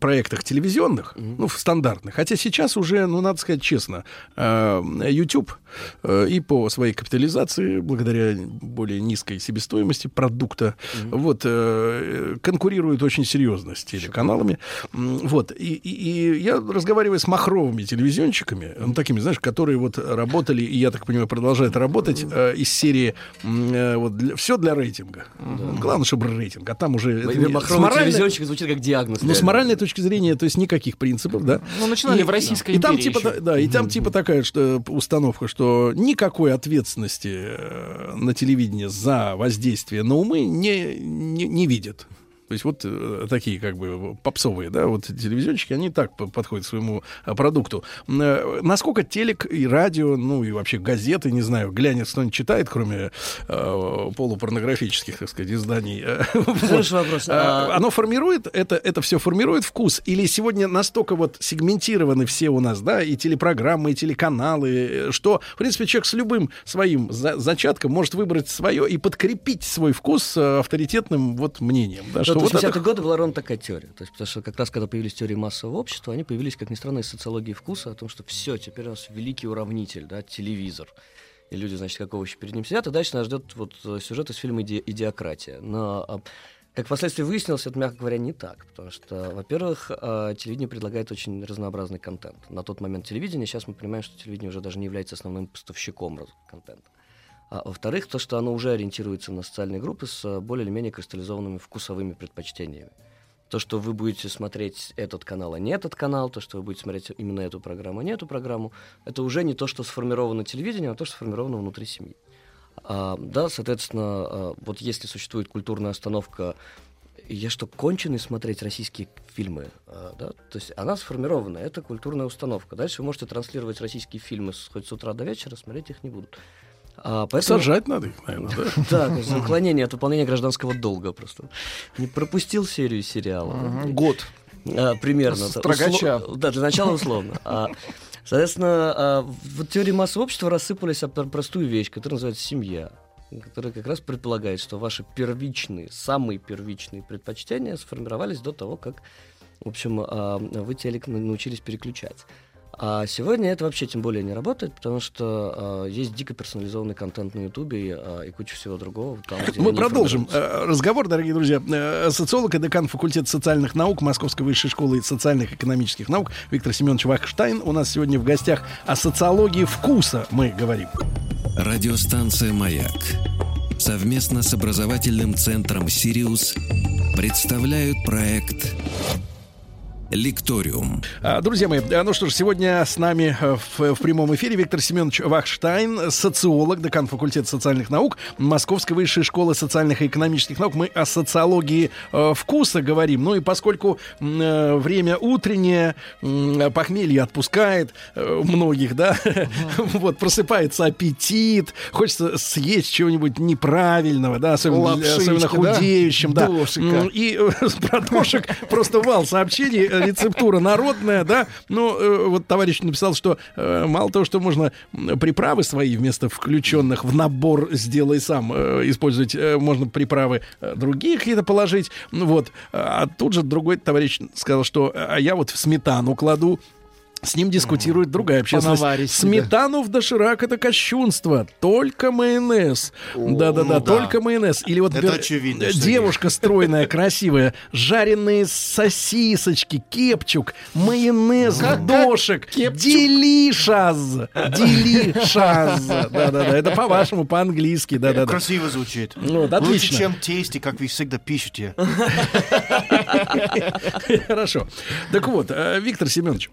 проектах телевизионных, ну, в стандартных. Хотя сейчас уже, ну, надо сказать честно, э, YouTube э, и по своей капитализации, благодаря более низкой себестоимости продукта, вот, э, конкурирует очень серьезно с телеканалами. Вот, и, и- и я разговариваю с махровыми телевизионщиками, ну, такими, знаешь, которые вот работали, и, я так понимаю, продолжают работать э, из серии э, вот, все для рейтинга. Главное, чтобы рейтинг, а там уже... это не- Махровый моральной- телевизионщик звучит как диагноз. ну, с моральной точки зрения, то есть никаких принципов, да. Ну, начинали И- в Российской и там империи типа, еще. та- да, и там типа такая что, установка, что никакой ответственности э, на телевидении за воздействие на умы не, не, не видят. То есть вот э, такие как бы попсовые, да, вот телевизионщики, они так по- подходят к своему э, продукту. Э, насколько телек и радио, ну и вообще газеты, не знаю, глянец кто-нибудь читает, кроме э, полупорнографических, так сказать, изданий? э, Хороший вопрос. А, А- Оно формирует, это, это все формирует вкус? Или сегодня настолько вот сегментированы все у нас, да, и телепрограммы, и телеканалы, э, что, в принципе, человек с любым своим за- зачатком может выбрать свое и подкрепить свой вкус э, авторитетным вот мнением. Да, что вот 80-е это... годы была ровно такая теория. То есть, потому что как раз когда появились теории массового общества, они появились, как ни странно, из социологии вкуса, о том, что все, теперь у нас великий уравнитель, да, телевизор. И люди, значит, как овощи перед ним сидят, и дальше нас ждет вот э, сюжет из фильма «Иде- «Идиократия». Но, а, как впоследствии выяснилось, это, мягко говоря, не так. Потому что, во-первых, э, телевидение предлагает очень разнообразный контент. На тот момент телевидение, сейчас мы понимаем, что телевидение уже даже не является основным поставщиком контента. А во-вторых, то, что оно уже ориентируется на социальные группы с э, более или менее кристаллизованными вкусовыми предпочтениями. То, что вы будете смотреть этот канал, а не этот канал, то, что вы будете смотреть именно эту программу, а не эту программу, это уже не то, что сформировано телевидением, а то, что сформировано внутри семьи. А, да, соответственно, а, вот если существует культурная остановка, я что, конченый смотреть российские фильмы, а, да, то есть она сформирована, это культурная установка. Дальше вы можете транслировать российские фильмы хоть с утра до вечера, смотреть их не будут. А, поэтому- Сажать надо их, наверное, да? Да, то есть уклонение от выполнения гражданского долга просто. Не пропустил серию сериала. Год. А, примерно. Строгача. Да, для начала условно. А, Соответственно, а, в теории массового общества рассыпались простую вещь, которая называется семья которая как раз предполагает, что ваши первичные, самые первичные предпочтения сформировались до того, как, в общем, вы телек на- научились переключать. А сегодня это вообще тем более не работает, потому что а, есть дико персонализованный контент на Ютубе а, и куча всего другого. Там, Мы продолжим э, разговор, дорогие друзья. Э, Социолог и декан факультета социальных наук Московской высшей школы социальных и экономических наук Виктор Семенович Вахштайн. У нас сегодня в гостях о социологии вкуса мы говорим. Радиостанция «Маяк» совместно с образовательным центром «Сириус» представляют проект «Лекториум». А, Друзья мои, а, ну что ж, сегодня с нами э, в, в прямом эфире Виктор Семенович Вахштайн, социолог, декан факультета социальных наук Московской высшей школы социальных и экономических наук. Мы о социологии э, вкуса говорим. Ну и поскольку э, время утреннее, м, похмелье отпускает э, многих, да, вот просыпается аппетит, хочется съесть чего-нибудь неправильного, да, особенно, особенно худеющим, да. И э, с продушек просто вал сообщений, э, рецептура народная, да. Ну, э, вот товарищ написал, что э, мало того, что можно приправы свои вместо включенных в набор «сделай сам» э, использовать, э, можно приправы э, другие какие-то положить. Вот. А тут же другой товарищ сказал, что а я вот в сметану кладу, с ним дискутирует другая общественность. По-наваристи, да. Сметану в доширак это кощунство. Только майонез. Да-да-да, ну да. только майонез. Или вот Это бер- очевидно, э, девушка стройная, красивая, жареные сосисочки, кепчук, майонез в дошек. Делишаз. Делишаз. Да-да-да, это по-вашему, по-английски. Да-да-да. Красиво звучит. Ну, вот, Лучше, отлично. чем тесте, как вы всегда пишете. Хорошо. Так вот, э, Виктор Семенович,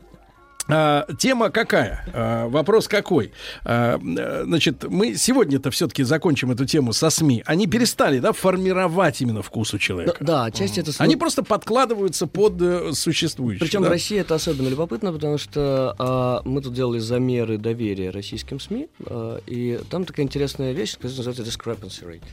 А, тема какая? А, вопрос какой? А, э, значит, мы сегодня-то все-таки закончим эту тему со СМИ. Они перестали, да, формировать именно вкус у человека. Да, да, отчасти это... Они просто подкладываются под э, существующее. Причем да? в России это особенно любопытно, потому что а, мы тут делали замеры доверия российским СМИ, а, и там такая интересная вещь, которая называется discrepancy rate.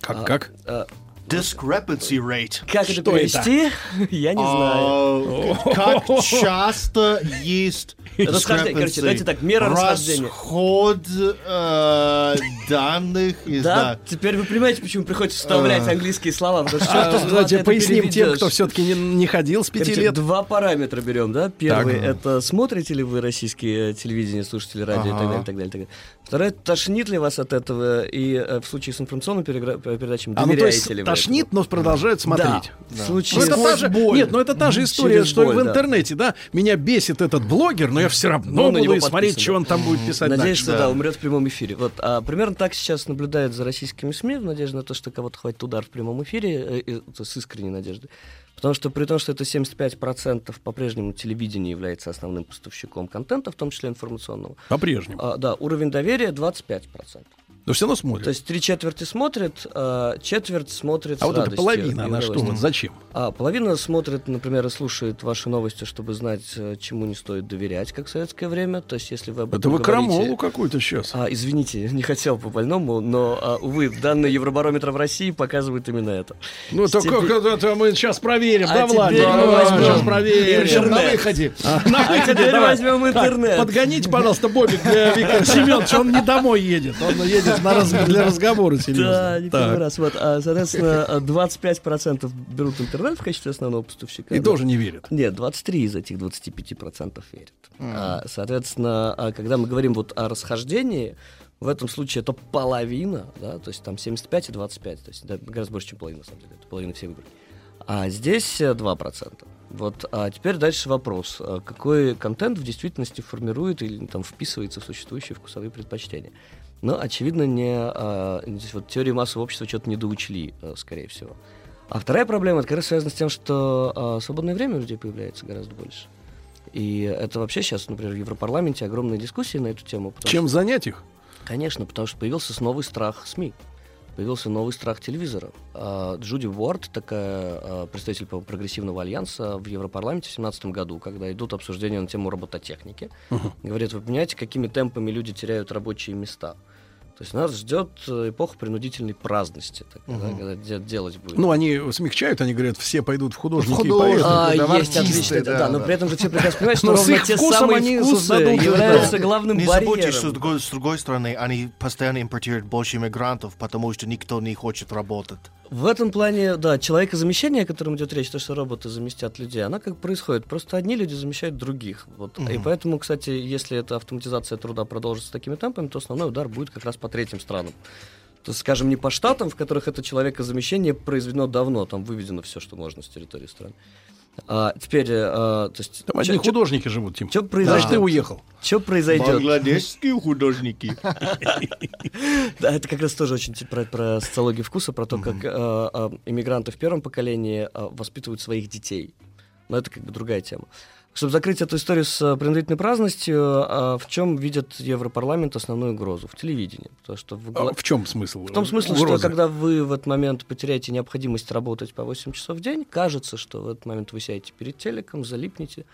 Как, А, как? а, Discrepancy rate. как это перевести? Я не знаю. А, Как часто есть Расхождение. Короче, discrepancy? давайте так, мера расхождения. Расход э, данных из... Да, теперь вы понимаете, почему приходится вставлять А. английские слова. потому что А, два давайте поясним тем, кто все-таки не, не ходил с пяти Короче, лет. Два параметра берем, да? Первый Так. это смотрите ли вы российские телевидение, слушаете ли радио и так Ага. далее, так далее, так далее. Второе, тошнит ли вас от этого и э, в случае с информационными перегра- передачами А ну то есть ли тошнит, но продолжают смотреть. Да. В случае Ну, это с- та же, боль. нет, ну это та же история, Через что и боль, в да. интернете, да. Меня бесит этот блогер, но я все равно Ну, на буду и смотреть, что да. он там будет писать Надеюсь, дальше. что да, умрет в прямом эфире. Вот, а, примерно так сейчас наблюдает за российскими СМИ, в надежде на то, что кого-то хватит удар в прямом эфире, э, и- то с искренней надеждой. Потому что при том, что это 75% по-прежнему телевидение является основным поставщиком контента, в том числе информационного. По-прежнему. А, да, уровень доверия 25%. Но все равно смотрят. То есть три четверти смотрит, а четверть смотрит А вот эта половина, она что, вот зачем? А половина смотрит, например, и слушает ваши новости, чтобы знать, э, чему не стоит доверять, как в советское время. То есть, если вы об Это этом вы говорите- крамолу какую-то сейчас. А, извините, не хотел по больному, но, а, увы, данные Евробарометра в России показывают именно это. Ну, это Теперь- как это мы сейчас проверим, А да, Влад? теперь мы Да, возьмем сейчас проверим. интернет. На выходе. А, на А выходе, теперь давай. возьмем Так, интернет. Подгоните, пожалуйста, Бобик для Виктора Семеновича. Он не домой едет. Он едет для разговора серьезно. Да, не первый раз. Вот, а, соответственно, а, 25% берут интернет в качестве основного поставщика. И тоже не верят. Нет, 23 из этих 25% верят. А, соответственно, а, когда мы говорим вот о расхождении, в этом случае это половина, да, то есть там 75 и 25, то есть да, гораздо больше, чем половина, на самом деле, это половина всех выборов. А здесь э, 2%. Вот, а теперь дальше вопрос. А Какой контент в действительности формирует или там вписывается в существующие вкусовые предпочтения? Но, очевидно, не, а, здесь вот теории массового общества что-то не доучли, э, скорее всего. А вторая проблема, это как раз связана с тем, что а, свободное время у людей появляется гораздо больше. И это вообще сейчас, например, в Европарламенте огромные дискуссии на эту тему. Чем что- занять их? Конечно, потому что появился новый страх СМИ. Появился новый страх телевизора. А, Джуди Уорд, такая а, представитель прогрессивного альянса в Европарламенте в 2017 году, когда идут обсуждения на тему робототехники, Мгм. говорит, вы понимаете, какими темпами люди теряют рабочие места. То есть нас ждет э, эпоха принудительной праздности, такая, да, Мгм. когда де- делать будет. Ну, они смягчают, они говорят, все пойдут в художники и Художники, поэты. а, Да, есть артисты, отличные, да, да, но да. при этом же все прекрасно понимают, что Но с ровно их те самые они вкусы являются да. главным Не барьером. забудьте, что с другой, с другой стороны, они постоянно импортируют больше иммигрантов, потому что никто не хочет работать. В этом плане, да, человекозамещение, о котором идет речь, то, что роботы заместят людей, она как происходит. Просто одни люди замещают других. Вот. И Мгм. поэтому, кстати, если эта автоматизация труда продолжится такими темпами, то основной удар будет как раз по третьим странам. То есть, скажем, не по штатам, в которых это человекозамещение произведено давно, там выведено все, что можно с территории страны. А теперь, э, а, то есть... Там одни художники живут, Тим. Что произойдет? Значит, ты уехал. Что произойдет? Бангладешские художники. Да, это как раз тоже очень типа про, про социологию вкуса, про то, как э, э, иммигранты в первом поколении э, воспитывают своих детей. Но это как бы другая тема. Чтобы закрыть эту историю с э, принудительной праздностью, э, в чем видят Европарламент основную угрозу? В телевидении. Потому что в, А в чем смысл? в том смысле, угрозы? что когда вы в этот момент потеряете необходимость работать по 8 часов в день, кажется, что в этот момент вы сядете перед телеком, залипнете,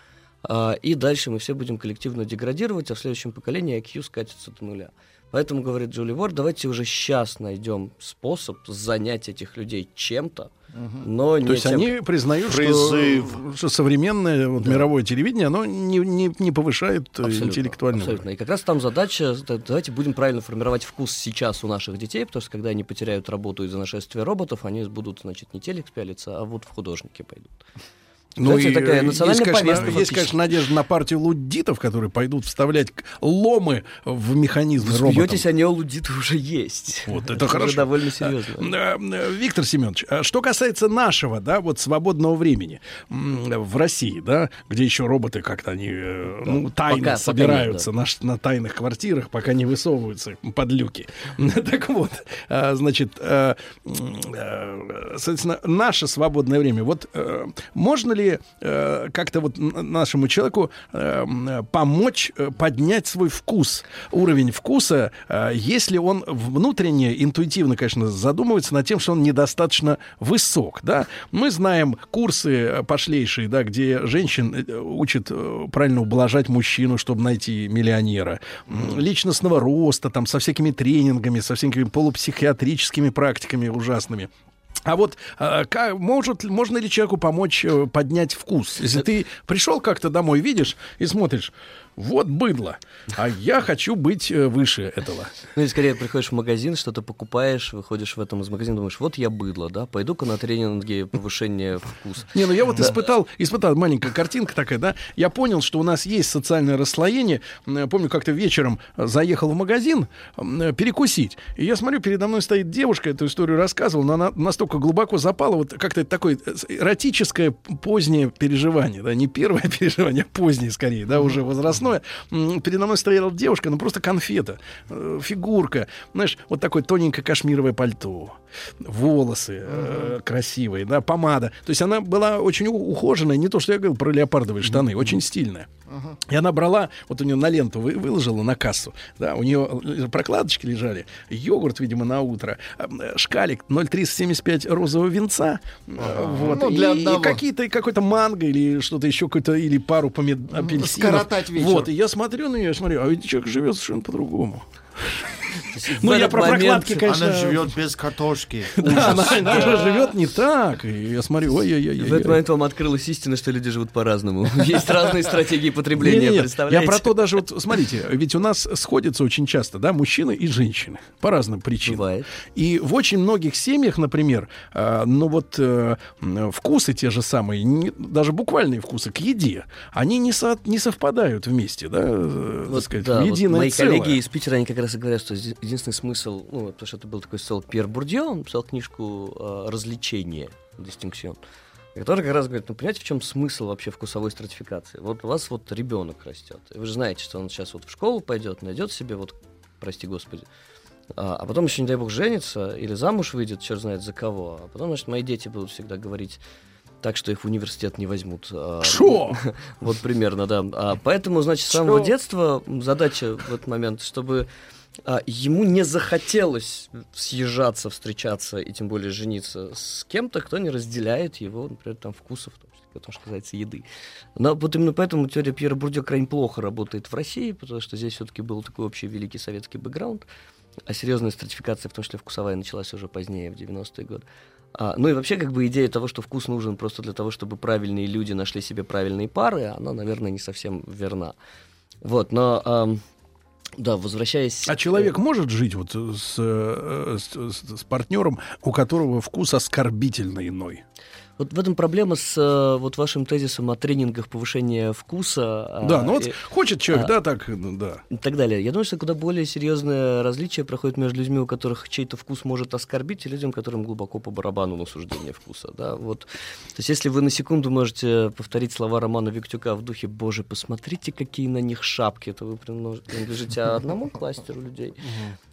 а, и дальше мы все будем коллективно деградировать, а в следующем поколении IQ скатится до нуля. Поэтому, говорит Джули Ворд, давайте уже сейчас найдем способ занять этих людей чем-то, но То есть тем- они признают, что, Призыв. что современное вот, мировое телевидение, оно не, не, не повышает э, Абсолютно, интеллектуальный абсолютно. И как раз там задача, да, давайте будем правильно формировать вкус сейчас у наших детей, потому что когда они потеряют работу из-за нашествия роботов, они будут, значит, не телек пялиться, а вот в художники пойдут. Ну Знаете, и такая э, национальная есть, конечно, повестка есть, конечно, надежда на партию луддитов, которые пойдут вставлять ломы в механизмы Вы смеетесь, они у лудиты уже есть. Вот это уже хорошо. довольно серьезно. А, э, Виктор Семенович, а что касается нашего, да, вот свободного времени в России, да, где еще роботы как-то они э, ну, тайно Пока- пока собираются нет, на, ш- на тайных квартирах, пока не высовываются под люки. Так вот, а, значит, э, э, соответственно, наше свободное время. Вот э, можно ли ли э, как-то вот нашему человеку э, помочь э, поднять свой вкус, уровень вкуса, э, если он внутренне, интуитивно, конечно, задумывается над тем, что он недостаточно высок, да? Мы знаем курсы э, пошлейшие, да, где женщин э, учат правильно ублажать мужчину, чтобы найти миллионера, личностного роста, там, со всякими тренингами, со всякими полупсихиатрическими практиками ужасными. А вот а, ка- может, можно ли человеку помочь э, поднять вкус? Если ты пришел как-то домой, видишь и смотришь, вот быдло, а я хочу быть э, выше этого. Ну и скорее приходишь в магазин, что-то покупаешь, выходишь в этом из магазина, думаешь, вот я быдло, да, пойду-ка на тренинги повышения вкуса. Не, ну я вот Да. испытал, испытал маленькая картинка такая, да. Я понял, что у нас есть социальное расслоение. Я Помню, как-то вечером э, заехал в магазин э, перекусить. И я смотрю, передо мной стоит девушка, эту историю рассказывала, но она настолько глубоко запала, вот как-то это такое э, эротическое позднее переживание, да, не первое переживание, а позднее скорее, да, уже возрастное. М, Передо мной стояла девушка, ну просто конфета, э, фигурка, знаешь, вот такое тоненькое кашмировое пальто, волосы э, красивые, да, помада. То есть она была очень ухоженная, не то, что я говорил про леопардовые штаны, очень стильная. И она брала, вот у нее на ленту вы- выложила на кассу, да, у нее прокладочки лежали, йогурт, видимо, на утро, э, шкалик 0,375 розового винца, э, вот, Ну, для и, и какие-то, какой-то манго или что-то еще, какой-то, или пару помид... апельсинов. скоротать вечер. Вот, и я смотрю на нее, смотрю, а ведь человек живет совершенно по-другому. Ну, я про прокладки, конечно... Она живет без картошки. Да, она, же живет не так. Я смотрю, В этот ой-ой-ой. момент вам открылась истина, что люди живут по-разному. Есть разные стратегии потребления, Не-не-не, Я представляете? про то даже вот, смотрите, ведь у нас сходятся очень часто, да, мужчины и женщины по разным причинам. Бывает. И в очень многих семьях, например, э, ну вот э, вкусы те же самые, даже буквальные вкусы к еде, они не, со- не совпадают вместе, да, э, так сказать, Да, в вот единое мои целое. коллеги из Питера, они как раз и говорят, что единственный смысл, ну, потому что это был такой социолог Пьер Бурдье, он писал книжку э, «Развлечение», «Дистинксион», который как раз говорит, ну, понимаете, в чем смысл вообще вкусовой стратификации? Вот у вас вот ребенок растет, и вы же знаете, что он сейчас вот в школу пойдет, найдет себе вот, прости господи, а, а потом еще, не дай бог, женится или замуж выйдет, черт знает за кого. А потом, значит, мои дети будут всегда говорить так, что их в университет не возьмут. А, Шо? Вот примерно, да. А, поэтому, значит, с самого детства задача в этот момент, чтобы а, ему не захотелось съезжаться, встречаться и тем более жениться с кем-то, кто не разделяет его, например, там вкусов, в том числе, потому что касается еды. Но вот именно поэтому теория Пьера Бурдье крайне плохо работает в России, потому что здесь все-таки был такой общий великий советский бэкграунд, а серьезная стратификация, в том числе вкусовая, началась уже позднее, в 90-е годы. А, ну и вообще, как бы идея того, что вкус нужен просто для того, чтобы правильные люди нашли себе правильные пары, она, наверное, не совсем верна. Вот, но, ам, да, возвращаясь... А человек может жить вот с, э, с, с- с партнером, у которого вкус оскорбительно иной? Вот в этом проблема с э, вот вашим тезисом о тренингах повышения вкуса. а, Да, ну вот и- хочет человек, а, да, так, ну, да. и так далее. Я думаю, что куда более серьезное различие проходит между людьми, у которых чей-то вкус может оскорбить, и людям, которым глубоко по барабану на суждение вкуса. Да? Вот. То есть, если вы на секунду можете повторить слова Романа Виктюка в духе «Боже, посмотрите, какие на них шапки», то вы принадлеж- принадлежите одному кластеру людей.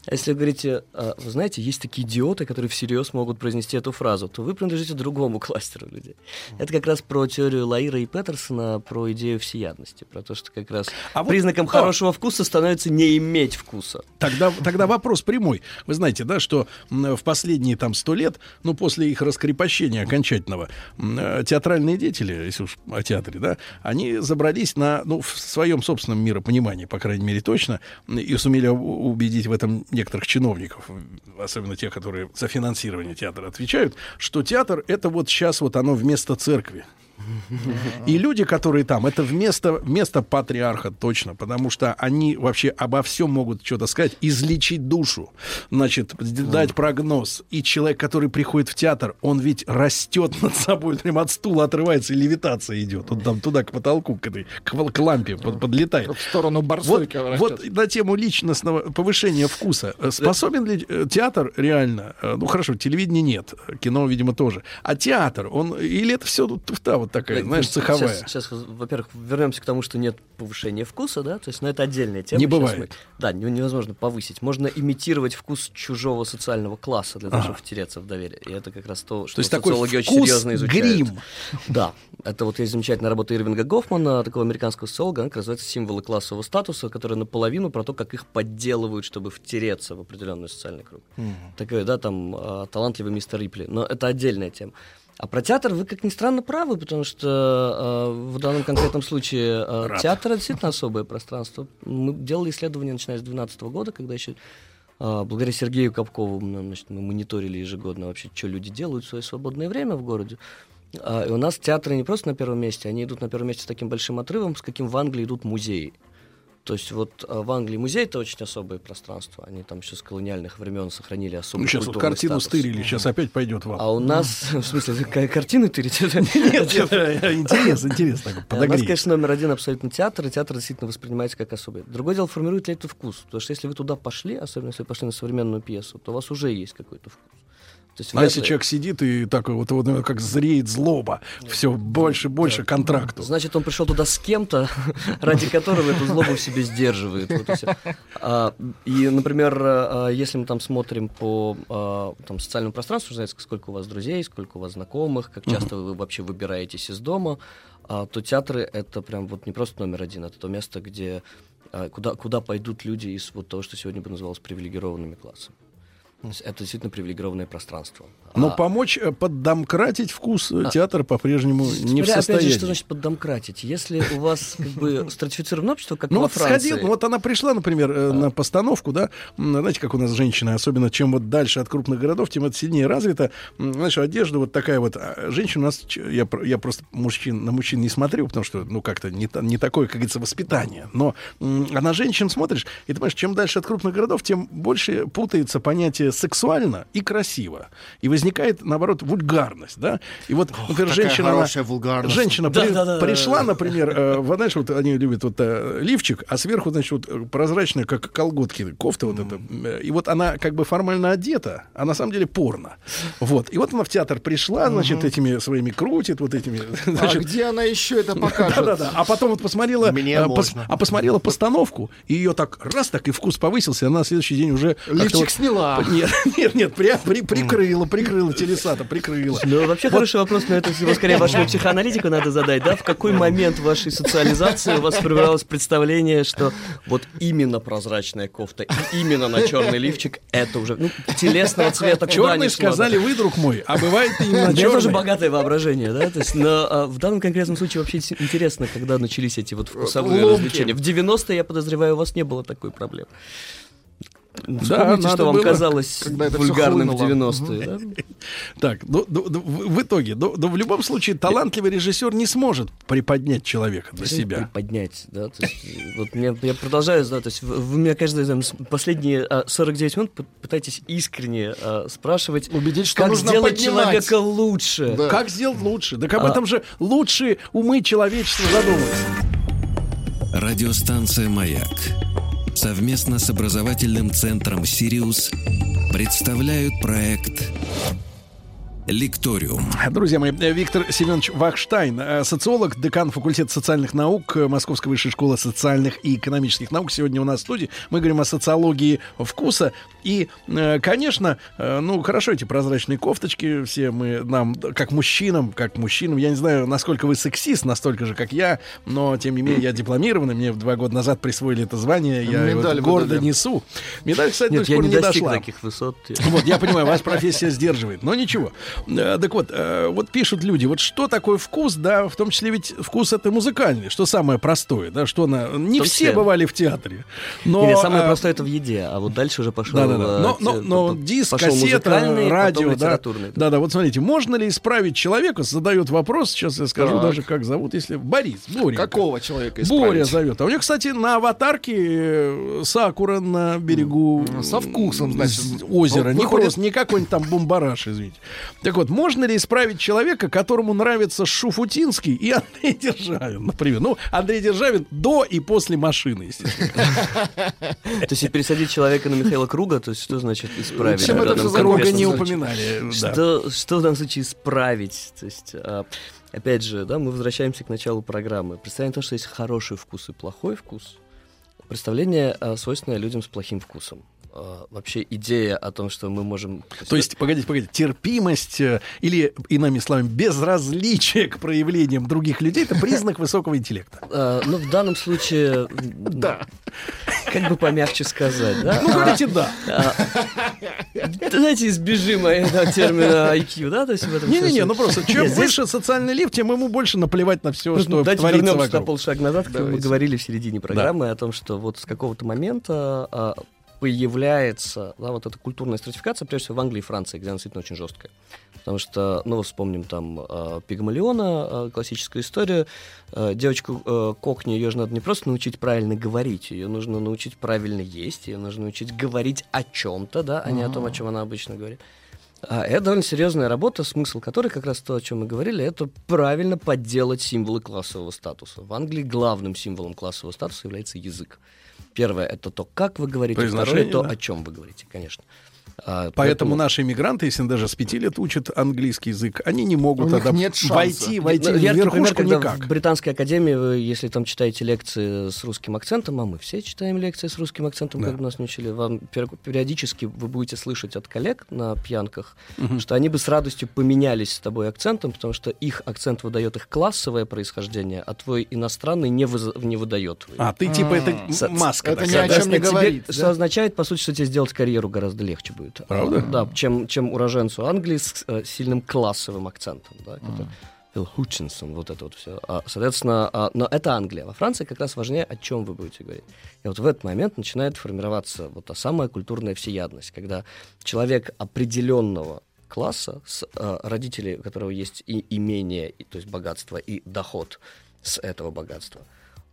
А если вы говорите, «А, вы знаете, есть такие идиоты, которые всерьез могут произнести эту фразу, то вы принадлежите другому кластеру людей. Это как раз про теорию Лаира и Петерсона, про идею всеядности, про то, что как раз А вот- признаком О! хорошего вкуса становится не иметь вкуса. Тогда, тогда вопрос прямой. Вы знаете, да, что в последние там сто лет, ну, после их раскрепощения окончательного, э, театральные деятели, если уж о театре, да, они забрались на, ну, в своем собственном миропонимании, по крайней мере, точно, и сумели убедить в этом некоторых чиновников, особенно тех, которые за финансирование театра отвечают, что театр — это вот сейчас вот оно вместо церкви. И люди, которые там, это вместо, вместо патриарха точно, потому что они вообще обо всем могут что-то сказать, излечить душу, значит, дать прогноз. И человек, который приходит в театр, он ведь растет над собой, прям от стула отрывается и левитация идет. Он там туда к потолку, к этой, к, к лампе под- подлетает. В сторону Вот, барсойка вот на тему личностного повышения вкуса. Э, Способен ли э, театр реально? э, Ну хорошо, телевидения нет, кино, видимо, тоже. А театр, он или это все туфта вот такая Да, знаешь, цеховая. Сейчас, сейчас, во-первых, вернемся к тому, что нет повышения вкуса, да, то есть, ну, это отдельная тема. Не бывает. мы- да, не- невозможно повысить. Можно имитировать вкус чужого социального класса для того, чтобы втереться в доверие. И это как раз то, что То есть такой социологи очень вкус серьезно изучают. грим. Да, это вот есть замечательная работа Ирвинга Гофмана, такого американского социолога, она как называется «Символы классового статуса», которая наполовину про то, как их подделывают, чтобы втереться в определенный социальный круг. Мгм. Такой, да, там, а, талантливый мистер Рипли. Но это отдельная тема. А про театр вы, как ни странно, правы, потому что а, в данном конкретном случае Рад. театр это действительно особое пространство. Мы делали исследования, начиная с 2012 года, когда еще а, благодаря Сергею Капкову значит, мы мониторили ежегодно вообще, что люди делают в свое свободное время в городе. А, и у нас театры не просто на первом месте, они идут на первом месте с таким большим отрывом, с каким в Англии идут музеи. То есть вот а, в Англии музей это очень особое пространство. Они там еще с колониальных времен сохранили особый Ну, сейчас вот картину статус. стырили, сейчас опять пойдет вам. А у нас, в смысле, картины тырить? Нет, нет, интерес, интерес У нас, конечно, номер один абсолютно театр, и театр действительно воспринимается как особый. Другое дело, формирует ли это вкус. Потому что если вы туда пошли, особенно если вы пошли на современную пьесу, то у вас уже есть какой-то вкус. Есть А если ли- человек сидит и такой вот, вот как зреет злоба, все больше, больше контракту. Значит, он пришел туда с кем-то, ради которого эту злобу в себе сдерживает. Вот и. А, и, например, а, если мы там смотрим по а, там, социальному пространству, знаете, сколько у вас друзей, сколько у вас знакомых, как часто вы вообще выбираетесь из дома, а, то театры это прям вот не просто номер один, это то место, где куда, куда пойдут люди из вот того, что сегодня бы называлось привилегированными классами. Есть это действительно привилегированное пространство. Но А- помочь э, поддомкратить вкус А. театр по-прежнему не в Смотря, опять же, состоянии. что значит поддомкратить? Если у вас как бы стратифицированное общество, как Ну во вот Франции... сходил, ну вот она пришла, например, э, на постановку, да, знаете, как у нас женщины, особенно чем вот дальше от крупных городов, тем это сильнее развито. М, Знаешь, одежда вот такая вот. а Женщина у нас, я, я просто мужчин, на мужчин не смотрю, потому что, ну, как-то не, не такое, как говорится, воспитание. Но а на женщин смотришь, и ты понимаешь, чем дальше от крупных городов, тем больше путается понятие сексуально и красиво. И возникает, наоборот, вульгарность, да. И вот, например, какая женщина... она- хорошая вульгарность. Женщина Да, при- да, да, пришла, да. например, э, вот знаешь, вот они любят вот э, лифчик, а сверху, значит, вот э, прозрачная, как колготки, кофта вот эта. Э, И вот она как бы формально одета, а на самом деле порно. Вот. И вот она в театр пришла, значит, этими своими крутит, вот этими. А значит, где она еще это покажет? да-да-да. А потом вот посмотрела, Мне э, пос- а посмотрела постановку, и ее так раз так и вкус повысился, и она на следующий день уже Лифчик вот- сняла. Нет, нет, нет, при- при- прикрыла, прикрыла телесата, прикрыла. Ну, вообще хороший вопрос, но это его скорее вашему психоаналитику надо задать, да? В какой момент вашей социализации у вас формировалось представление, что вот именно прозрачная кофта и именно на черный лифчик это уже ну, телесного цвета Черный сказали вы, друг мой, а бывает и У именно меня тоже черный. богатое воображение, да, то есть, но а, в данном конкретном случае вообще интересно, когда начались эти вот вкусовые Ломки. развлечения. В 90-е, я подозреваю, у вас не было такой проблемы. Вспомните, надо что вам было, казалось вульгарным в хлынуло. 90-е, да? Так, ну, ну, ну, в итоге, ну, в любом случае, талантливый режиссер не сможет приподнять человека для себя. Приподнять, да, то есть, э, вот мне, я продолжаю, да, то есть вы, меня каждый там, последние а, 49 минут пытаетесь искренне а, спрашивать, Убедить, что как нужно сделать поднимать. человека лучше. Как сделать лучше? Так об А. этом же лучшие умы человечества задумываются. Радиостанция «Маяк» совместно с образовательным центром «Сириус» представляют проект «Лекториум». Друзья мои, Виктор Семенович Вахштайн, э, социолог, декан факультета социальных наук э, Московской высшей школы социальных и экономических наук. Сегодня у нас в студии. Мы говорим о социологии вкуса. И, э, конечно, э, ну, хорошо эти прозрачные кофточки все мы, нам, как мужчинам, как мужчинам, я не знаю, насколько вы сексист, настолько же, как я, но, тем не менее, я дипломированный, мне два года назад присвоили это звание, я его Медаль гордо выдали. несу. Медаль, кстати, до Нет, сих я пор не не достиг дошла. таких высот. Вот, я понимаю, вас профессия сдерживает, но ничего. Э, Так вот, вот пишут люди, вот что такое вкус, да, в том числе ведь вкус это музыкальный, что самое простое, да, что на... Не все бывали в театре, но... Не, самое э, простое это в еде, а вот дальше уже пошел. Да-да-да. Но, но, но диск, кассета, радио, да. литературный. Да-да, вот смотрите, можно ли исправить человека, задают вопрос, сейчас я скажу Так. даже, как зовут, если... Борис, Боря. Какого человека Боря исправить? зовет. А у него, кстати, на аватарке э, сакура на берегу Со вкусом, значит. озера. Не просто не какой-нибудь там бомбараш, извините. Так вот, можно ли исправить человека, которому нравится Шуфутинский и Андрей Державин, например? Ну, Андрей Державин до и после машины, естественно. То есть пересадить человека на Михаила Круга, то есть что значит исправить? Чем это данном всё Круга конкретном не упоминали, да. Что, что в данном случае исправить? То есть, а, опять же, да, мы возвращаемся к началу программы. Представление того, что есть хороший вкус и плохой вкус. Представление, а, свойственное людям с плохим вкусом. А, вообще идея о том, что мы можем... То есть, погодите, погодите, терпимость э, или, иными словами, безразличие к проявлениям других людей — это признак высокого интеллекта. А, ну, в данном случае... Да. Как бы помягче сказать, да? Ну, говорите «да». А, Давайте избежим этого термина IQ, да? То есть в этом Не-не-не, ну просто, чем выше социальный лифт, тем ему больше наплевать на все, что Давайте творится вернемся на вокруг. полшага назад, как мы Давайте. говорили в середине программы о том, что вот с какого-то момента а, появляется да, вот эта культурная стратификация, прежде всего в Англии и Франции, где она действительно очень жесткая. Потому что, ну, вспомним там а, Пигмалиона, а, классическая история. А, девочку Кокни, ее же надо не просто научить правильно говорить, ее нужно научить правильно есть, ее нужно научить говорить о чем-то, да, а не о том, о чем она обычно говорит. А это довольно серьезная работа, смысл которой, как раз то, о чем мы говорили, это правильно подделать символы классового статуса. В Англии главным символом классового статуса является язык. Первое это то, как вы говорите, второе Произношение, то, да. о чем вы говорите, конечно. А, Поэтому наши иммигранты, если даже с пяти лет учат английский язык, они не могут адап- нет шанса. войти, войти Ну, в верхушку когда никак. В Британской академии, вы, если там читаете лекции с русским акцентом, а мы все читаем лекции с русским акцентом, Да. как нас не учили, вам пер- периодически вы будете слышать от коллег на пьянках, Мгм. что они бы с радостью поменялись с тобой акцентом, потому что их акцент выдает их классовое происхождение, а твой иностранный не, выз- не выдает. А, ты типа это Со- маска. это такая, ни о чем не говорит, Что означает, по сути, что тебе сделать карьеру гораздо легче будет. Правда? Да, чем, чем уроженцу Англии с э, сильным классовым акцентом. Да, который- Фил Хутчинсон, вот это вот все. соответственно, а, но это Англия. Во Франции как раз важнее, о чем вы будете говорить. И вот в этот момент начинает формироваться вот та самая культурная всеядность, когда человек определенного класса, с, э, родители, у которого есть и имение, и, то есть богатство, и доход с этого богатства,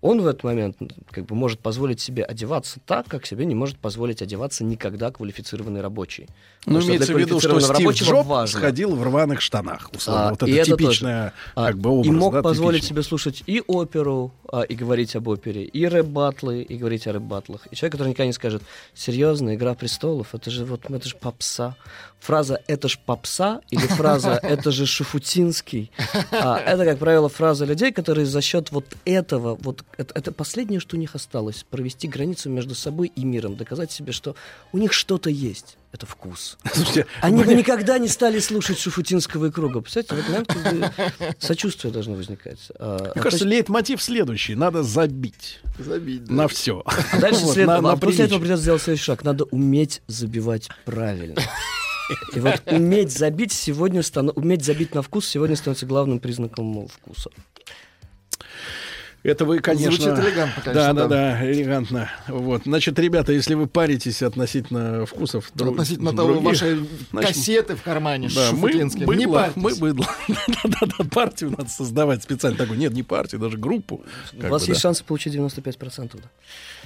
он в этот момент как бы может позволить себе одеваться так, как себе не может позволить одеваться никогда квалифицированный рабочий. Ну, имеется в виду, что Стив Джобс важно. ходил в рваных штанах. условно. А, вот это это типичная, тоже. как бы, А, образ. И мог да, позволить типичный. себе слушать и оперу, а, и говорить об опере, и рэп-батлы, и говорить о рэп-батлах. И человек, который никогда не скажет, серьезно, «Игра престолов», это же вот, это же попса. Фраза «это ж попса» или фраза «это же Шафутинский». А, это, как правило, фраза людей, которые за счет вот этого, вот это, это последнее, что у них осталось, провести границу между собой и миром, доказать себе, что у них что-то есть. Это вкус. Слушайте, Они бы никогда не стали слушать Шуфутинского и Круга. Представляете, в этот момент как бы сочувствие должно возникать. А, Мне а кажется, есть- лейтмотив следующий. Надо забить Забить, да. на все. а дальше след- а после этого придется сделать следующий шаг. Надо уметь забивать правильно. И вот уметь забить сегодня станов- уметь забить на вкус сегодня становится главным признаком вкуса. Это вы, конечно... Звучит элегантно, Да, конечно, да, да. да, элегантно. Вот. Значит, ребята, если вы паритесь относительно вкусов друг- Относительно того, других, вашей значит, кассеты в кармане Да, мы быдло, Не парьтесь. мы быдло. Да-да-да, партию надо создавать специально такую. Нет, не партию, даже группу. У вас бы, есть да. шансы получить 95%.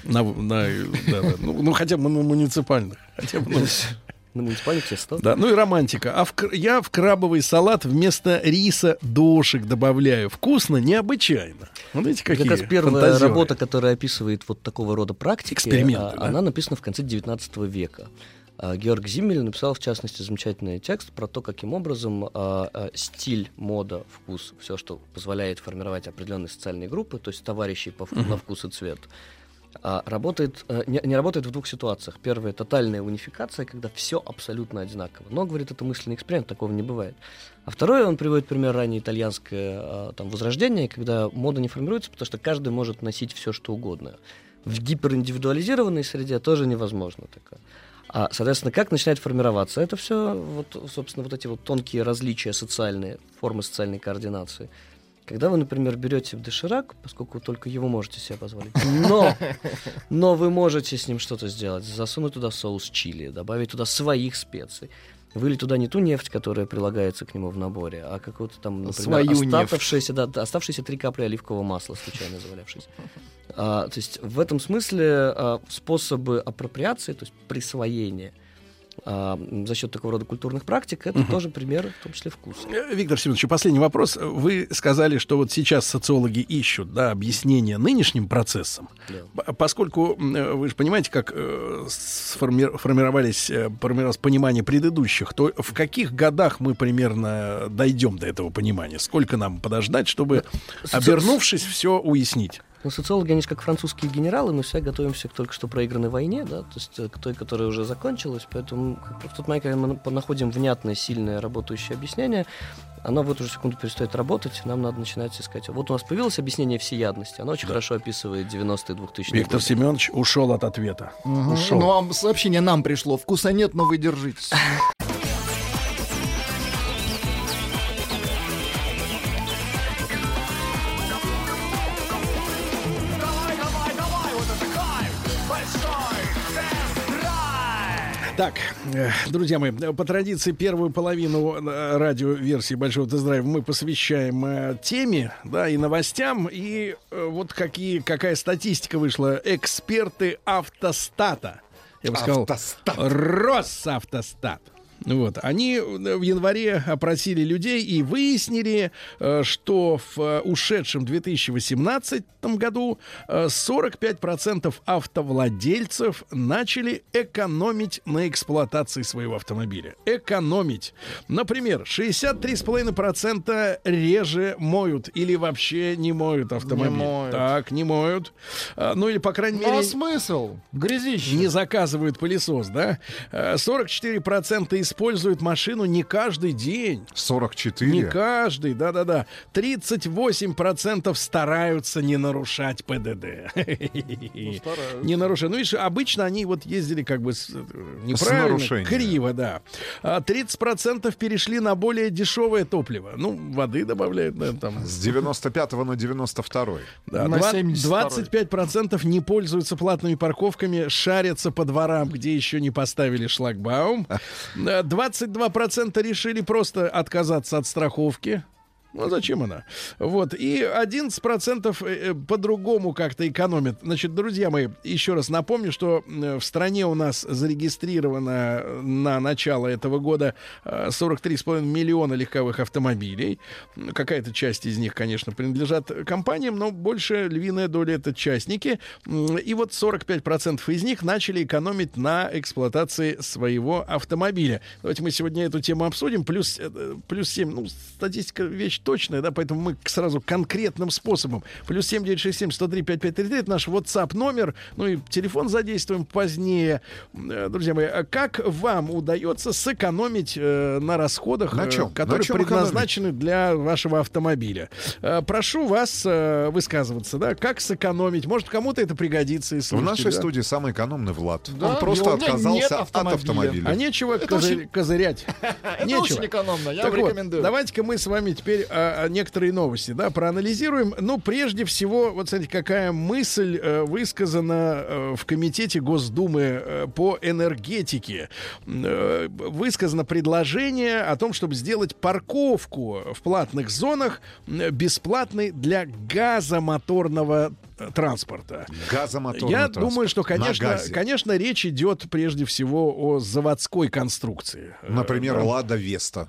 Да. На, на- да, да. Ну, ну, хотя бы на муниципальных. Хотя бы, ну, На муниципальных все 100. да. Ну и романтика. А в, я в крабовый салат вместо риса дошик добавляю. Вкусно, необычайно. Вот видите, какие Как раз первая фантазеры. работа, которая описывает вот такого рода практики, а, да? она написана в конце 19 века. А, Георг Зиммель написал, в частности, замечательный текст про то, каким образом а, а, стиль, мода, вкус, все, что позволяет формировать определенные социальные группы, то есть товарищей по Мгм. на вкус и цвет, работает, а, не, не работает в двух ситуациях. Первая — тотальная унификация, когда все абсолютно одинаково. Но, говорит, это мысленный эксперимент, такого не бывает. А второе, он приводит пример ранее итальянское а, там, возрождение, когда мода не формируется, потому что каждый может носить все, что угодно. В гипериндивидуализированной среде тоже невозможно такое. А, соответственно, как начинает формироваться? Это все, вот, собственно, вот эти вот тонкие различия социальные, формы социальной координации. Когда вы, например, берете доширак, поскольку только его можете себе позволить, но, но вы можете с ним что-то сделать, засунуть туда соус чили, добавить туда своих специй, вылить туда не ту нефть, которая прилагается к нему в наборе, а какую-то там, например, Свою нефть. оставшиеся, да, да, оставшиеся три капли оливкового масла, случайно завалявшись. А, то есть в этом смысле а, способы апроприации, то есть присвоения, а, за счет такого рода культурных практик, это Мгм. тоже примеры, в том числе вкуса. Э, Виктор Семенович, последний вопрос. Вы сказали, что вот сейчас социологи ищут да, объяснение нынешним процессам. П- Поскольку вы же понимаете, как э, сформи- формировались, э, формировалось понимание предыдущих, то в каких годах мы примерно дойдем до этого понимания? Сколько нам подождать, чтобы, обернувшись, все уяснить? Ну, социологи, они же как французские генералы, мы все готовимся к только что проигранной войне, да, то есть э, к той, которая уже закончилась, поэтому в тот момент, когда мы на- находим внятное, сильное, работающее объяснение, оно в эту же секунду перестает работать, нам надо начинать искать. Вот у нас появилось объяснение всеядности, оно очень хорошо описывает 90-е 2000-е Виктор годы. Семенович ушел от ответа. Мгм. Ушел. Ну, а сообщение нам пришло. Вкуса нет, но вы держитесь. Так, э, друзья мои, по традиции первую половину э, радиоверсии Большого Тест-драйва мы посвящаем э, теме, да, и новостям. И вот какие, какая статистика вышла. Эксперты автостата. Я бы сказал, Автостат. Росавтостат. Вот. Они э, в январе опросили людей и выяснили, э, что в э, ушедшем 2018 году э, 45% автовладельцев начали экономить на эксплуатации своего автомобиля. Экономить. Например, 63,5% реже моют или вообще не моют автомобиль. Не моют. Так, не моют. А, Ну или, по крайней Ну, а мере... смысл? Грязище. Не заказывают пылесос, да? Э, 44% используют машину не каждый день. 44? Не каждый, да-да-да. 38% стараются не нарушать ПДД. Не нарушать. Ну, видишь, обычно они вот ездили как бы с- э, неправильно, нарушением. криво, да. А 30% перешли на более дешевое топливо. Ну, воды добавляют, наверное, там. С 95 на 92 Да, На два- 72-й. 25% не пользуются платными парковками, шарятся по дворам, где еще не поставили шлагбаум. Э, 22% решили просто отказаться от страховки. Ну, а зачем она? Вот. И 11% э, э, по-другому как-то экономят. Значит, друзья мои, еще раз напомню, что э, в стране у нас зарегистрировано на начало этого года э, 43,5 миллиона легковых автомобилей. Какая-то часть из них, конечно, принадлежат компаниям, но больше львиная доля это частники. И вот 45% из них начали экономить на эксплуатации своего автомобиля. Давайте мы сегодня эту тему обсудим. Плюс, плюс 7, ну, статистика вещь точная, да, поэтому мы сразу конкретным способом. Плюс 7 967 103 5533 это наш WhatsApp номер, ну и телефон задействуем позднее. Э, Друзья мои, а как вам удается сэкономить э, на расходах, На э, чем? которые На чем предназначены для вашего автомобиля? Э, прошу вас э, высказываться, да, как сэкономить? Может, кому-то это пригодится из В нашей да? студии самый экономный Влад. Да, Он и просто отказался от автомобиля. автомобиля. А нечего Это козырь- очень- козырять. Это Нечего. очень экономно, я Так вам вот, рекомендую. давайте-ка мы с вами теперь а, некоторые новости, да, проанализируем. Ну, прежде всего, вот смотрите, какая мысль э, высказана э, в комитете Госдумы э, по энергетике. Э, высказано предложение о том, чтобы сделать парковку в платных зонах э, бесплатной для газомоторного э, транспорта. Газомоторный Я транспорт. думаю, что, конечно, конечно, речь идет прежде всего о заводской конструкции. Э, Например, да. Лада Веста.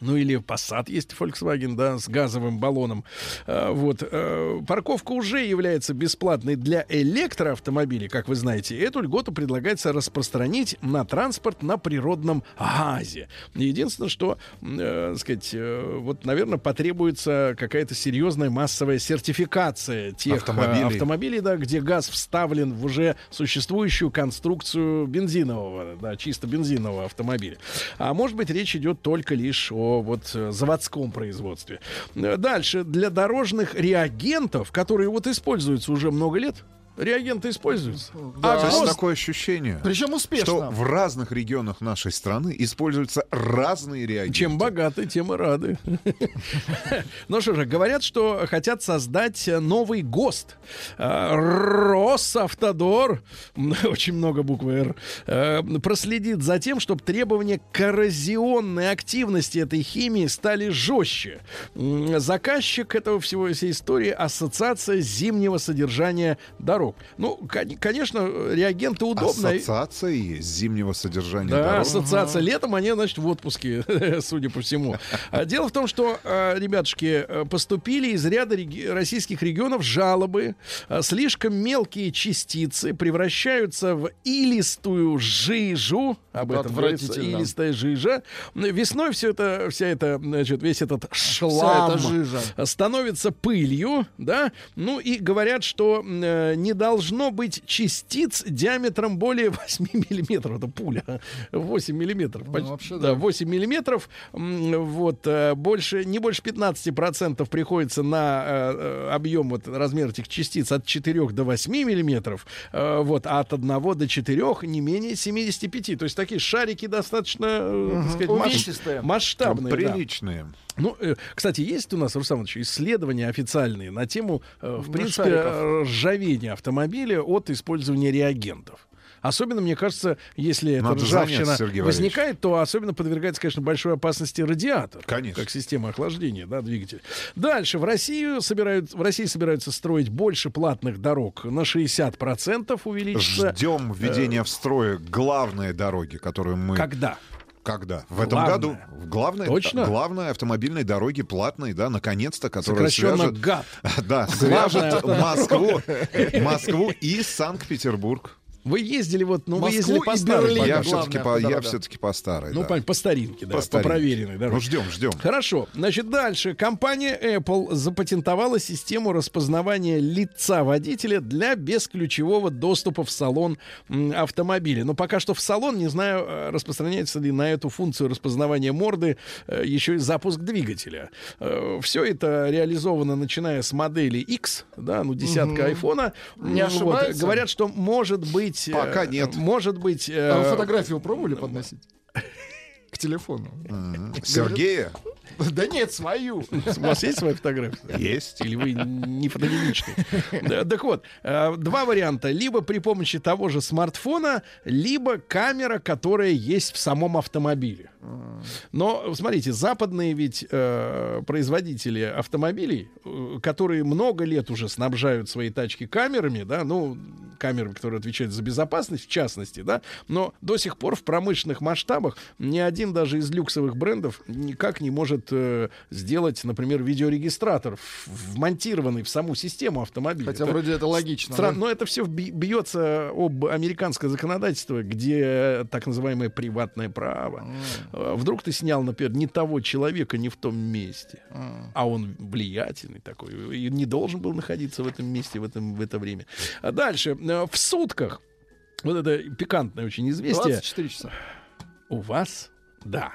Ну или Passat есть Volkswagen, да, с газовым баллоном. А, вот. э, парковка уже является бесплатной для электроавтомобилей, как вы знаете. Эту льготу предлагается распространить на транспорт на природном газе. Единственное, что, э, сказать, э, вот, наверное, потребуется какая-то серьезная массовая сертификация тех э, Автомобилей. автомобилей, да, где газ вставлен в уже существующую конструкцию бензинового, да, чисто бензинового автомобиля. А может быть, речь идет только лишь о вот э, заводском производстве. Э, Дальше для дорожных реагентов, которые вот используются уже много лет, реагенты используются. Да, А то есть гос- такое ощущение, Причем успешно. что в разных регионах нашей страны используются разные реагенты. Чем богаты, тем и рады. Ну что же, говорят, что хотят создать новый ГОСТ. Э, Росавтодор, очень много буквы «Р», э, проследит за тем, чтобы требования коррозионной активности этой химии стали жестче. Заказчик этого всего, всей истории — Ассоциация зимнего содержания дорог. Дорог. Ну, кон- конечно, реагенты удобно. Ассоциация есть зимнего содержания Да, дорог. ассоциация. Летом они, значит, в отпуске, судя по всему. А Дело в том, что, э, ребятушки, э, поступили из ряда российских регионов жалобы. Э, Слишком мелкие частицы превращаются в илистую жижу. Об этом говорится. Илистая жижа. Весной все это, вся эта, значит, весь этот шлам становится пылью, да, ну и говорят, что э, не должно быть частиц диаметром более 8 миллиметров. Это пуля. 8 миллиметров. Почти- вообще да, 8 миллиметров. Вот, э, больше, не больше 15% приходится на э, э, объем, вот, размер этих частиц от 4 до 8 миллиметров, э, вот, а от 1 до 4 не менее 75. То есть такие шарики достаточно, э, так сказать, масштабные. да. Ну, э, кстати, есть у нас, Руслан Иванович, исследования официальные на тему, э, в принципе, шариков. э, ржавения автомобиля от использования реагентов. Особенно, мне кажется, если эта Надо ржавчина заняться, возникает, то особенно подвергается, конечно, большой опасности радиатор. Конечно. Как система охлаждения, да, двигатель. Дальше. В, Россию собирают, в России собираются строить больше платных дорог. На 60% увеличится. Ждем введения в строй главные дороги, которые мы... Когда? Когда? В этом Главное. году. Главное, Точно? главные автомобильные дороги платные, да, наконец-то, Сокращенно свяжут... ГАТ. Да, Главное, это- Москву, Москву и Санкт-Петербург. Вы ездили вот, ну, вы ездили по старой Берлин. Я все-таки по, я да-да-да. все-таки по старой. Ну, да. понятно, по старинке, да, По по, старинке. проверенной дороге. Ну, ждем, ждем. Хорошо. Значит, дальше. Компания Apple запатентовала систему распознавания лица водителя для бесключевого доступа в салон автомобиля. Но пока что в салон, не знаю, э, распространяется ли на эту функцию распознавания морды э, еще и запуск двигателя. Все это реализовано, начиная с модели X, да, ну, десятка Мгм. айфона. Не М, вот. Говорят, что может быть... э, Пока нет. Может быть... э, А вы фотографию пробовали подносить? К телефону. Сергея? Да нет, свою. У вас есть своя фотография? Есть. Или вы не фотогеничный? Да, Так вот, э, два варианта. Либо при помощи того же смартфона, либо камера, которая есть в самом автомобиле. Но, смотрите, западные ведь э, производители автомобилей, э, которые много лет уже снабжают свои тачки камерами, да, ну, камерами, которые отвечают за безопасность, в частности, да, но до сих пор в промышленных масштабах ни один даже из люксовых брендов никак не может э, сделать, например, видеорегистратор, вмонтированный в саму систему автомобиля. Хотя вроде это логично, Стран- да? Но это все бьется об американское законодательство, где так называемое приватное право. Э, Вдруг ты снял, например, не того человека не в том месте, а он влиятельный такой и не должен был находиться в этом месте в, этом, в это время. А дальше. э, В сутках. Вот это пикантное очень известие. 24 часа. У вас? Да.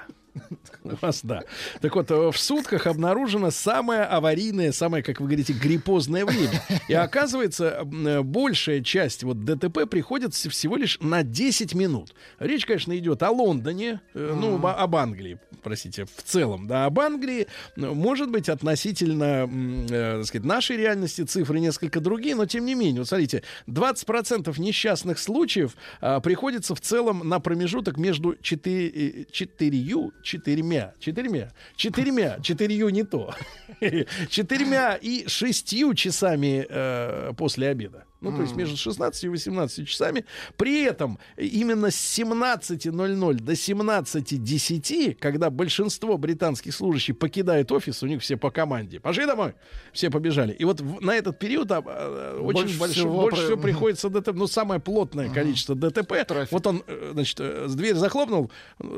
У вас, да. Так вот, э, в сутках обнаружено самое аварийное, самое, как вы говорите, гриппозное время. И оказывается, э, большая часть вот ДТП приходится всего лишь на 10 минут. Речь, конечно, идет о Лондоне, э, ну, об Англии, простите, в целом, да, об Англии. Может быть, относительно, так сказать, нашей реальности цифры несколько другие, но тем не менее, вот смотрите, 20% несчастных случаев а, приходится в целом на промежуток между 4, четырью, четырьмя, четырьмя, четырьмя, четырью не то, четырьмя и шестью часами э, после обеда. Ну, то есть между 16 и 18 часами. При этом именно с 17.00 до 17.10, когда большинство британских служащих покидает офис, у них все по команде. Пошли домой. Все побежали. И вот в- на этот период а, а, очень Больше больше, всего больше про- всего приходится ДТП. Ну, самое плотное количество ДТП. Вот он, э, значит, э, с дверь захлопнул,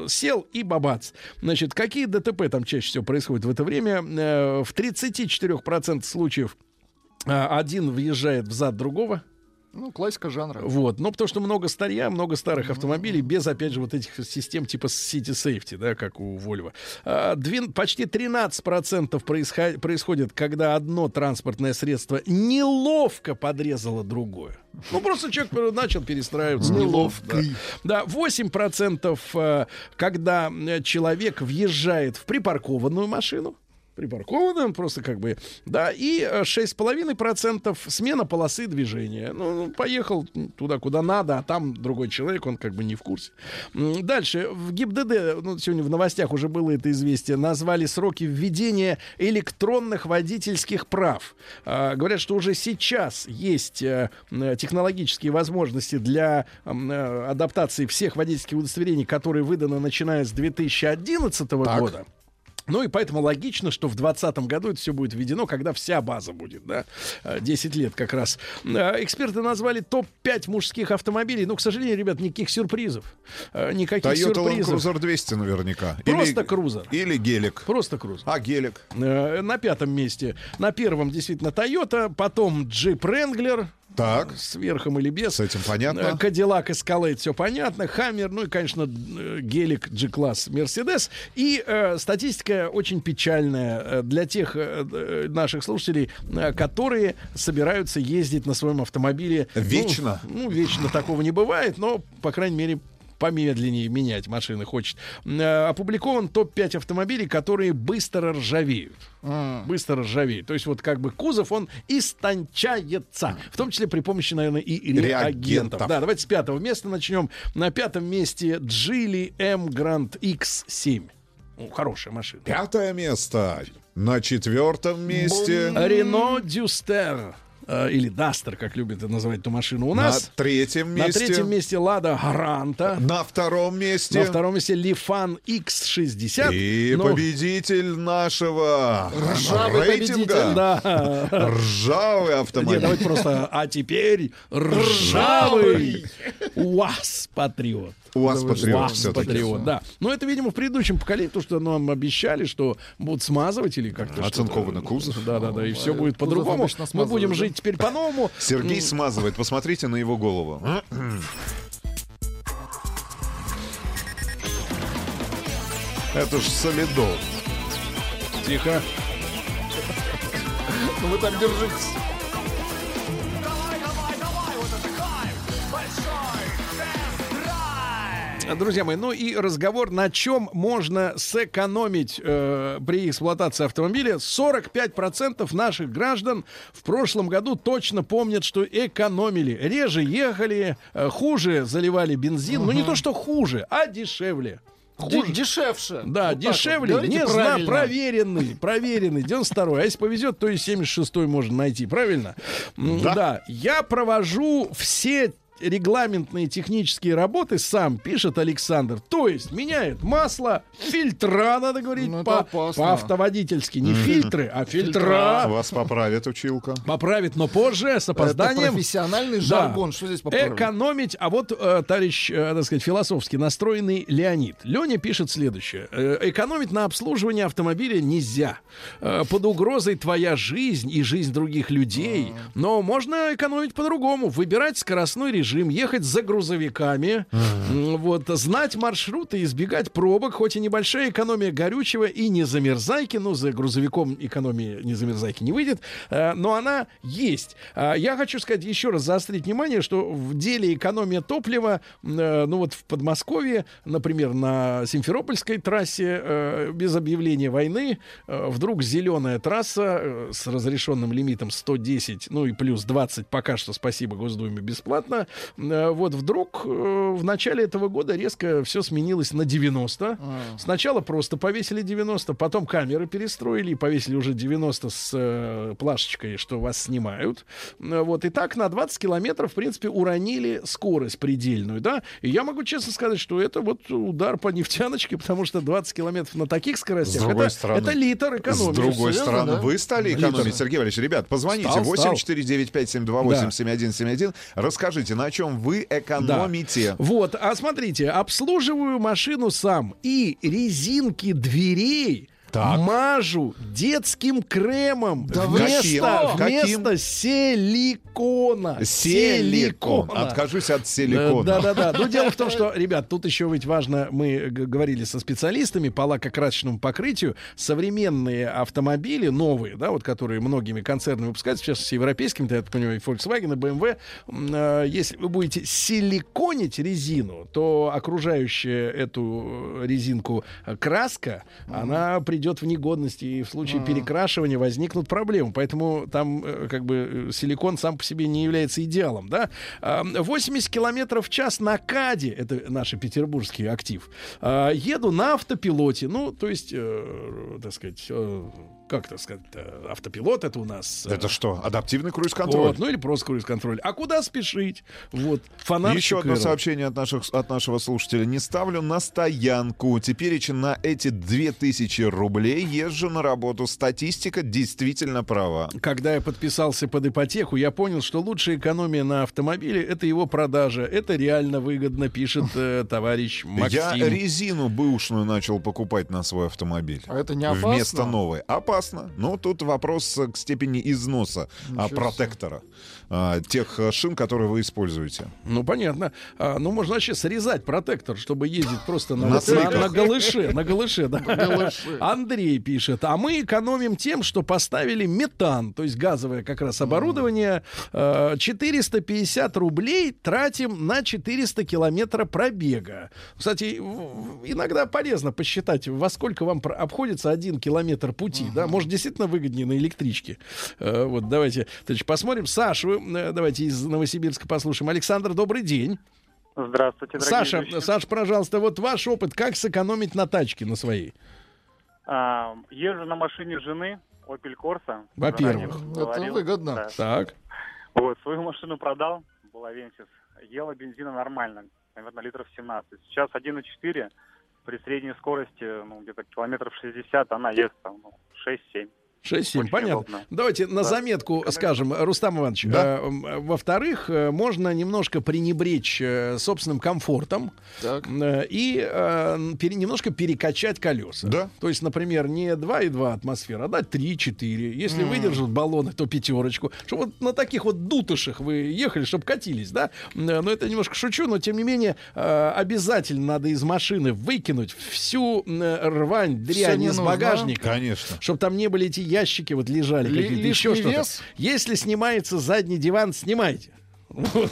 сел и бабац. Значит, какие ДТП там чаще всего происходят в это время? Э, В 34% случаев а, один въезжает в зад другого. Ну, классика жанра. Вот, ну потому что много старья, много старых автомобилей без, опять же, вот этих систем типа City Safety, да, как у Volvo. А, двен- почти 13% происход- происходит, когда одно транспортное средство неловко подрезало другое. Ну, просто человек начал перестраиваться. Неловко. Да, 8% э, когда э, человек въезжает в припаркованную машину. Припарковано, просто как бы, да, и э, 6,5% смена полосы движения. Ну, ну, поехал туда, куда надо, а там другой человек, он как бы не в курсе. Дальше, в ГИБДД, ну, сегодня в новостях уже было это известие, назвали сроки введения электронных водительских прав. А, говорят, что уже сейчас есть э, м, технологические возможности для э, адаптации всех водительских удостоверений, которые выданы начиная с 2011 года. Ну и поэтому логично, что в 2020 году это все будет введено, когда вся база будет, да, Э, 10 лет как раз. Э, Эксперты назвали топ-5 мужских автомобилей. Ну, к сожалению, ребят, никаких сюрпризов. Э, Никаких Toyota Land сюрпризов. Cruiser 200 наверняка. Просто или, крузер. Или гелик. Просто крузер. А, гелик. Э, На пятом месте. На первом действительно Toyota, потом Jeep Wrangler. Так. С верхом или без. С этим понятно. Э, Кадиллак Escalade, все понятно. Хаммер, ну и, конечно, э, гелик G-класс Мерседес. И э, статистика очень печальная э, для тех э, э, наших слушателей, э, которые собираются ездить на своем автомобиле. Ну, Вечно? Ну, вечно такого не бывает, но, по крайней мере, помедленнее менять машины хочет. Э, Опубликован топ-5 автомобилей, которые быстро ржавеют. Быстро ржавеют. То есть вот как бы кузов, он истончается. В том числе при помощи, наверное, и реагентов. Реагентов. Да, давайте с пятого места начнем. На пятом месте Geely M Grand X7. Ну, хорошая машина. Пятое место. На четвертом месте. Рено Дюстер. Э, Или Дастер, как любят называть эту машину у На нас. третьем На месте. третьем месте Лада Гранта. На втором месте. На втором месте Лифан X60. И Ну, победитель нашего Ржавый рейтинга. победитель, да. Ржавый автомобиль. Нет, давайте просто, а теперь ржавый УАЗ Патриот. УАЗ Патриот УАЗ всё-таки. Патриот, да. Но это, видимо, в предыдущем поколении, то, что нам обещали, что будут смазывать или как-то. что-то. Оцинкованный кузов. Да, да, да, и все Кузов будет по-другому. Мы будем да? жить теперь по-новому. Сергей смазывает. Посмотрите на его голову. Это ж солидол. Тихо. Ну вы там держитесь. Друзья мои, ну и разговор, на чем можно сэкономить э, при эксплуатации автомобиля. 45% наших граждан в прошлом году точно помнят, что экономили. Реже ехали, э, хуже заливали бензин. Ну не то, что хуже, а дешевле. Д- дешевше. Да, Вот вот. дешевле, Говорите не знаю, проверенный, проверенный, 92-й. А если повезет, то и 76-й можно найти, правильно? Да. да. Я провожу все регламентные технические работы сам, пишет Александр. То есть меняет масло, фильтра, надо говорить, Ну, это по, опасно. по-автоводительски. Не фильтры, а фильтра. Вас поправит училка. Поправит, но позже, с Это опозданием. профессиональный Да. жаргон. Что здесь поправить? Экономить. А вот, э, товарищ, э, так сказать, философски настроенный Леонид. Леня пишет следующее. Э, экономить на обслуживании автомобиля нельзя. Э, под угрозой твоя жизнь и жизнь других людей. Но можно экономить по-другому. Выбирать скоростной режим, ехать за грузовиками, вот, знать маршруты, избегать пробок, хоть и небольшая экономия горючего и не замерзайки, ну, за грузовиком экономия не замерзайки не выйдет, э, но она есть. А, Я хочу сказать еще раз, заострить внимание, что в деле экономия топлива, э, ну вот в Подмосковье, например, на Симферопольской трассе, э, без объявления войны, вдруг зеленая трасса с разрешенным лимитом 110, ну и плюс 20, пока что, спасибо Госдуме, бесплатно, вот вдруг э, в начале этого года резко все сменилось на 90. Сначала просто повесили 90, потом камеры перестроили и повесили уже 90 с э, плашечкой, что вас снимают. Э, Вот и так на 20 километров, в принципе, уронили скорость предельную, да. И я могу честно сказать, что это вот удар по нефтяночке, потому что 20 километров на таких скоростях это, стороны- это литр экономии. С другой Серьезно, стороны, да? вы стали Литр. экономить, Сергей Валерьевич. Ребят, позвоните Стал, 8495-728-7171. Расскажите, на чем вы экономите? Вот, а смотрите, обслуживаю машину сам и резинки дверей мажу детским кремом Да вместо, вместо силикона. Силикон. Откажусь от силикона. Да, да, да. Но дело в том, что, ребят, тут еще ведь важно, мы говорили со специалистами по лакокрасочному покрытию, современные автомобили, новые, да, вот которые многими концернами выпускаются, сейчас с европейскими, я так понимаю, и Volkswagen, и BMW, э, если вы будете силиконить резину, то окружающая эту резинку э, краска, она придет придет в негодность, и в случае А. перекрашивания возникнут проблемы. Поэтому там э, как бы э, силикон сам по себе не является идеалом. Да? А, 80 километров в час на КАДе, это наш петербургский актив, а, еду на автопилоте. Ну, то есть, э, так сказать, как так сказать, э, автопилот это у нас... э, Это что, адаптивный круиз-контроль? Вот, ну или просто круиз-контроль. А куда спешить? Вот, фонарчик Еще одно сообщение от, наших, от нашего слушателя. Не ставлю на стоянку. Теперь на эти 2000 рублей езжу на работу. Статистика действительно права. Когда я подписался под ипотеку, я понял, что лучшая экономия на автомобиле — это его продажа. Это реально выгодно, пишет э, товарищ Максим. Я резину бэушную начал покупать на свой автомобиль. А это не опасно? Вместо новой. Опасно. Но тут вопрос э, к степени износа а, Ничего протектора. А, тех э, шин, которые вы используете. Ну, понятно. А, ну, можно вообще срезать протектор, чтобы ездить просто на, На на, на голыше. На голыше, да. Андрей пишет. А мы экономим тем, что поставили метан, то есть газовое как раз оборудование. Э, 450 рублей тратим на 400 километра пробега. Кстати, иногда полезно посчитать, во сколько вам обходится один километр пути. Да? Может, действительно выгоднее на электричке. Э, Вот, давайте значит, посмотрим. Саш, вы, давайте из Новосибирска послушаем. Александр, добрый день. Здравствуйте, дорогие Саша, ведущие. Саш, пожалуйста, вот ваш опыт, как сэкономить на тачке на своей? А, езжу на машине жены, Opel Corsa. Во-первых. Это выгодно. Да. Так. Вот, свою машину продал, была Венсис. Ела бензина нормально, наверное, литров 17. Сейчас 1,4 при средней скорости, ну, где-то километров 60, она ест там, ну, 6-7. 6-7, Очень понятно. удобно. Давайте на Да. заметку скажем, Рустам Иванович. Да. э, во-вторых, э, можно немножко пренебречь э, собственным комфортом Так. э, и э, пере- немножко перекачать колеса. Да. То есть, например, не 2,2 атмосфера, а дать 3-4. Если М. выдержат баллоны, то пятерочку. Чтобы вот на таких вот дутышах вы ехали, чтобы катились, да? Э, Но это немножко шучу, но тем не менее э, обязательно надо из машины выкинуть всю э, рвань, дрянь из нужно. багажника. Конечно. Чтобы там не были эти ящики вот лежали Ли- какие-то, еще что-то. Если снимается задний диван, снимайте.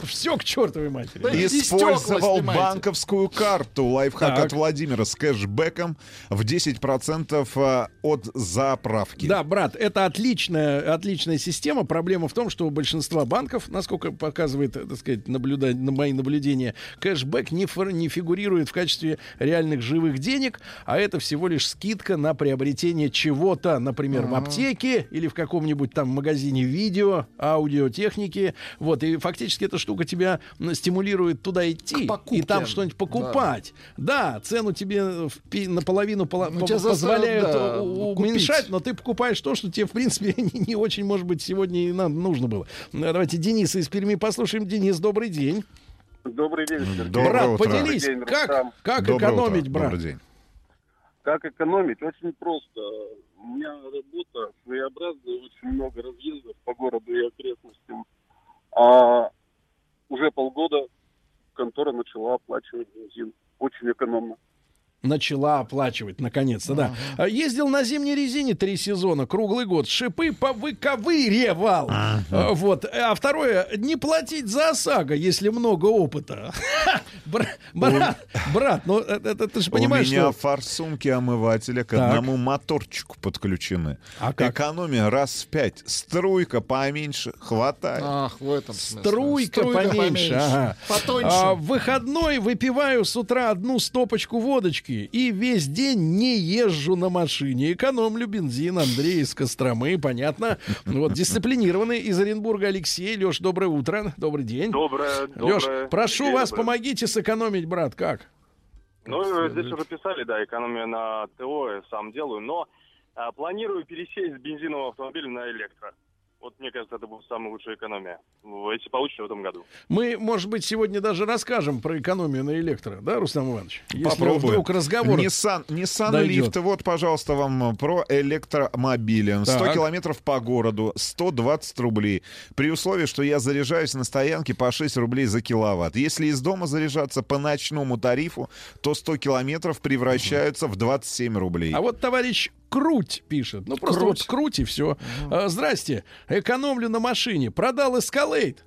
Все к чертовой матери. Да Использовал банковскую карту. Лайфхак Так. от Владимира с кэшбэком в 10% а, от заправки. Да, брат, это отличная, отличная система. Проблема в том, что у большинства банков, насколько показывает, э, так сказать, наблюда- на мои наблюдения, кэшбэк не, фор- не фигурирует в качестве реальных живых денег, а это всего лишь скидка на приобретение чего-то, например, в аптеке или в каком-нибудь там магазине видео, аудиотехники. Вот, и фактически эта штука тебя стимулирует туда идти и там что-нибудь покупать. Да, цену тебе в пи- наполовину пола- Ну, по- тебя позволяют да, у- купить. уменьшать, но ты покупаешь то, что тебе, в принципе, не, не очень, может быть, сегодня и нам нужно было. Давайте Дениса из Перми послушаем. Денис, добрый день. Добрый день, Сергей. Доброе брат, утро. поделись, день, как, Рустам. как Доброе экономить, утро. брат? Добрый день. Как экономить? Очень просто. У меня работа своеобразная, очень много разъездов по городу и окрестностям. А уже полгода контора начала оплачивать бензин. Очень экономно. Начала оплачивать, наконец-то, да. А, Ездил на зимней резине три сезона, круглый год. Шипы повыковыривал. А, Вот. А второе, не платить за ОСАГО, если много опыта. Бра- Брат, брат, ну это это ты же понимаешь, У меня что... форсунки омывателя к одному моторчику подключены. А? Экономия раз в пять. Струйка поменьше. Хватает. Ах, в этом. Струйка, поменьше. ага. Потоньше. А, в выходной выпиваю с утра одну стопочку водочки и весь день не езжу на машине. Экономлю бензин. Андрей из Костромы, понятно. Вот, дисциплинированный из Оренбурга Алексей. Леш, доброе утро. Добрый день. Доброе, Леш, доброе. прошу День вас, доброе. помогите сэкономить, брат. Как? Ну, здесь уже писали, да, экономия на ТО, я сам делаю, но а, планирую пересесть с бензинового автомобиля на электро. Вот мне кажется, это будет самая лучшая экономия, если получится в этом году. Мы, может быть, сегодня даже расскажем про экономию на электро, да, Рустам Иванович? Если Попробуем. вдруг разговор... Nissan, Nissan. Leaf. Вот, пожалуйста, вам про электромобили. 100 Так. километров по городу, 120 рублей. При условии, что я заряжаюсь на стоянке по 6 рублей за киловатт. Если из дома заряжаться по ночному тарифу, то 100 километров превращаются в 27 рублей. А вот товарищ Круть пишет. Ну, просто Круть. вот круть и все. здрасте. Экономлю на машине. Продал эскалейт.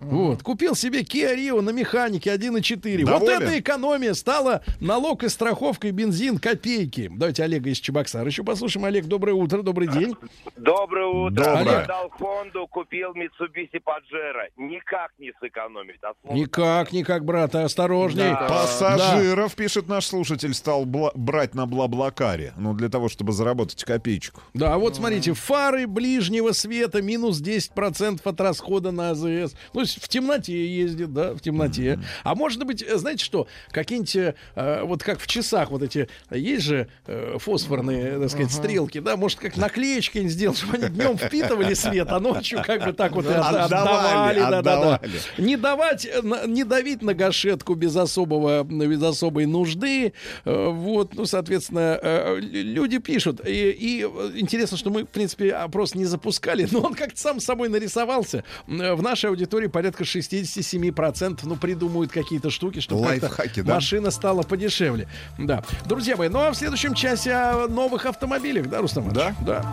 Вот, купил себе Kia Rio на механике 1.4. Вот эта экономия стала налог и страховка и бензин копейки. Давайте Олега из Чебоксара еще послушаем. Олег, доброе утро, добрый день. Доброе утро. Доброе. Я дал Хонду, купил Mitsubishi Pajero. Никак не сэкономить. слова Никак, никак, брат, осторожней. Да. Пассажиров, пишет наш слушатель, стал бла- брать на Блаблакаре. Ну, для того, чтобы заработать копеечку. Да, а вот смотрите, фары ближнего света минус 10% от расхода на АЗС. Ну, то есть в темноте ездит, да, в темноте. А может быть, э, знаете что, какие-нибудь, э, вот как в часах вот эти, есть же э, фосфорные, так сказать, стрелки, да, может, как наклеечки сделать, чтобы они днем впитывали свет, а ночью как бы так вот от- Отдавали, отдавали. да, да, да. Не давать, э, не давить на гашетку без особого, без особой нужды. Э, Вот, ну, соответственно, э, люди пишут. И, и, э, интересно, что мы, в принципе, опрос не запускали, но он как-то сам собой нарисовался. Э, В нашей аудитории порядка 67%, ну, придумывают какие-то штуки, чтобы Лайфхаки, да? машина стала подешевле. Да. Друзья мои, ну а в следующем часе о новых автомобилях, да, Рустам? Да. Да.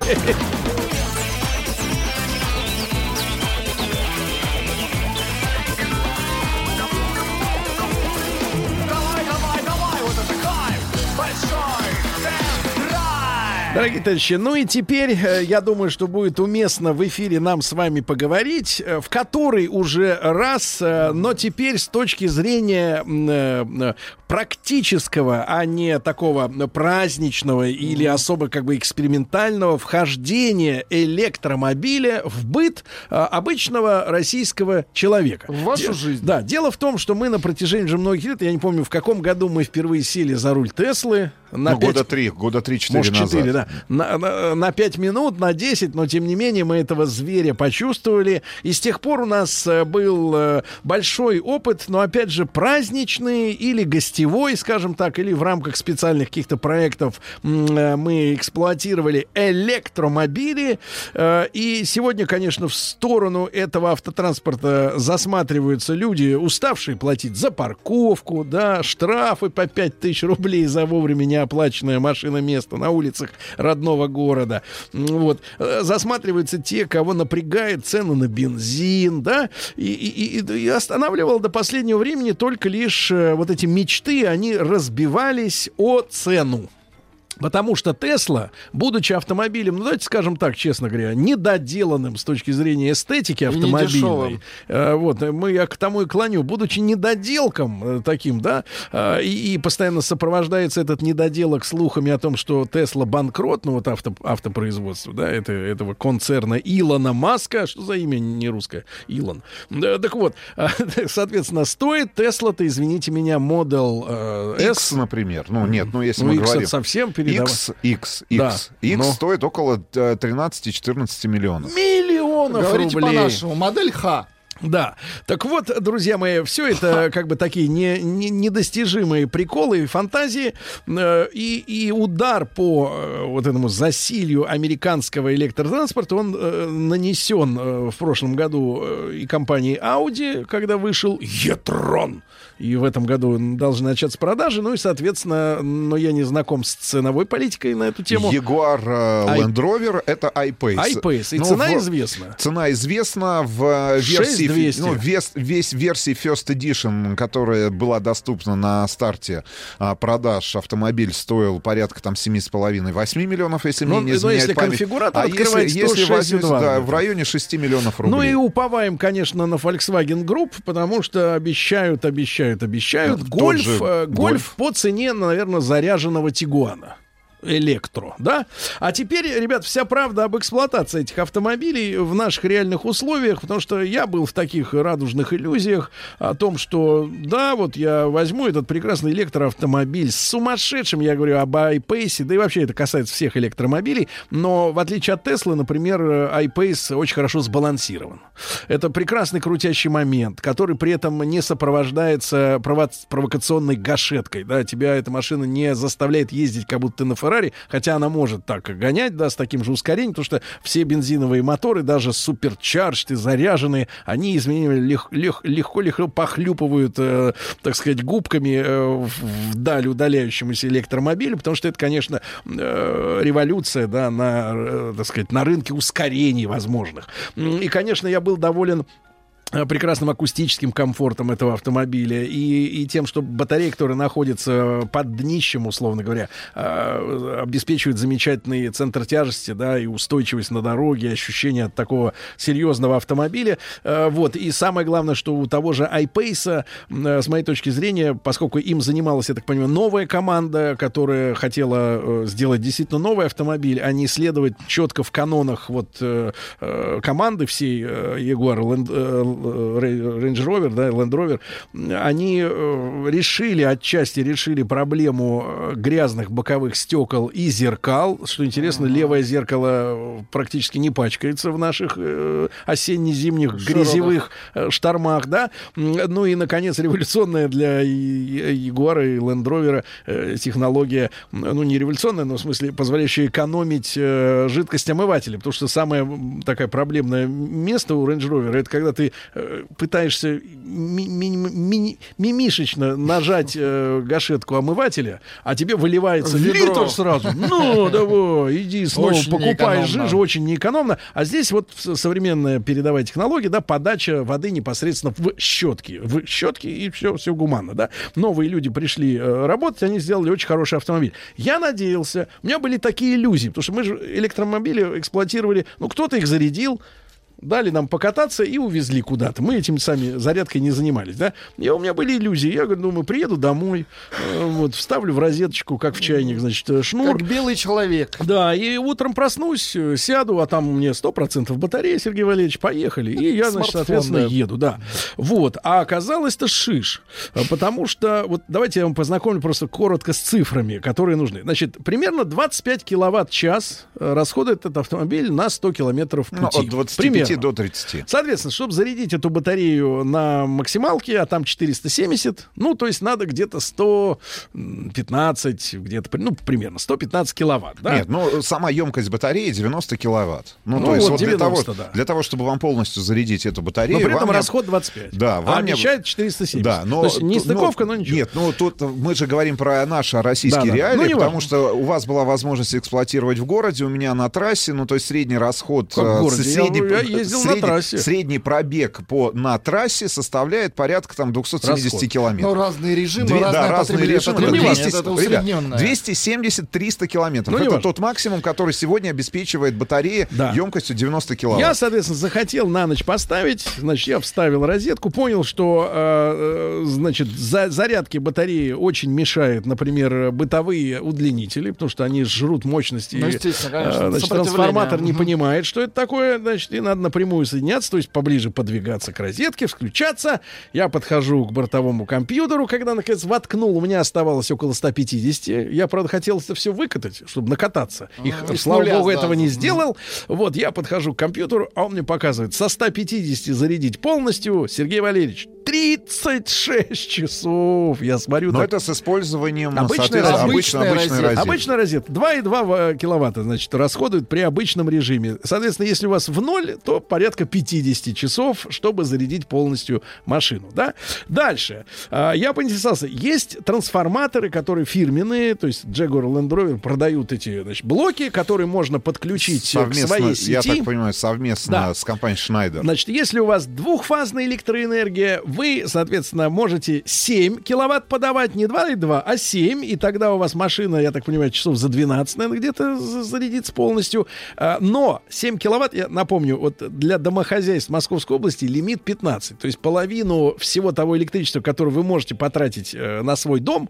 Дорогие товарищи, ну и теперь, э, я думаю, что будет уместно в эфире нам с вами поговорить, э, в который уже раз, э, но теперь с точки зрения практического, а не такого праздничного или особо как бы экспериментального вхождения электромобиля в быт обычного российского человека. В вашу Де- жизнь. Да, дело в том, что мы на протяжении уже многих лет, я не помню, в каком году мы впервые сели за руль Теслы. На Ну, пять- года три, года три-четыре может, назад. 4, да. На, на, на 5 минут, на 10, но тем не менее мы этого зверя почувствовали. И с тех пор у нас э, был э, большой опыт, но опять же праздничный или гостевой, скажем так, или в рамках специальных каких-то проектов э, мы эксплуатировали электромобили. И сегодня, конечно, в сторону этого автотранспорта засматриваются люди, уставшие платить за парковку, да, штрафы по 5000 рублей за вовремя неоплаченное машина место на улицах родного города. Вот. Э, Засматриваются те, кого напрягает цены на бензин, да, и, и- и- и останавливал до последнего времени только лишь э, вот эти мечты, они разбивались о цену. Потому что Тесла, будучи автомобилем, ну давайте скажем так, честно говоря, недоделанным с точки зрения эстетики автомобильной, э, вот э, мы я к тому и клоню, будучи недоделком э, таким, да, э, и, и постоянно сопровождается этот недоделок слухами о том, что Тесла банкрот, ну вот авто, автопроизводство, да, это, этого концерна Илона Маска, что за имя не русское, Илон. Да, так вот, э, соответственно, стоит Тесла-то, извините меня, Model э, X, например. Ну, нет, ну, если Ну, мы X говорим... совсем передавай. X, X, X. Да, X но- стоит около э, 13-14 миллионов. Миллионов Говорите рублей. по-нашему. Модель Х. Да. Так вот, друзья мои, все это как бы такие не, не- недостижимые приколы и фантазии. Э, И, и удар по э, вот этому засилью американского электротранспорта, он э, нанесен э, в прошлом году э, и компанией Audi, когда вышел e-tron. И в этом году должны начаться продажи. Ну и, соответственно, но я не знаком с ценовой политикой на эту тему. Jaguar э, Ай- Land Rover это iPace. iPace. И Ну, цена в- известна. Цена известна в э, версии, 6200. ну, вес, весь версии First Edition, которая была доступна на старте а, продаж, автомобиль стоил порядка там 7,5-8 миллионов, если Ну, мне не но изменяет если память. конфигуратор а если, если 6,2 возьмете, да, в районе 6 миллионов рублей. Ну и уповаем, конечно, на Volkswagen Group, потому что обещают, обещают, обещают. Тот Гольф, же э, Гольф. гольф по цене, наверное, заряженного Тигуана. Электро, да? А теперь, ребят, вся правда об эксплуатации этих автомобилей в наших реальных условиях, потому что я был в таких радужных иллюзиях о том, что да, вот я возьму этот прекрасный электроавтомобиль с сумасшедшим, я говорю об iPace, да и вообще это касается всех электромобилей, но в отличие от Теслы, например, iPace очень хорошо сбалансирован. Это прекрасный крутящий момент, который при этом не сопровождается прово- провокационной гашеткой, да, тебя эта машина не заставляет ездить, как будто ты на Феррари, хотя она может так гонять, да, с таким же ускорением, потому что все бензиновые моторы, даже суперчарджды, заряженные, они изменили лег- лег- легко-легко похлюпывают, э, так сказать, губками э, вдаль удаляющемуся электромобилю, потому что это, конечно, э, революция, да, на, э, так сказать, на рынке ускорений возможных. И, конечно, я был доволен прекрасным акустическим комфортом этого автомобиля и, и тем, что батарея, которая находится под днищем, условно говоря, э, обеспечивает замечательный центр тяжести, да, и устойчивость на дороге, ощущение от такого серьезного автомобиля. Э, вот. И самое главное, что у того же iPace, э, с моей точки зрения, поскольку им занималась, я так понимаю, новая команда, которая хотела э, сделать действительно новый автомобиль, а не следовать четко в канонах вот э, э, команды всей э, Jaguar Land, э, Range Rover, да, Land Rover, они э, решили, отчасти решили проблему э, грязных боковых стекол и зеркал. Что интересно, левое зеркало э, практически не пачкается в наших э, осенне-зимних грязевых э, штормах, да. Ну и, наконец, революционная для Ягуара и Land Rover э, технология, ну не революционная, но в смысле позволяющая экономить э, жидкость омывателя, потому что самое такая проблемное место у Range Rover это когда ты э, пытаешься ми- ми- ми- мимишечно нажать э, гашетку омывателя, а тебе выливается Ведро. литр сразу. Ну, давай, иди снова Очень покупай жижу, очень неэкономно. А здесь вот современная передовая технология, да, подача воды непосредственно в щетки. В щетки и все, все гуманно, да. Новые люди пришли э, работать, они сделали очень хороший автомобиль. Я надеялся, у меня были такие иллюзии, потому что мы же электромобили эксплуатировали, ну, кто-то их зарядил, дали нам покататься и увезли куда-то. Мы этим сами зарядкой не занимались, да. И у меня были иллюзии. Я говорю, думаю, приеду домой, э, вот, вставлю в розеточку, как в чайник, значит, э, шнур. Как белый человек. Да, и утром проснусь, э, сяду, а там мне 100% батарея, Сергей Валерьевич, поехали. И я, значит, соответственно, да. еду, да. Вот. А оказалось-то шиш. Потому что, вот давайте я вам познакомлю просто коротко с цифрами, которые нужны. Значит, примерно 25 киловатт-час расходует этот автомобиль на 100 километров пути. Ну, от 25 Примерно. До 30. Соответственно, чтобы зарядить эту батарею на максималке, а там 470, ну, то есть надо где-то 115, где-то, ну, примерно 115 киловатт, да? Нет, ну сама емкость батареи 90 киловатт. Ну, Ну, то есть вот вот для, 90, того, да. для того, чтобы вам полностью зарядить эту батарею... Но при этом расход 25. Да, а вам не- обещает 470. Да, но... То есть не стыковка, ну, но ничего. Нет, ну тут мы же говорим про наши российские Да, да. реалии, Ну, не потому важно. что у вас была возможность эксплуатировать в городе, у меня на трассе, ну то есть средний расход... Как в э, городе? Средний, Я- я ездил на средний- трассе. Средний пробег по, на трассе составляет порядка там 270 Расход. километров. Ну, разные режимы, Две- разное да, разные режимы. потребление. 200, Это ребят, усредненное. 270-300 километров. Ну, Это неважно. тот максимум, который сегодня обеспечивает батарея Да. емкостью 90 киловатт. Я, соответственно, захотел на ночь поставить, значит, я вставил розетку, понял, что, э, э, значит, за, зарядке батареи очень мешает, например, бытовые удлинители, потому что они жрут мощности. Ну, и, естественно, конечно, э, значит, трансформатор не понимает, что это такое, значит, и надо напрямую соединяться, то есть поближе подвигаться к розетке, включаться. Я подхожу к бортовому компьютеру, когда, наконец, воткнул, у меня оставалось около 150. Я, правда, хотел это все выкатать, чтобы накататься. И, Ага. И с слава нуля богу, сразу. этого не сделал. Вот, я подхожу к компьютеру, а он мне показывает, со 150 зарядить полностью, Сергей Валерьевич, 36 часов. Я смотрю, Но так, это с использованием, Обычная соответственно, розетка. обычно, обычной розетка. розетки. Обычная розетка 2,2 в- киловатта, значит, расходует при обычном режиме. Соответственно, если у вас в ноль, то порядка 50 часов, чтобы зарядить полностью машину, да? Дальше. А, Я поинтересовался, есть трансформаторы, которые фирменные, то есть Jaguar Land Rover продают эти значит, блоки, которые можно подключить э, к совместно, своей сети. я так понимаю, совместно Да. с компанией Schneider. Значит, если у вас двухфазная электроэнергия, вы, соответственно, можете 7 киловатт подавать, не 2,2, а 7, и тогда у вас машина, я так понимаю, часов за 12, наверное, где-то за- зарядится полностью. А, Но 7 киловатт, я напомню, вот для домохозяйств Московской области лимит 15, то есть половину всего того электричества, которое вы можете потратить э, на свой дом,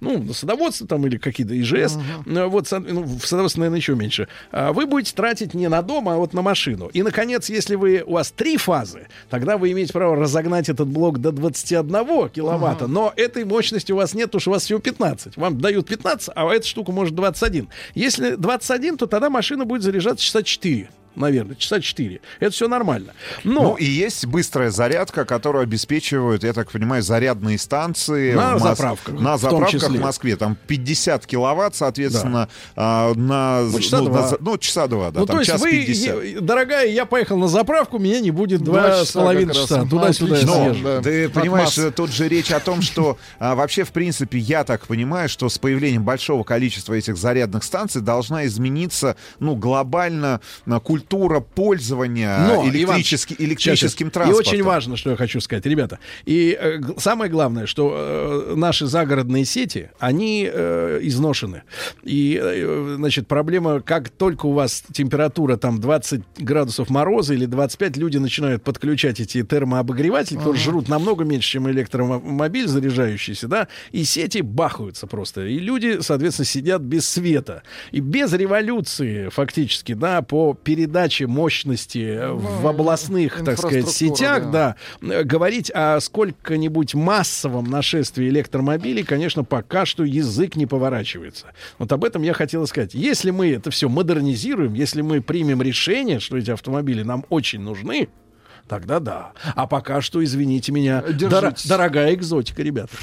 ну, садоводство там или какие-то ИЖС, э, вот, ну, в садоводстве, наверное, еще меньше, а вы будете тратить не на дом, а вот на машину. И, наконец, если вы, у вас три фазы, тогда вы имеете право разогнать этот блок до 21 киловатта, но этой мощности у вас нет, потому что у вас всего 15. Вам дают 15, а эта штука может 21. Если 21, то тогда машина будет заряжаться часа 4. Наверное, часа 4. Это все нормально. Но Ну и есть быстрая зарядка, которую обеспечивают, я так понимаю, зарядные станции. На в Мос- заправках, На в заправках числе. в Москве. Там 50 киловатт, соответственно, а, на, Ну, часа ну, два. на ну, часа два, да, ну, там то есть час вы, 50. е- дорогая, я поехал на заправку, меня не будет Два с половиной часа. Ну, Туда-сюда. Но да. ты От понимаешь, масс. тут же речь о том, что а, вообще, в принципе, я так понимаю, что с появлением большого количества этих зарядных станций должна измениться, ну, глобально а, культура культура пользования Но, электрически- Иван, электрическим сейчас, транспортом. И очень важно, что я хочу сказать, ребята. И э, самое главное, что э, наши загородные сети, они э, изношены. И, э, значит, проблема, как только у вас температура там 20 градусов мороза или 25, люди начинают подключать эти термообогреватели, которые Ага. жрут намного меньше, чем электромобиль заряжающийся, да, и сети бахаются просто. И люди, соответственно, сидят без света. И без революции, фактически, да, по передаче мощности э, в областных, так сказать, сетях, да, э, говорить о сколько-нибудь массовом нашествии электромобилей, конечно, пока что язык не поворачивается. Вот об этом я хотел сказать. Если мы это все модернизируем, если мы примем решение, что эти автомобили нам очень нужны, тогда да. А пока что, извините меня, дора- дорогая экзотика, ребята.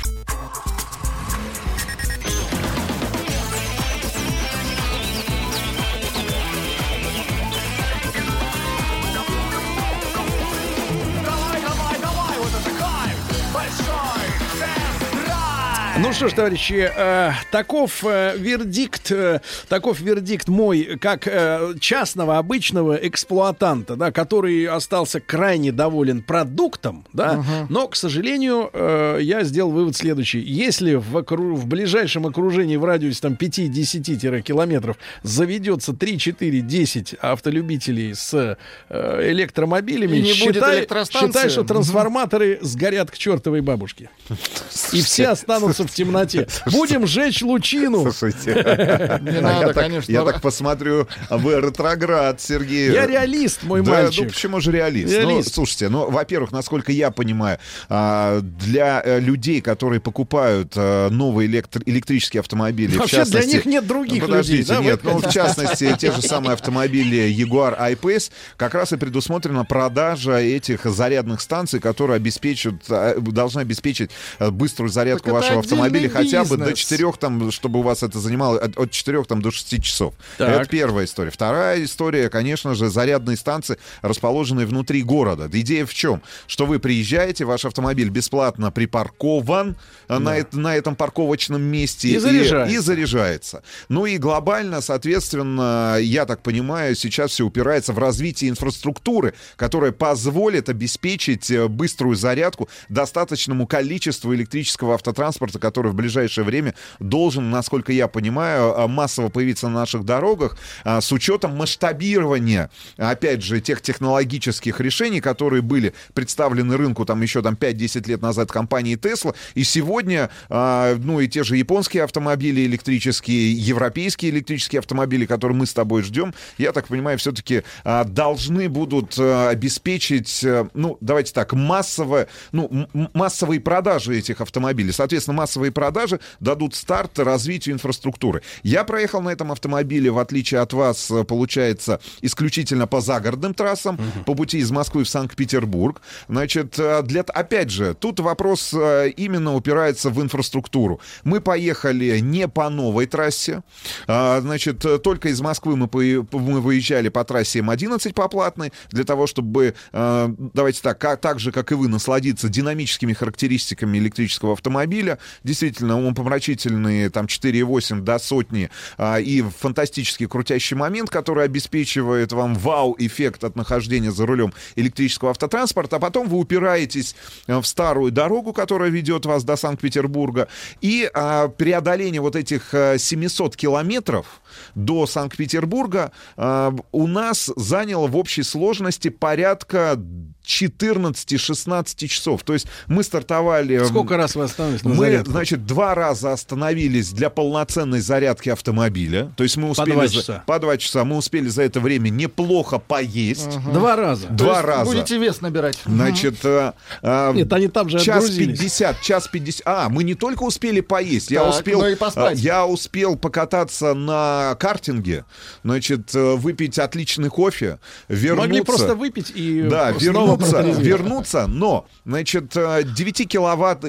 Ну что ж, товарищи, э, таков э, вердикт, э, таков вердикт мой, как э, частного обычного эксплуатанта, да, который остался крайне доволен продуктом, да, Ага. но, к сожалению, э, я сделал вывод следующий: если в, окру- в ближайшем окружении в радиусе там 5-10 километров заведется 3, 4, 10 автолюбителей с э, электромобилями, И не будет считай, электростанции. считай, что трансформаторы сгорят к чертовой бабушке. И все останутся в темноте. Будем жечь лучину. Слушайте, Не а надо, я, так, конечно. я так посмотрю, вы ретроград, Сергей. Я реалист, мой да, мальчик. ну почему же реалист? Реалист. Ну, слушайте, ну, во-первых, насколько я понимаю, а, для э, людей, которые покупают э, новые электр- электрические автомобили, в Вообще для частности... них нет других Ну, Подождите, людей, нет, ну, в частности, те же самые автомобили Jaguar I-Pace, как раз и предусмотрена продажа этих зарядных станций, которые обеспечат, э, должны обеспечить э, быструю зарядку вашего автомобиля отдельный хотя бы до бизнес. 4 там, чтобы у вас это занимало от, от 4 там, до 6 часов. Так. Это первая история. Вторая история, конечно же, зарядные станции, расположенные внутри города. Идея в чем? Что вы приезжаете, ваш автомобиль бесплатно припаркован э, на, эт- на этом парковочном месте И заряжается. и заряжается. Ну и глобально, соответственно, я так понимаю, сейчас все упирается в развитие инфраструктуры, которая позволит обеспечить э, быструю зарядку достаточному количеству электрического автотранспорта, который в ближайшее время должен, насколько я понимаю, э, массово появиться на наших дорогах а, с учетом масштабирования, опять же, тех технологических решений, которые были представлены рынку там еще там 5-10 лет назад компанией Tesla. И сегодня, а, ну и те же японские автомобили электрические, европейские электрические автомобили, которые мы с тобой ждем, я так понимаю, все-таки должны будут а, обеспечить, а, ну, давайте так, массово, ну, массовые продажи этих автомобилей. Соответственно, массовые продажи дадут старт развитию инфраструктуры. Я проехал на этом автомобиле, в отличие от вас, э, получается, исключительно по загородным трассам, по пути из Москвы в Санкт-Петербург. Значит, э, для, опять же, тут вопрос э, именно упирается в инфраструктуру. Мы поехали не по новой трассе. А, Значит, только из Москвы мы, пое- мы выезжали по трассе М11 по платной, для того, чтобы, давайте так, так же, как и вы, насладиться динамическими характеристиками электрического автомобиля. Действительно, умопомрачительные там 4,8 до сотни а, и фантастически крутящий момент, который обеспечивает вам вау-эффект от нахождения за рулем электрического автотранспорта, а потом вы упираетесь э, в старую дорогу, которая ведет вас до Санкт-Петербурга, и а, преодоление вот этих э, 700 километров до Санкт-Петербурга а, у нас заняло в общей сложности порядка 14-16 часов. То есть мы стартовали... м, Сколько раз вы остановились на мы, зарядку? Значит, два раза остановились для полноценной зарядки автомобиля. То есть мы успели... два за- часа. По два часа. Мы успели за это время неплохо поесть. Два раза. То Два есть раза. Будете вес набирать. Значит, э, э, Нет, они там же час. 50, час 50. А, мы не только успели поесть, я Так, успел, но и поспать. э, я успел покататься на картинге, значит, выпить отличный кофе, вернуться. Могли просто выпить и Да, снова вернуться, вернуться, но, значит, э, 9 киловатт,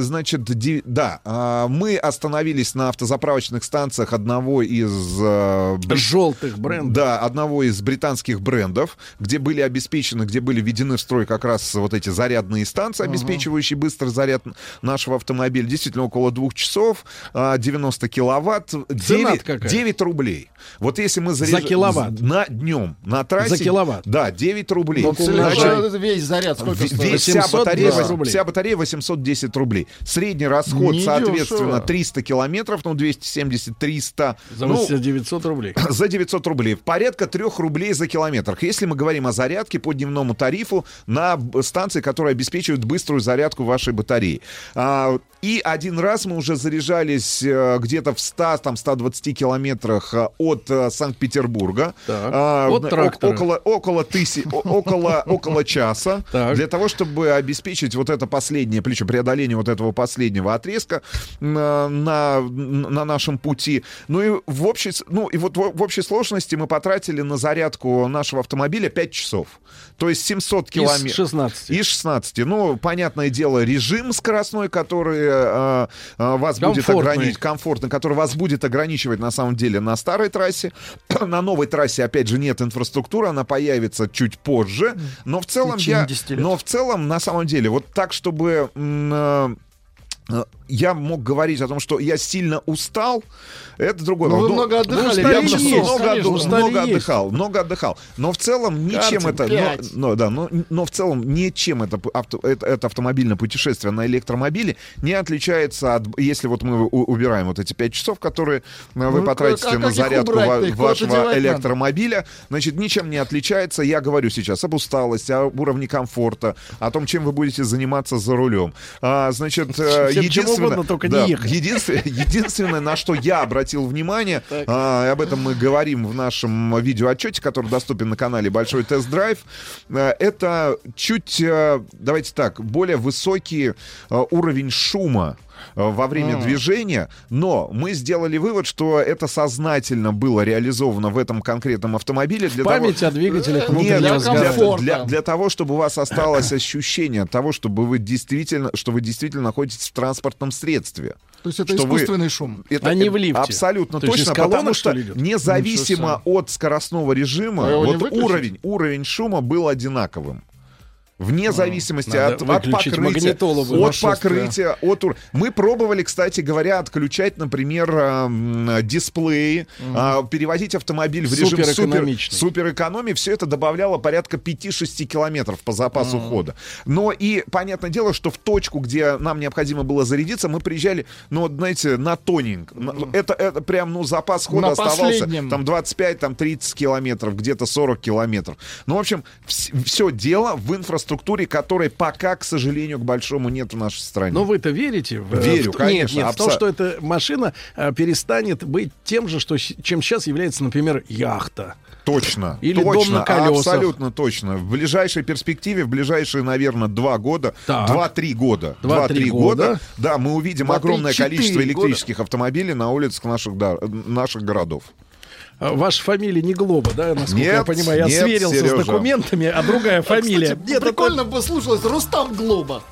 значит, да, а, мы остановились на автозаправочных станциях одного из... э, Желтых брендов. Да, одного из британских брендов, где были обеспечены, где были введены в строй как раз вот эти зарядные станции, обеспечивающие быстрый заряд нашего автомобиля. Действительно, около двух часов, а, 90 киловатт, 9, какая? 9 рублей. Вот если мы заряжаем... киловатт? На днем, на трассе... За киловатт? Да, 9 рублей. Ну, Значит, весь заряд сколько стоит? весь- вся, 810 батарея, рублей. вся батарея 810 рублей. Средний расход, Недешево. соответственно, 300 километров, ну, 270-300. За ну, 900 рублей. за 900 рублей. Порядка 3 рублей за километр. Если мы говорим о зарядке по дневному тарифу на станции, которые обеспечивают быструю зарядку вашей батареи. А, и один раз мы уже заряжались э, где-то в 100, там, 120 километрах э, от э, Санкт-Петербурга. Так. А, От о- трактора. около, около, о- около, около часа. Так. Для того, чтобы обеспечить вот это последнее плечо, преодоление вот этого последнего отрезка на, на, на нашем пути. Ну и в общей, ну и вот в, в общей сложности мы потратили на зарядку нашего автомобиля 5 часов. То есть 700 километров. Из 16. Из 16. Ну, понятное дело, режим скоростной, который э, э, вас будет ограничивать, комфортно, который вас будет ограничивать на самом деле на старой трассе. на новой трассе, опять же, нет инфраструктуры, она появится чуть позже. Но в целом я... 10 лет. Но в целом, на самом деле, вот так, чтобы... э, э, я мог говорить о том, что я сильно устал, это другой Ну, вы много отдыхали, я есть, много, конечно, устали много есть. отдыхал, много отдыхал. Но в целом ничем Картинг это, но, но, да, но, но в целом ничем это, авто- это, это автомобильное путешествие на электромобиле не отличается от, если вот мы у- убираем вот эти пять часов, которые э, вы Ну, потратите как- на зарядку убрать-то? ва- вашего надо. электромобиля, значит, ничем не отличается. Я говорю сейчас об усталости, об уровне комфорта, о том, чем вы будете заниматься за рулем. А, значит, э, Всем чем единственное, угодно, только не да, ехать. единственное, единственное, на что я обратил внимание, а, и об этом мы говорим в нашем видеоотчете, который доступен на канале Большой тест-драйв, э, это чуть, э, давайте так, более высокий э, уровень шума во время М. движения, но мы сделали вывод, что это сознательно было реализовано в этом конкретном автомобиле для Память того... о двигателях Нет, для, для- для- для того, чтобы у вас осталось ощущение того, чтобы вы действительно, что вы действительно находитесь в транспортном средстве. То есть это Что вы- искусственный шум. Это, А не в лифте. Абсолютно То точно, колонок, потому что что идет? независимо от скоростного режима, вот уровень, уровень шума был одинаковым. Вне зависимости надо от, от покрытия, от покрытия, от ур- Мы пробовали, кстати говоря, отключать, например, эм, дисплеи, а, переводить автомобиль в режим супер, Суперэкономичный. суперэкономии. Все это добавляло порядка 5-6 километров по запасу хода. Но и понятное дело, что в точку, где нам необходимо было зарядиться, мы приезжали, ну, знаете, на тоненько. На- Это, это прям, ну, запас хода На оставался последнем. там 25, там 30 километров, где-то 40 километров. Ну, в общем, все дело в инфраструктуре, которой пока, к сожалению, к большому нет в нашей стране. Но вы-то верите? В, Верю, в- конечно, Нет, нет, в абсо- что эта машина а, перестанет быть тем же, что, чем сейчас является, например, яхта. Точно. Или точно, дом на колесах. Абсолютно точно. В ближайшей перспективе, в ближайшие, наверное, два года, два-три года, Два-три года. года, да, мы увидим огромное количество года. электрических автомобилей на улицах наших, да, наших городов. А, Ваша фамилия не Глоба, да, насколько я Нет, понимаю? Я нет, сверился с Сережа. документами, а другая фамилия. Кстати, Нет, прикольно бы слушалось Рустам Глоба.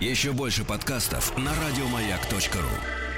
Еще больше подкастов на радиомаяк.ру.